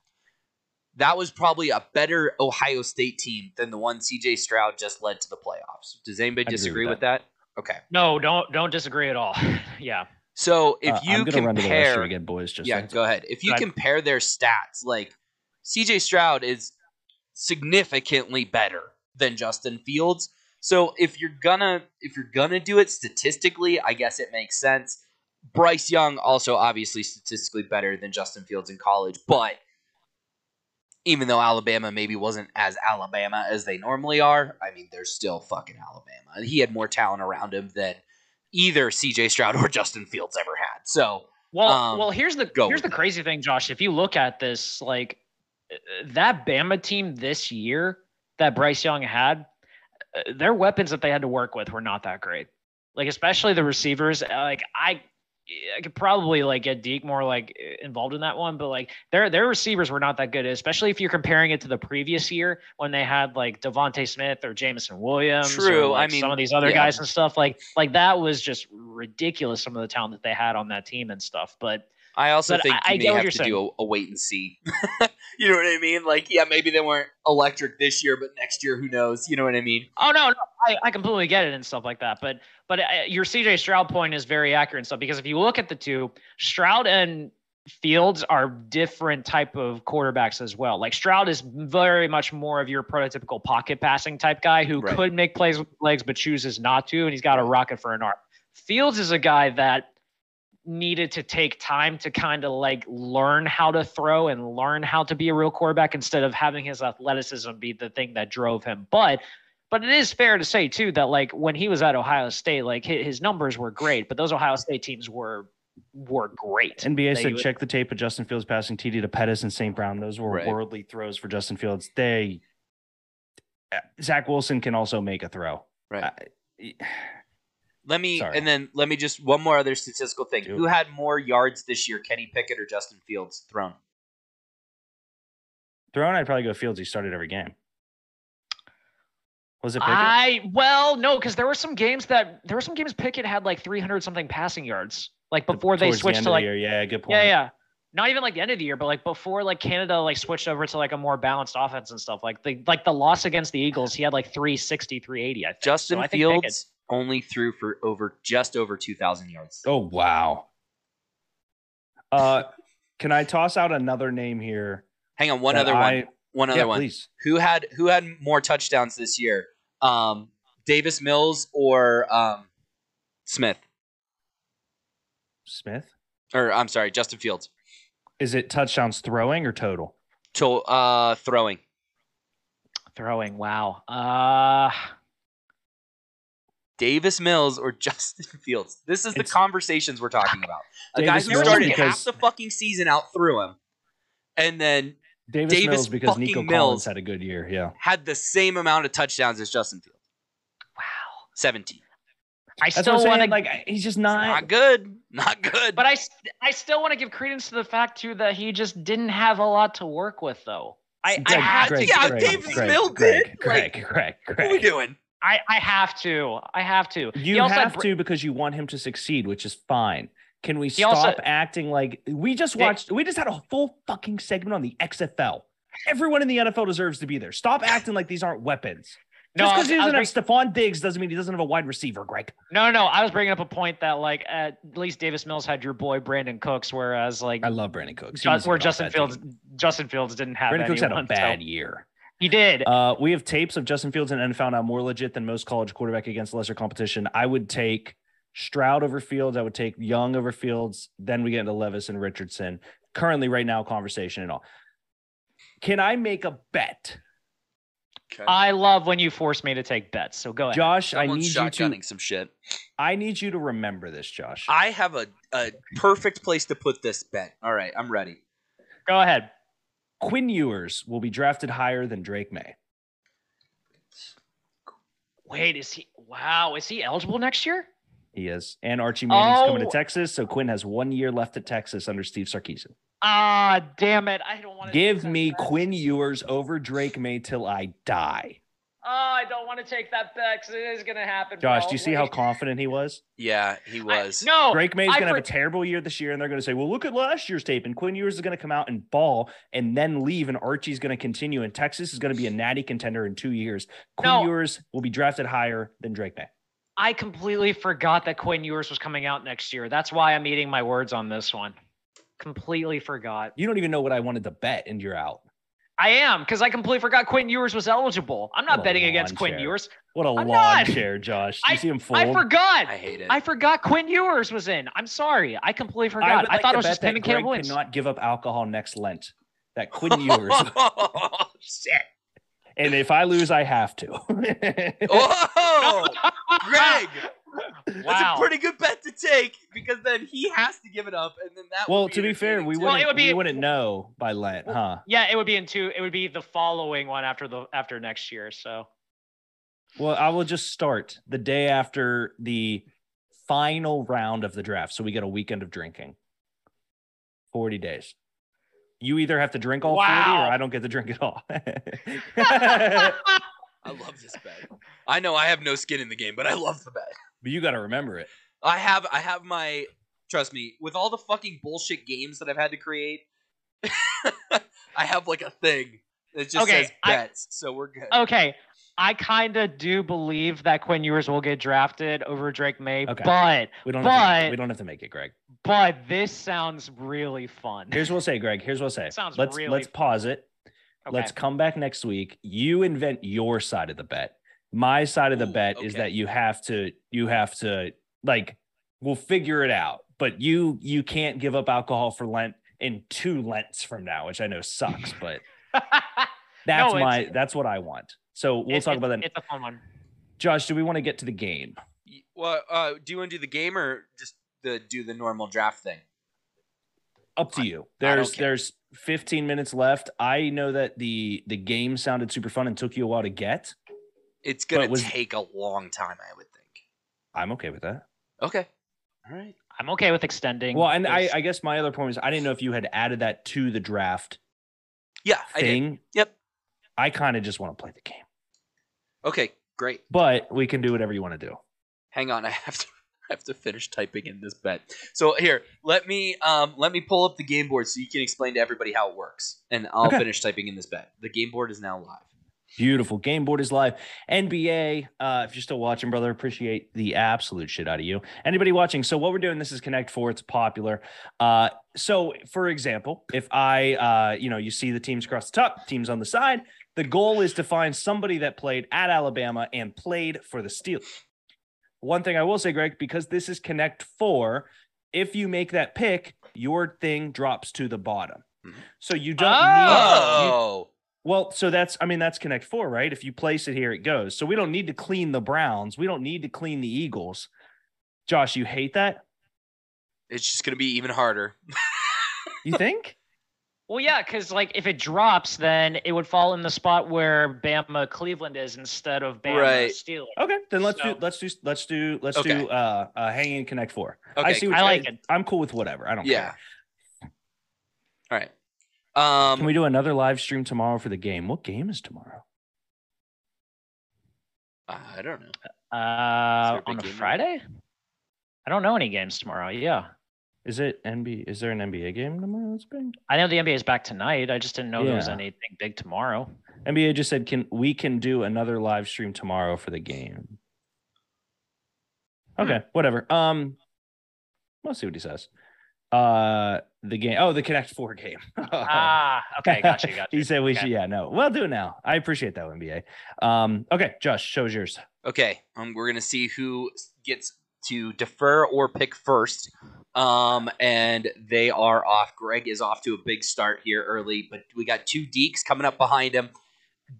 that was probably a better Ohio State team than the one CJ Stroud just led to the playoffs. Does anybody
agree with
disagree with that? Okay.
No, don't don't disagree at all. yeah.
So if
Uh,
you
I'm gonna run to the
compare,
again, boys. Just
yeah,
so-
go ahead. If you
Go ahead.
compare their stats, like CJ Stroud is significantly better than Justin Fields. So if you're gonna if you're gonna do it statistically, I guess it makes sense. Bryce Young also obviously statistically better than Justin Fields in college, but even though Alabama maybe wasn't as Alabama as they normally are, I mean they're still fucking Alabama. He had more talent around him than either CJ Stroud or Justin Fields ever had. So
Well,
Um,
well, here's the
go
here's the
it.
crazy thing, Josh. If you look at this, like that Bama team this year that Bryce Young had, uh, their weapons that they had to work with were not that great. Like especially the receivers. uh, Like I, I could probably like get Deke more like involved in that one, but like their their receivers were not that good. Especially if you're comparing it to the previous year when they had like DeVonta Smith or Jameson Williams.
True, I mean,
some of these other
yeah.
guys and stuff. Like like that was just ridiculous. Some of the talent that they had on that team and stuff. But
I also
But
think
I- I
you
get
may have to
saying.
do a, a wait and see. you know what I mean? Like, yeah, maybe they weren't electric this year, but next year, who knows? You know what I mean?
Oh no, no, I, I completely get it and stuff like that. But but uh, your CJ Stroud point is very accurate and stuff because if you look at the two, Stroud and Fields are different type of quarterbacks as well. Like Stroud is very much more of your prototypical pocket passing type guy who
Right.
could make plays with legs but chooses not to, and he's got a rocket for an arm. Fields is a guy that needed to take time to kind of like learn how to throw and learn how to be a real quarterback instead of having his athleticism be the thing that drove him. But but it is fair to say too that like when he was at Ohio State, like his numbers were great, but those Ohio State teams were were great.
NBA
They
said
would-
check the tape of Justin Fields passing TD to Pettis and St. Brown. Those were
Right.
worldly throws for Justin Fields. They uh, Zach Wilson can also make a throw.
Right.
I-
Let me,
Sorry.
and then let me just one more other statistical thing.
Do it.
Who had more yards this year, Kenny Pickett or Justin Fields thrown?
Thrown, I'd probably go Fields. He started every game. Was it Pickett?
I well, no, because there were some games that there were some games Pickett had like 300 something passing yards, like before they
Towards the
switched
end
to
of the
like
year. yeah, good point.
yeah, yeah. Not even like the end of the year, but like before like Canada like switched over to like a more balanced offense and stuff. Like the like the loss against the Eagles, he had like 360, 380, I think.
Justin
so I think Pickett-
Fields only threw for over just over 2,000 yards.
Oh wow. Uh, can I toss out another name here?
Hang on, one
that
other one. One other
yeah,
one.
please.
Who had who had more touchdowns this year? Um, Davis Mills or um, Smith?
Smith.
Or I'm sorry, Justin Fields.
Is it touchdowns throwing or total?
To uh, throwing.
throwing. Wow. Uh
Davis Mills or Justin Fields. This is the
It's-
conversations we're talking about. A guy who started
because-
half the fucking season out through him, and then
Davis,
Davis
Mills because Nico
Mills.
Collins had a good year. Yeah.
had the same amount of touchdowns as Justin Fields.
wow.
17.
I
That's
still want to
Like he's just not.
Not good. Not good.
but I s- I still want to give credence to the fact too that he just didn't have a lot to work with though. I, I
Greg,
have
Greg,
to
Yeah,
Greg,
Davis
Greg,
Mills
Greg,
did.
Greg,
Like-
Greg,
what are we doing?
I, I have to. I have to.
You
also
have
Br-
to because you want him to succeed, which is fine. Can we
He
stop
also-
acting like we just watched? We just had a full fucking segment on the XFL. Everyone in the NFL deserves to be there. Stop acting like these aren't weapons.
No,
Just because he doesn't have Stefon Diggs doesn't mean he doesn't have a wide receiver, Greg.
No, no, I was bringing up a point that like at least Davis Mills had your boy Brandin Cooks, whereas like
I love Brandin Cooks. He
Ju-
needs to
where Justin Fields
team.
Justin Fields didn't have
Brandin Cooks had a
anyone, so-
bad year.
He did.
Uh, we have tapes of Justin Fields and NFL now more legit than most college quarterback against lesser competition. I would take Stroud over Fields. I would take Young over Fields. Then we get into Levis and Richardson. Currently, right now, conversation and all. Can I make a bet,
I love when you force me to take bets. So go ahead.
Josh? I
Someone's
need you to.
some shit.
I need you to remember this, Josh.
I have a, a perfect place to put this bet. All right, I'm ready.
Go ahead.
Quinn Ewers will be drafted higher than Drake Maye.
Wait, is he? Wow, is he eligible next year?
He is, and Archie Manning's coming to
Oh.
Texas, so Quinn has one year left at Texas under Steve Sarkisian.
Ah, damn it! I don't want to
Give me Quinn Ewers over Drake Maye till I die.
Oh, I don't want to take that bet because it is gonna happen.
Josh,
bro.
do you see how confident he was?
Yeah, he
I-
was.
no,
Drake Maye's
I
going to have a terrible year this year, and they're going to say, well, look at last year's tape. And Quinn Ewers is going to come out and ball and then leave, and Archie's going to continue. And Texas is going to be a natty contender in two years. Quinn
No.
Ewers will be drafted higher than Drake Maye.
I completely forgot that Quinn Ewers was coming out next year. That's why I'm eating my words on this one. Completely forgot.
You don't even know what I wanted to bet, and you're out.
I am because I completely forgot Quinn Ewers was eligible. I'm not betting against
lawn
Quinn. Ewers.
What a
I'm
lawn
not.
chair, Josh. You see him fold?
I forgot.
I hate it.
I forgot Quinn Ewers was in. I'm sorry. I completely
I
forgot.
would
I,
like
thought
to
it was just him and Caleb
Greg
Williams.
cannot give up alcohol next Lent. That Quinn Ewers.
oh shit!
and if I lose, I have to.
Oh, Greg, that's a pretty good bet to take because then he has to give it up, and then that.
well,
would
to be fair, we
entertaining, too.
Well,
wouldn't,
it would be-
we wouldn't know by Lent, huh?
Yeah, it would be in two. It would be the following one after the after next year. So
Well, I will just start the day after the final round of the draft. So we get a weekend of drinking. 40 days. You either have to drink all 40
Wow.
or I don't get to drink at all.
I love this bet. I know I have no skin in the game, but I love the bet.
But you got to remember it.
I have I have my trust me, with all the fucking bullshit games that I've had to create, I have like a thing that just
Okay,
says
I-
bets, so we're good.
okay, I kind of do believe that Quinn Ewers will get drafted over Drake Maye,
Okay.
but
We don't, have to make it.
But-
we don't have to make it, Greg.
but this sounds really fun.
Here's what we'll say, Greg. Here's what we'll say.
Sounds
let's
really
let's pause it.
Okay.
Let's come back next week. You invent your side of the bet. My side of the
Ooh,
bet is that you have to you have to like we'll figure it out. But you you can't give up alcohol for Lent in two Lents from now, which I know sucks, but that's
No,
my that's what I want. So we'll
It's-
talk
it's-
about that.
It's a fun one.
Josh, do we want to get to the game?
Well, uh, do you want to do the game or just the do the normal draft thing?
Up to you.
I don't
There's there's 15 minutes left. I know that the the game sounded super fun and took you a while to get.
It's gonna
was-
take a long time, I would think.
I'm okay with that.
Okay. All right.
I'm okay with extending.
Well, and I. I guess my other point was I didn't know if you had added that to the draft
Yeah, I did. Yep.
I kind of just want to play the game.
Okay. Great.
but we can do whatever you want to do.
Hang on, I have to I have to finish typing in this bet. So here, let me um let me pull up the game board so you can explain to everybody how it works, and I'll
Okay.
finish typing in this bet. The game board is now live.
Beautiful. Game board is live. NBA. Uh, if you're still watching, brother, appreciate the absolute shit out of you. Anybody watching? So what we're doing, this is Connect Four. It's popular. Uh, so for example, if I, uh, you know, you see the teams across the top, teams on the side. The goal is to find somebody that played at Alabama and played for the Steelers. One thing I will say, Greg, because this is Connect Four, if you make that pick, your thing drops to the bottom.
Mhm.
So you don't need. you-
Oh,
well, so that's I mean that's Connect Four, right? If you place it here, it goes. So we don't need to clean the Browns. We don't need to clean the Eagles. Josh, you hate that?
it's just gonna be even harder.
You think?
Well, yeah, because like if it drops, then it would fall in the spot where Bama Cleveland is instead of Bama
Right.
Steelers.
Okay, then let's
So-
do let's do let's do let's
Okay.
do uh uh hanging Connect Four.
Okay,
I see. What
I
you-
like it.
I'm cool with whatever. I don't
Yeah.
care.
All right. Um,
Can we do another live stream tomorrow for the game? What game is tomorrow?
I don't know.
Uh,
big
on a
game
Friday? I don't know any games tomorrow. Yeah,
Is it NBA? Is there an NBA game tomorrow? That's big.
I know the NBA is back tonight. I just didn't know there was anything big tomorrow.
NBA just said can we can do another live stream tomorrow for the game. Okay, whatever. Um we'll see what he says. Uh the game oh the Connect Four game.
ah, okay, gotcha, gotcha.
he said we
Okay.
should yeah, no. Well do it now. I appreciate that NBA. Um okay, Josh, show's yours.
Okay, um, we're gonna see who gets to defer or pick first. Um, and they are off. Greg is off to a big start here early, but we got two Deeks coming up behind him.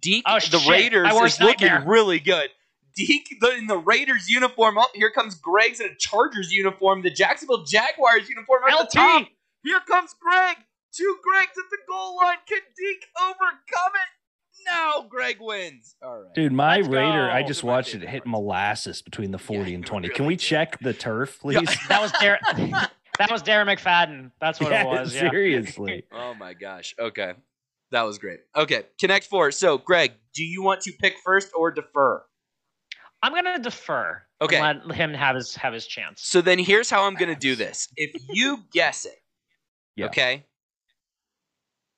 Deke,
Oh,
the
shit,
Raiders,
my
is
worst
looking really good. Deke in the Raiders uniform. Up here comes Greg's in a Chargers uniform. The Jacksonville Jaguars uniform at
LT.
the top. Here comes Greg. Two Gregs at the goal line. Can Deke overcome it? No, Greg wins. All right.
Dude, my
Let's
Raider, I just
Those
watched it hit molasses between the 40 and
it
20. Can we
did.
check the turf,
Yeah.
please?
That was Dar- that was Darren McFadden. That's what
Yeah,
it was. Yeah.
seriously.
Oh my gosh. Okay. That was great. Okay. Connect four. So, Greg, do you want to pick first or defer?
I'm gonna defer. and
Okay.
Let him have his have his chance.
So then here's how I'm going to do this. If you guess it,
Yeah.
okay,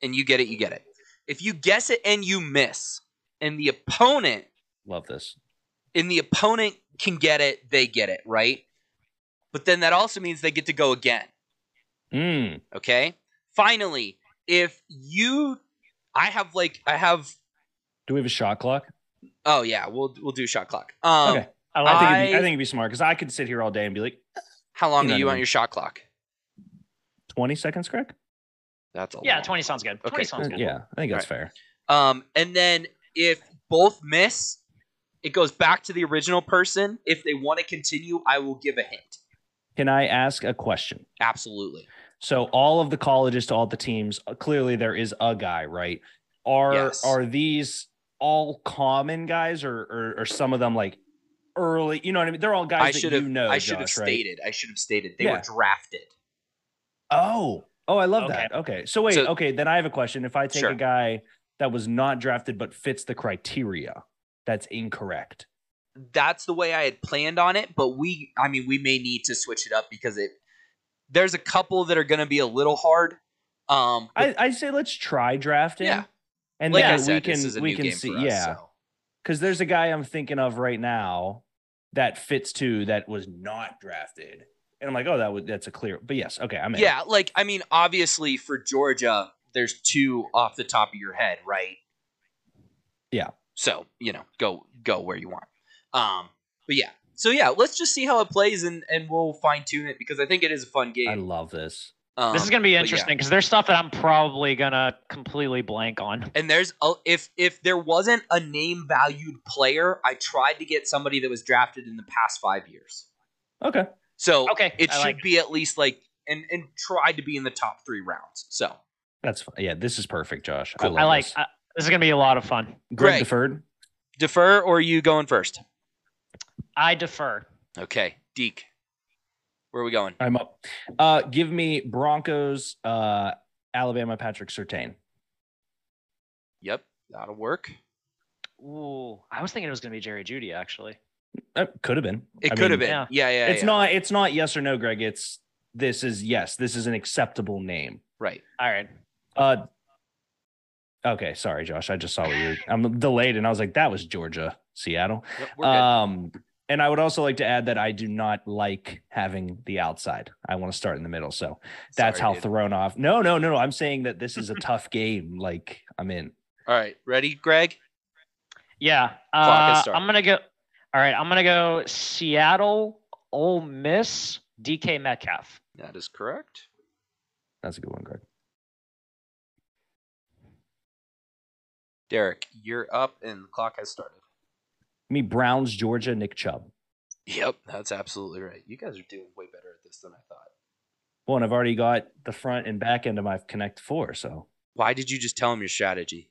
and you get it, you get it. If you guess it and you miss, and the opponent,
Love this.
and the opponent can get it, they get it, right? But then that also means they get to go again.
Mm.
Okay. Finally, if you, I have like, I have.
Do we have a shot clock?
Oh yeah, we'll we'll do shot clock. Um,
okay.
I
I think, it'd be, I think it'd be smart because I could sit here all day and be like,
How long
You know
do you
what I
want
mean.
your shot clock?
20 seconds, Greg?
That's a
Yeah,
long
20 sounds good. 20
Okay,
sounds
Uh,
good.
yeah, I think that's fair.
Um, and then if both miss, it goes back to the original person. If they want to continue, I will give a hint.
Can I ask a question?
Absolutely.
So all of the colleges to all the teams, uh, clearly there is a guy, right? Are
Yes.
are these all common guys or, or or some of them like early, you know what I mean? They're all guys
I
that you
have.
know,
I should have
Josh, right?
stated. I should have stated they
Yeah.
were drafted.
Oh, oh, I love
Okay.
that. Okay, so wait,
So-
okay, then I have a question. If I take
Sure.
a guy that was not drafted but fits the criteria, that's incorrect.
That's the way I had planned on it. But we, I mean, we may need to switch it up because it. There's a couple that are going to be a little hard. Um, but
I, I say let's try drafting.
Yeah.
And
like
then
I said,
we can we can see,
us.
yeah.
so.
because there's a guy I'm thinking of right now that fits too that was not drafted, and I'm like, oh, that would that's a clear. But yes, okay, I'm in.
Yeah, like I mean, obviously for Georgia, there's two off the top of your head, right?
Yeah.
So you know, go go where you want. Um, but yeah, so yeah, let's just see how it plays, and and we'll fine tune it because I think it is a fun game.
I love this.
Um,
This is gonna be interesting because there's stuff that I'm probably gonna completely blank on.
And there's a, if if there wasn't a name valued player, I tried to get somebody that was drafted in the past five years.
Okay,
So
Okay,
it
I
should
like-
be at least like and and tried to be in the top three rounds. So
that's fine. Yeah, this is perfect, Josh.
Cool.
I, love
I like.
this.
I, this is gonna be a lot of fun.
Greg
Greg.
deferred.
defer or are you going first?
I defer.
Okay, Deke. Where are we going?
I'm up. Uh, give me Broncos, uh, Alabama, Patrick Surtain.
Yep, that'll work.
Ooh, I was thinking it was gonna be Jerry Jeudy actually.
Uh, could have been.
It
I
could have been.
yeah.
Yeah, yeah.
It's
yeah.
not. It's not yes or no, Greg. It's this is yes. This is an acceptable name.
right.
All right.
Uh. Okay, sorry, Josh. I just saw what you. I'm delayed, and I was like, that was Georgia, Seattle.
Yep, we're good.
Um, and I would also like to add that I do not like having the outside. I want to start in the middle. So that's
Sorry,
how
dude.
thrown off. No, no, no, no. I'm saying that this is a tough game. Like I'm in.
All right, ready, Greg?
Yeah. Uh. I'm gonna go. All right. I'm gonna go Seattle, Ole Miss, DK Metcalf.
That is correct.
That's a good one, Greg.
Derek, you're up, and the clock has started.
Me Browns, Georgia, Nick Chubb.
Yep, that's absolutely right. You guys are doing way better at this than I thought.
Well, and I've already got the front and back end of my Connect Four, so
Why did you just tell him your strategy?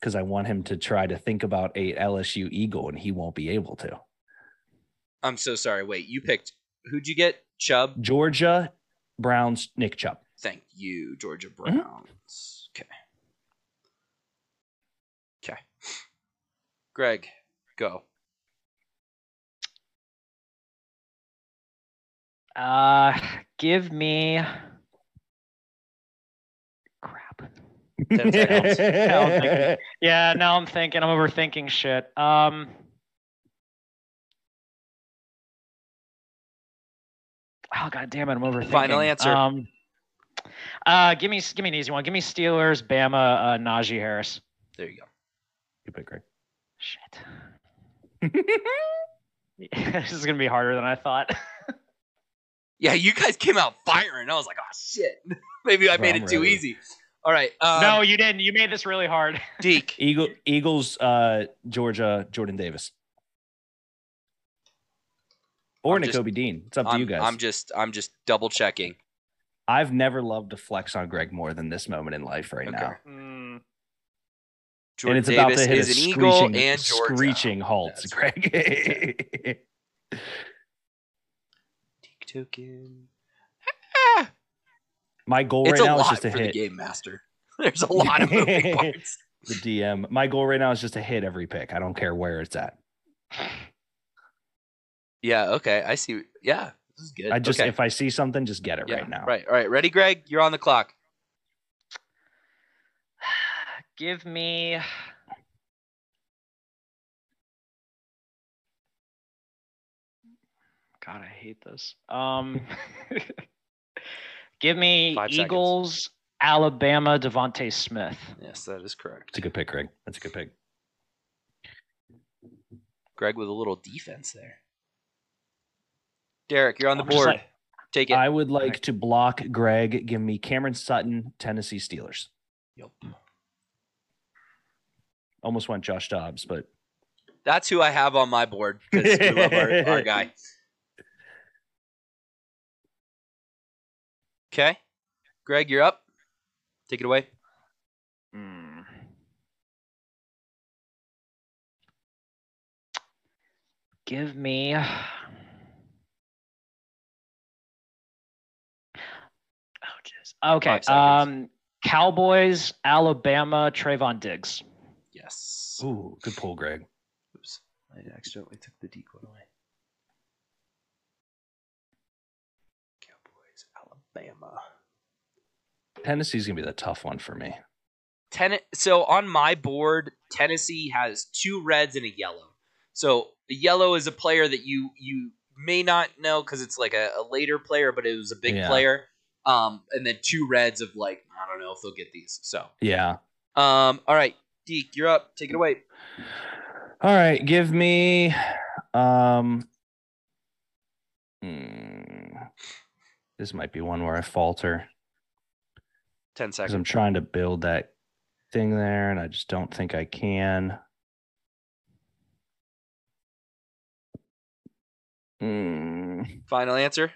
because I want him to try to think about a LSU Eagle, and he won't be able to.
I'm so sorry. Wait, you picked who'd you get? Chubb.
Georgia, Browns, Nick Chubb.
Thank you, Georgia
Mm-hmm.
Browns. Okay. Okay. Greg, go.
Uh, give me. Crap.
10 seconds.
thinking. Yeah. Now I'm thinking. I'm overthinking shit. Um. Oh god damn it! I'm overthinking.
Final answer.
Um. Uh, give me give me an easy one. Give me Steelers, Bama, uh, Najee Harris.
There you go.
You pick Greg.
Shit. this is gonna be harder than I thought.
Yeah, you guys came out firing. I was like, oh shit. Maybe I
Bro,
made
I'm
it too
ready.
easy. All right. Um,
no, you didn't. You made this really hard.
Deke.
Eagle, Eagles, uh, Georgia, Jordan Davis, or
I'm just-
Dean. It's up to
I'm,
you guys.
I'm just I'm just double checking.
I've never loved to flex on Greg more than this moment in life right
Okay.
now.
Mm,
Jordan
and it's
Davis
about to hit
is
a
an eagle
screeching,
and Georgia.
screeching halt,
That's
Greg.
Deke token.
My goal
It's
right now is just to hit
the game master. There's a lot of moving parts.
the DM. My goal right now is just to hit every pick. I don't care where it's at.
Yeah. Okay. I see. Yeah. This is good.
I just
okay.
if I see something, just get it
yeah,
right now.
Right. All right. Ready, Greg? You're on the clock.
Give me. God, I hate this. Um, give me
Five seconds.
Eagles, Alabama, DeVonta Smith.
Yes, that is correct.
It's a good pick, Greg. That's a good pick.
Greg with a little defense there. Derek, you're on the
I'm
board.
like-
Take it.
I would like to block Greg. Give me Cameron Sutton, Tennessee Steelers.
Yup.
Almost went Josh Dobbs, but
That's who I have on my board because we love our, our guy. Okay. Greg, you're up. Take it away.
Hmm. Give me. Oh, jeez. Okay. Um, Cowboys, Alabama, Trevon Diggs.
Yes.
ooh, good pull, Greg.
Oops. I accidentally took the decoy away. Cowboys, Alabama.
Tennessee's gonna be the tough one for me.
Ten- so on my board, Tennessee has two reds and a yellow. So the yellow is a player that you you may not know because it's like a, a later player, but it was a big
Yeah.
player. Um, and then two reds of like I don't know if they'll get these. So
Yeah.
um, all right, Deke, you're up. Take it away.
All right, give me um hmm, this might be one where I falter
Ten seconds.
I'm trying to build that thing there and I just don't think I can. Hmm.
Final answer.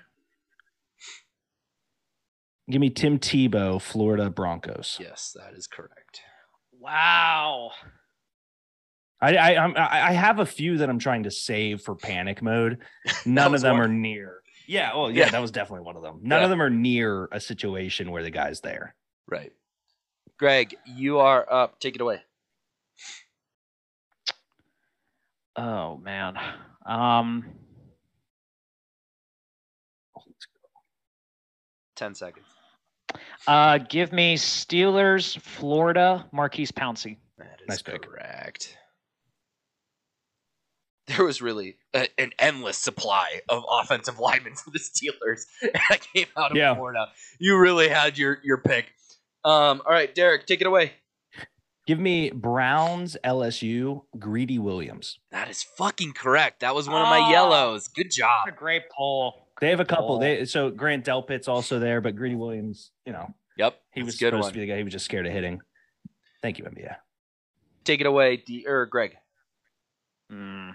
Give me Tim Tebow, Florida Broncos.
Yes, that is correct.
Wow.
I I I'm, I I have a few that I'm trying to save for panic mode. None of them
one.
are near. Yeah, well, yeah,
Yeah.
that was definitely one of them. None
Yeah.
of them are near a situation where the guy's there.
Right. Greg, you are up. Take it away.
Oh man. Um.
Ten seconds.
Uh, give me Steelers, Florida, Maurkice Pouncey.
That is
Nice pick.
correct. There was really a, an endless supply of offensive linemen for the Steelers that came out of
Yeah.
Florida. You really had your your pick. Um, all right, Derek, take it away.
Give me Browns, LSU, Greedy Williams.
That is fucking correct. That was one of my
Oh.
yellows. Good
What
job.
a great poll.
They have a couple. They so Grant Delpit's also there, but Greedy Williams, you know,
Yep,
he was
good
supposed
one.
to be the guy. He was just scared of hitting. Thank you, NBA.
Take it away, D or Greg.
Hmm.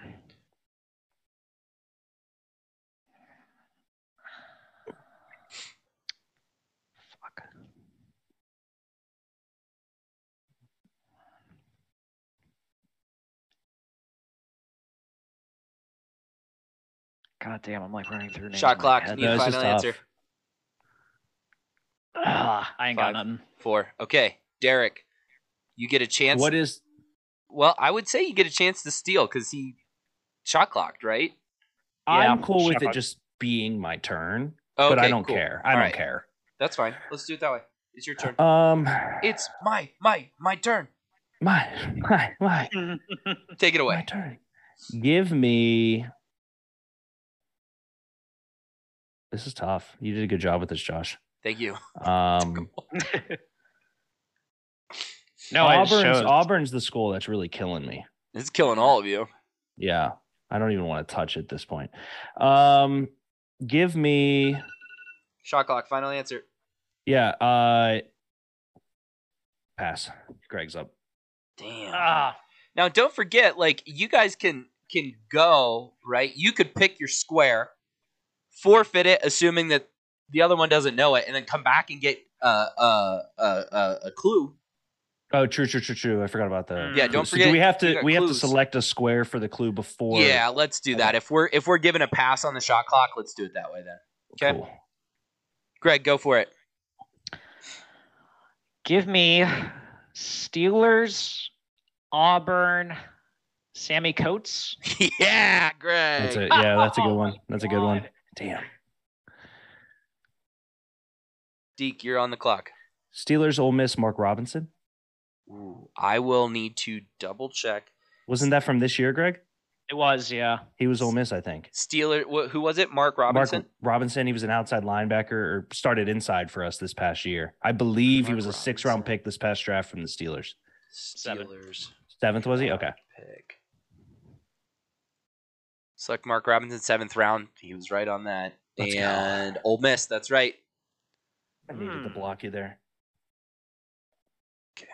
God damn, I'm like running through names.
Shot
in
clock.
head.
Need a final answer.
Ah, I ain't
Five.
got nothing.
Four. Okay, Derek, you get a chance.
What is
Well, I would say you get a chance to steal because he shot clocked, right?
I'm
Yeah,
cool with
shot.
it just being my turn,
Okay,
but I don't
cool.
care. I
All
don't
right,
care.
That's fine. Let's do it that way. It's your turn.
Um,
It's my my my turn.
my my my
Take it
my
away.
turn. Give me. This is tough. You did a good job with this, Josh.
Thank you.
Um,
No,
Auburn's. Auburn's the school that's really killing me.
It's killing all of you.
Yeah, I don't even want to touch at this point. Um, give me
Shot clock. Final answer.
yeah. Uh, pass. Greg's up.
Damn.
Ah,
Now don't forget, like you guys can can go right. You could pick your square, forfeit it, assuming that the other one doesn't know it, and then come back and get uh, uh, uh, uh, a clue.
Oh, true, true, true, true. I forgot about the.
Mm.
Yeah, don't
so
forget.
Do we have to
got
we have to select a square for the clue before?
Yeah, let's do that. If we're if we're given a pass on the shot clock, let's do it that way then. Okay,
Cool.
Greg, go for it.
give me Steelers, Auburn, Sammie Coates.
yeah, Greg.
That's it. Yeah, that's a good one. That's a good one.
God.
Damn.
Deke, you're on the clock.
Steelers, Ole Miss, Mark Robinson.
Ooh, I will need to double check.
Wasn't that from this year, Greg?
It was, yeah.
He was Ole Miss, I think.
Steeler. Wh- who was it? Mark Robinson.
Mark Robinson. He was an outside linebacker or started inside for us this past year. I believe he
Mark
was a six round pick this past draft from the Steelers.
Seven.
Steelers.
Seventh was he? Okay.
Pick. Select Mark Robinson seventh round. He was right on that.
Let's go.
and Ole Miss. That's right.
I needed to
Hmm.
block you there.
Okay.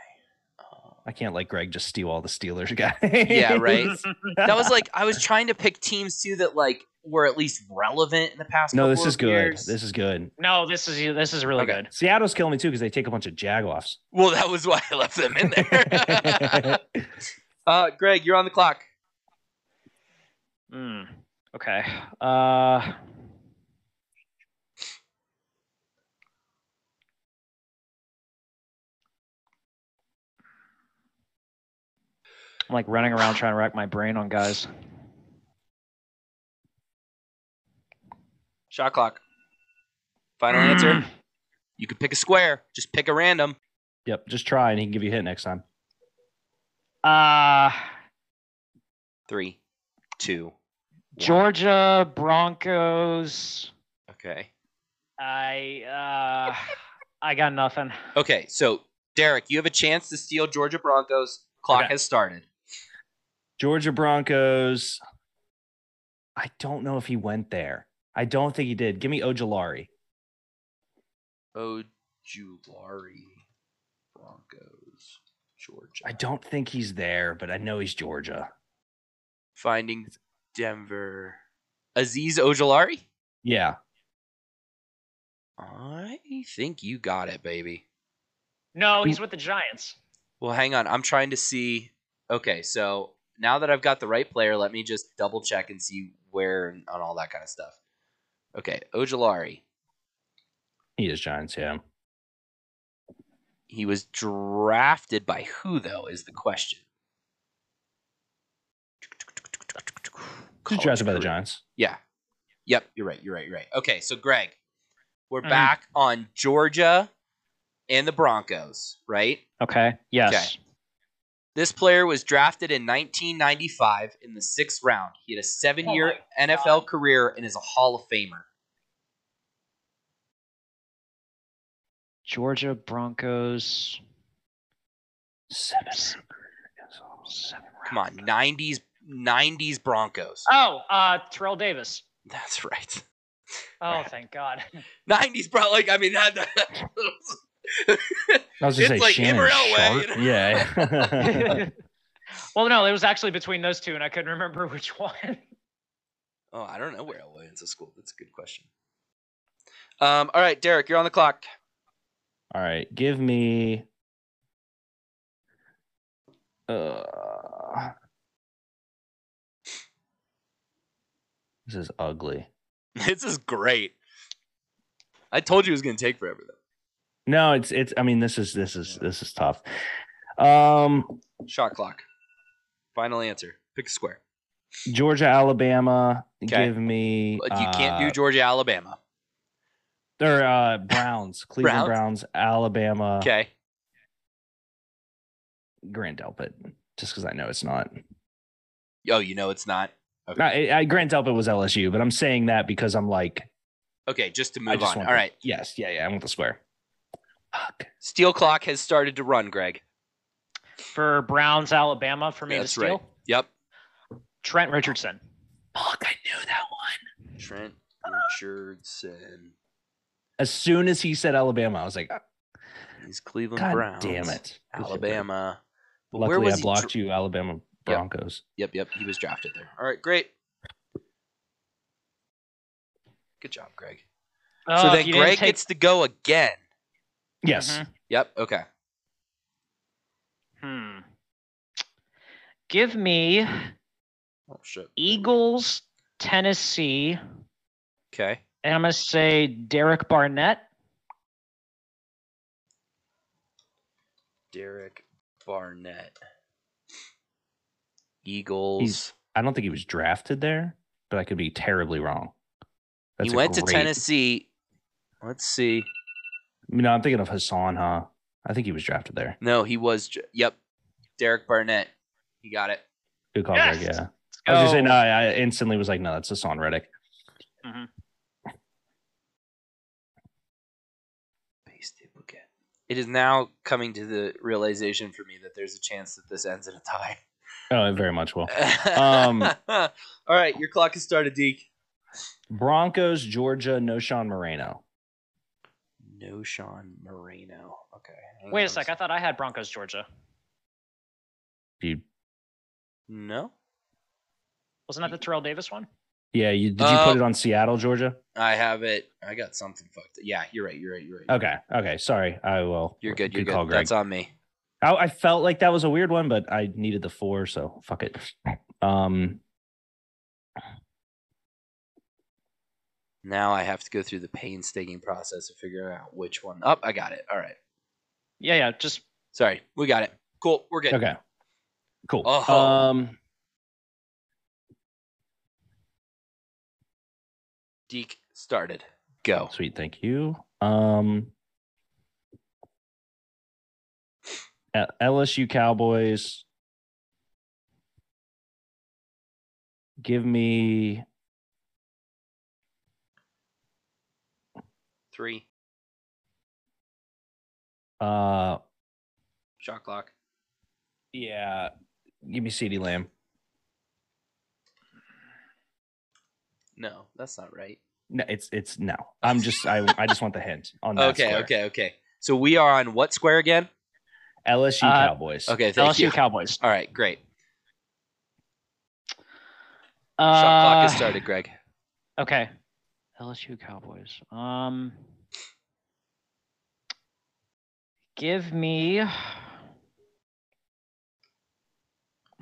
Uh,
I can't let Greg just steal all the Steelers guys.
yeah, right. that was like I was trying to pick teams too that like were at least relevant in the past.
No, this is
of
good.
years.
This is good.
No, this is this is really
Okay.
good.
Seattle's killing me too because they take a bunch of jagoffs.
Well, that was why I left them in there. uh, Greg, you're on the clock.
Hmm. Okay. Uh. I'm like running around trying to rack my brain on guys.
Shot clock. Final
Mm.
answer. You could pick a square. Just pick a random.
Yep, just try and he can give you a hit next time.
Uh
Three, two. One.
Georgia Broncos.
Okay.
I uh I got nothing.
Okay, so Derek, you have a chance to steal Georgia Broncos. Clock
Okay.
has started.
Georgia Broncos. I don't know if he went there. I don't think he did. Give me Ojulari.
Ojulari Broncos, Georgia.
I don't think he's there, but I know he's Georgia.
Finding Denver. Azeez Ojulari?
Yeah.
I think you got it, baby.
No, he's with the Giants.
Well, hang on. I'm trying to see. Okay, so now that I've got the right player, let me just double check and see where and on all that kind of stuff. Okay, Ojulari.
He is Giants, yeah.
He was drafted by who, though, is the question. College
drafted by the. Giants.
Yeah. Yep, you're right. You're right. You're right. Okay, so Greg, we're
Mhm.
back on Georgia and the Broncos, right?
Okay. Yes.
Okay. This player was drafted in 1995 in the sixth round. He had a seven-year
Oh my
NFL career and is a Hall of Famer.
Georgia Broncos.
Seven.
Seven
Come on, 90s 90s Broncos.
Oh, uh, Terrell Davis.
That's right.
Oh, thank God.
90s bro. Like I mean, that,
I was
It's
just say
like him
Shannon
or Elway, you know?
Yeah.
well, no, it was actually between those two, and I couldn't remember which one.
oh, I don't know where Elway went to school. That's a good question. Um, all right, Derek, you're on the clock.
All right, give me. Uh, this is ugly.
This is great. I told you it was going to take forever though.
No, it's it's. I mean, this is this is this is tough. Um,
Shot clock. Final answer. Pick a square.
Georgia, Alabama.
Okay.
Give me.
But you can't do
uh,
Georgia, Alabama.
Or uh, Browns, Cleveland
Browns?
Browns, Alabama,
Okay.
Grant Delpit. Just because I know it's not.
Oh, you know it's not. Okay.
I, I, Grant Delpit was LSU, but I'm saying that because I'm like,
Okay, just to
I
move
just
on.
want
All
the-
right.
Yes, yeah, yeah. I want the square. Fuck.
Steel clock has started to run, Greg.
For Browns, Alabama, for me
That's
to steal.
right. Yep.
Trent Richardson.
Fuck, I knew that one.
Trent Richardson.
As soon as he said Alabama, I was like,
He's Cleveland
God
Browns.
damn it.
Alabama.
Luckily,
where was
I blocked
dra-
you, Alabama Broncos.
Yep, yep. He was drafted there. All right, great. Good job, Greg.
Oh,
so then Greg
take-
gets to go again.
Yes.
Mhm.
Yep. Okay.
Hmm. Give me
Oh shit.
Eagles, Tennessee,
Okay.
and I'm gonna say Derek Barnett.
Derek Barnett. Eagles.
He's- I don't think he was drafted there, but I could be terribly wrong. That's
he
a
went to Tennessee. Let's see.
No, I'm thinking of Haason, huh? I think he was drafted there.
No, he was. Yep. Derek Barnett. He got it.
Good call,
Yes!
Greg. Yeah.
Let's
I was just saying, no, I I instantly was like, no, that's Haason Reddick. Mm-hmm.
Base duplicate. It is now coming to the realization for me that there's a chance that this ends in a tie.
Oh, it very much will. Um,
All right, your clock has started, Deke.
Broncos, Georgia, Knowshon Moreno.
No Sean Moreno. Okay.
Wait a sec. I thought I had Broncos, Georgia.
You,
No,
Wasn't that the Terrell Davis one?
yeah, you did you
Uh,
put it on Seattle, Georgia?
I have it. I got something fucked. Yeah, you're right. You're right. You're right.
Okay, okay, sorry. I will.
You're good. You're good.
call, Greg.
That's on me.
I, I felt like that was a weird one, but I needed the four, so fuck it. Um,
Now I have to go through the painstaking process of figuring out which one. Up, I got it. All right.
Yeah, yeah. Just
Sorry, we got it. Cool. We're good.
okay, cool.
Oh.
Um,
Deke started. Go.
sweet, thank you. Um, L- LSU Cowboys. Give me
Three.
uh
Shot clock.
yeah, give me CeeDee Lamb.
No, that's not right.
No, it's it's no. I'm just I I just want the hint on that.
Okay,
square.
okay, okay. So we are on what square again?
LSU
Uh,
Cowboys.
Okay, thank
LSU
you.
Cowboys.
All right, great.
Uh,
Shot clock has started, Greg.
Okay. LSU Cowboys. Um, give me.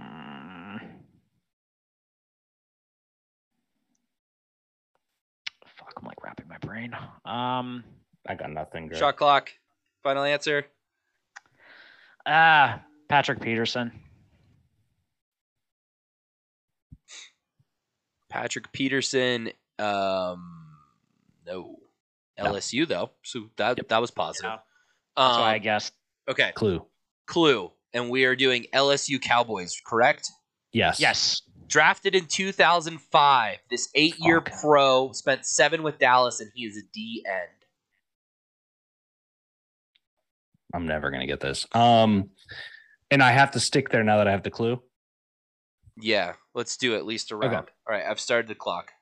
Mm. Fuck, I'm like wrapping my brain. Um,
I got nothing. Greg.
Shot clock. Final answer.
Ah, Patrick Peterson.
Patrick Peterson. Um, no. LSU though, so that that was positive.
Yeah. That's
Um,
why I guessed.
okay,
Clue.
clue, and we are doing LSU Cowboys, correct?
Yes.
Yes.
Drafted in 2005, this eight-year
Fuck.
pro spent seven with Dallas, and he is a D
I'm never gonna get this. Um, and I have to stick there now that I have the clue.
Yeah, let's do at least a round.
Okay.
All right, I've started the clock.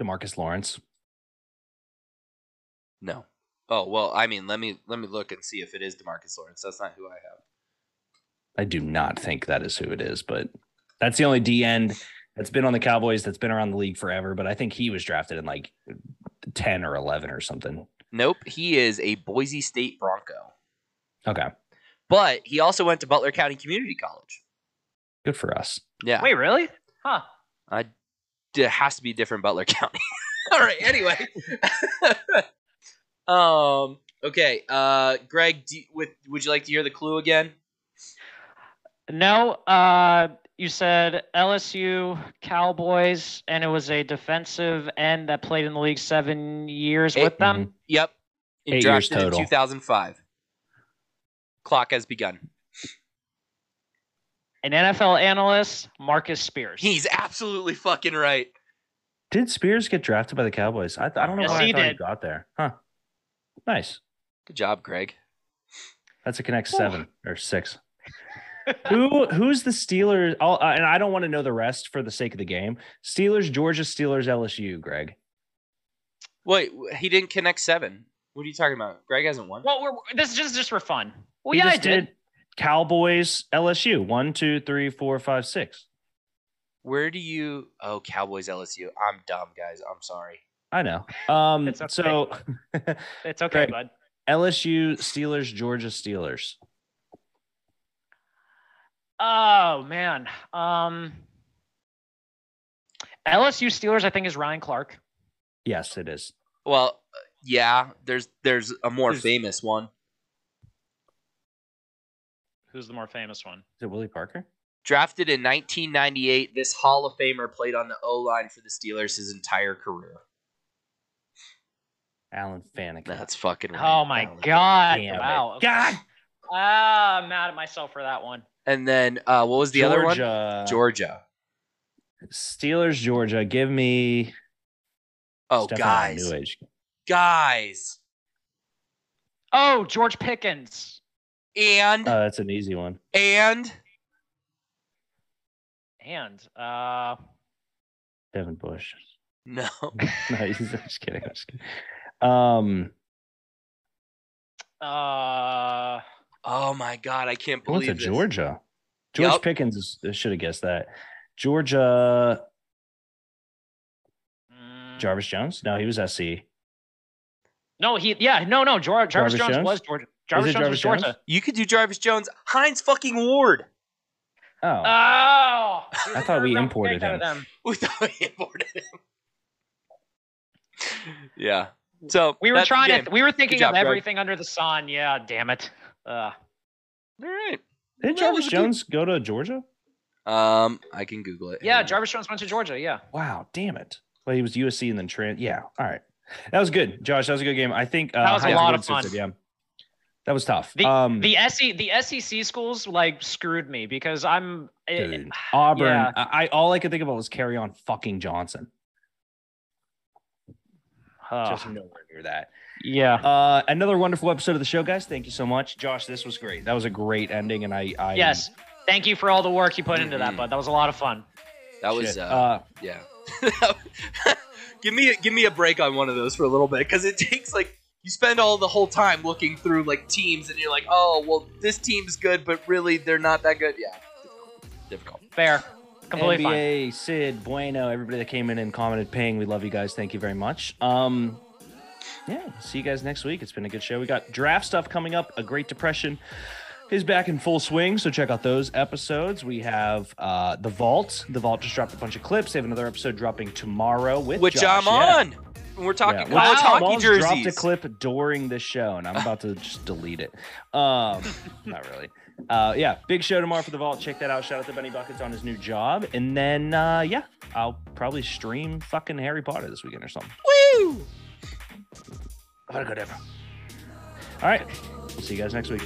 DeMarcus Lawrence.
No. Oh well, I mean, let me let me look and see if it is DeMarcus Lawrence. That's not who I have.
I do not think that is who it is, but that's the only D end that's been on the Cowboys that's been around the league forever. But I think he was drafted in like 10 or 11 or something.
Nope, he is a Boise State Bronco.
Okay.
But he also went to Butler County Community College.
Good for us.
Yeah.
Wait, really? Huh.
I, it has to be different Butler County. All right. Anyway. um. Okay. Uh. Greg, do, would would you like to hear the clue again?
No. Uh, you said LSU Cowboys, and it was a defensive end that played in the league seven years
Eight-
with them. Mm-hmm.
Yep. And
Eight years
in
total.
2005. Clock has begun.
An NFL analyst, Marcus Spears.
He's absolutely fucking right.
Did Spears get drafted by the Cowboys? I, th- I don't know
Yes,
why
he
I thought he got there. Huh. Nice.
Good job, Greg.
That's a connect seven or six. Who who's the Steelers? I'll, uh, and I don't want to know the rest for the sake of the game. Steelers, Georgia, Steelers, LSU. Greg.
Wait, he didn't connect seven. What are you talking about? Greg hasn't won.
well, we're, this is just just for fun. Well,
He
yeah, I
just
did.
Cowboys, LSU. One, two, three, four, five, six.
Where do you? Oh, Cowboys, LSU. I'm dumb, guys. I'm sorry.
I know. Um.
It's okay.
So
It's okay,
Greg.
bud.
LSU, Steelers, Georgia, Steelers.
Oh man. Um LSU Steelers, I think, is Ryan Clark.
Yes, it is.
Well, uh, yeah. There's there's a more
There's-
famous one.
Who's the more famous one?
Is it Willie Parker?
Drafted in 1998, this Hall of Famer played on the O line for the Steelers his entire career.
Alan Faneca.
That's fucking right.
Oh my
Alan
god.
Damn it.
wow.
God.
Ah, I'm mad at myself for that one.
And then uh, what was the other one?
Georgia.
Georgia.
Steelers, Georgia. Give me.
Oh,
Stefan
guys,
New Age.
guys,
Oh, George Pickens.
and
Oh, that's an easy one.
and
And uh
Devin Bush.
no.
No, he's I'm just kidding. I'm just kidding. Um,
uh
Oh my god, I can't
who went
believe
to
this.
Georgia? George
Yup.
Pickens should have guessed that. Georgia.
mm,
Jarvis Jones? No, he was SC.
No, he yeah, no, no, George, Jarvis,
Jarvis
Jones,
Jones?
was Georgia. Jarvis
it
Jones was Georgia.
Jones?
You could do Jarvis Jones, Hines fucking Ward.
Oh,
Oh, I
thought we imported him.
We thought we imported him. yeah. So
We were trying
game.
to. We were thinking
job,
of
Greg.
everything under the sun. Yeah, damn it. Uh,
All right.
did
That
Jarvis
was a good-
Jones go to Georgia?
Um, I can Google it.
yeah, Jarvis Jones went to Georgia. Yeah.
Wow, damn it. Well, he was USC and then trans. Yeah, all right. That was good, Josh. That was a good game. I think uh,
That was a lot of fun.
sits Yeah, that was tough.
The
um,
the SE the SEC schools like screwed me because I'm eh,
dude, Auburn.
yeah.
I, I all I could think about was Kerryon fucking Johnson.
uh,
Just nowhere near that.
Yeah.
Uh, another wonderful episode of the show, guys. Thank you so much, Josh. This was great. That was a great ending, and I, I
Yes. Thank you for all the work you put into that,
Mhm.
bud. That was a lot of fun.
that was uh,
uh,
yeah. give me a, give me a break on one of those for a little bit because it takes like you spend all the whole time looking through like teams and you're like, oh well, this team's good, but really they're not that good. Yeah, difficult. difficult.
Fair. Completely fine.
Sid, Bueno, everybody that came in and commented, paying. We love you guys. Thank you very much. Um, yeah, see you guys next week. It's been a good show. We got draft stuff coming up. A Great Depression is back in full swing, so check out those episodes. We have uh, the Vault. The Vault just dropped a bunch of clips. They have another episode dropping tomorrow with
Which
Josh.
I'm
Yeah.
on. And we're talking
Yeah,
college
Wow.
hockey
Smalls
jerseys.
dropped a clip during the show, and I'm about to just delete it. Um, not really. Uh, yeah, big show tomorrow for the vault. Check that out. Shout out to Benny Buckets on his new job, and then uh, yeah, I'll probably stream fucking Harry Potter this weekend or something.
Woo!
Have a good ever. All right. We'll see you guys next week.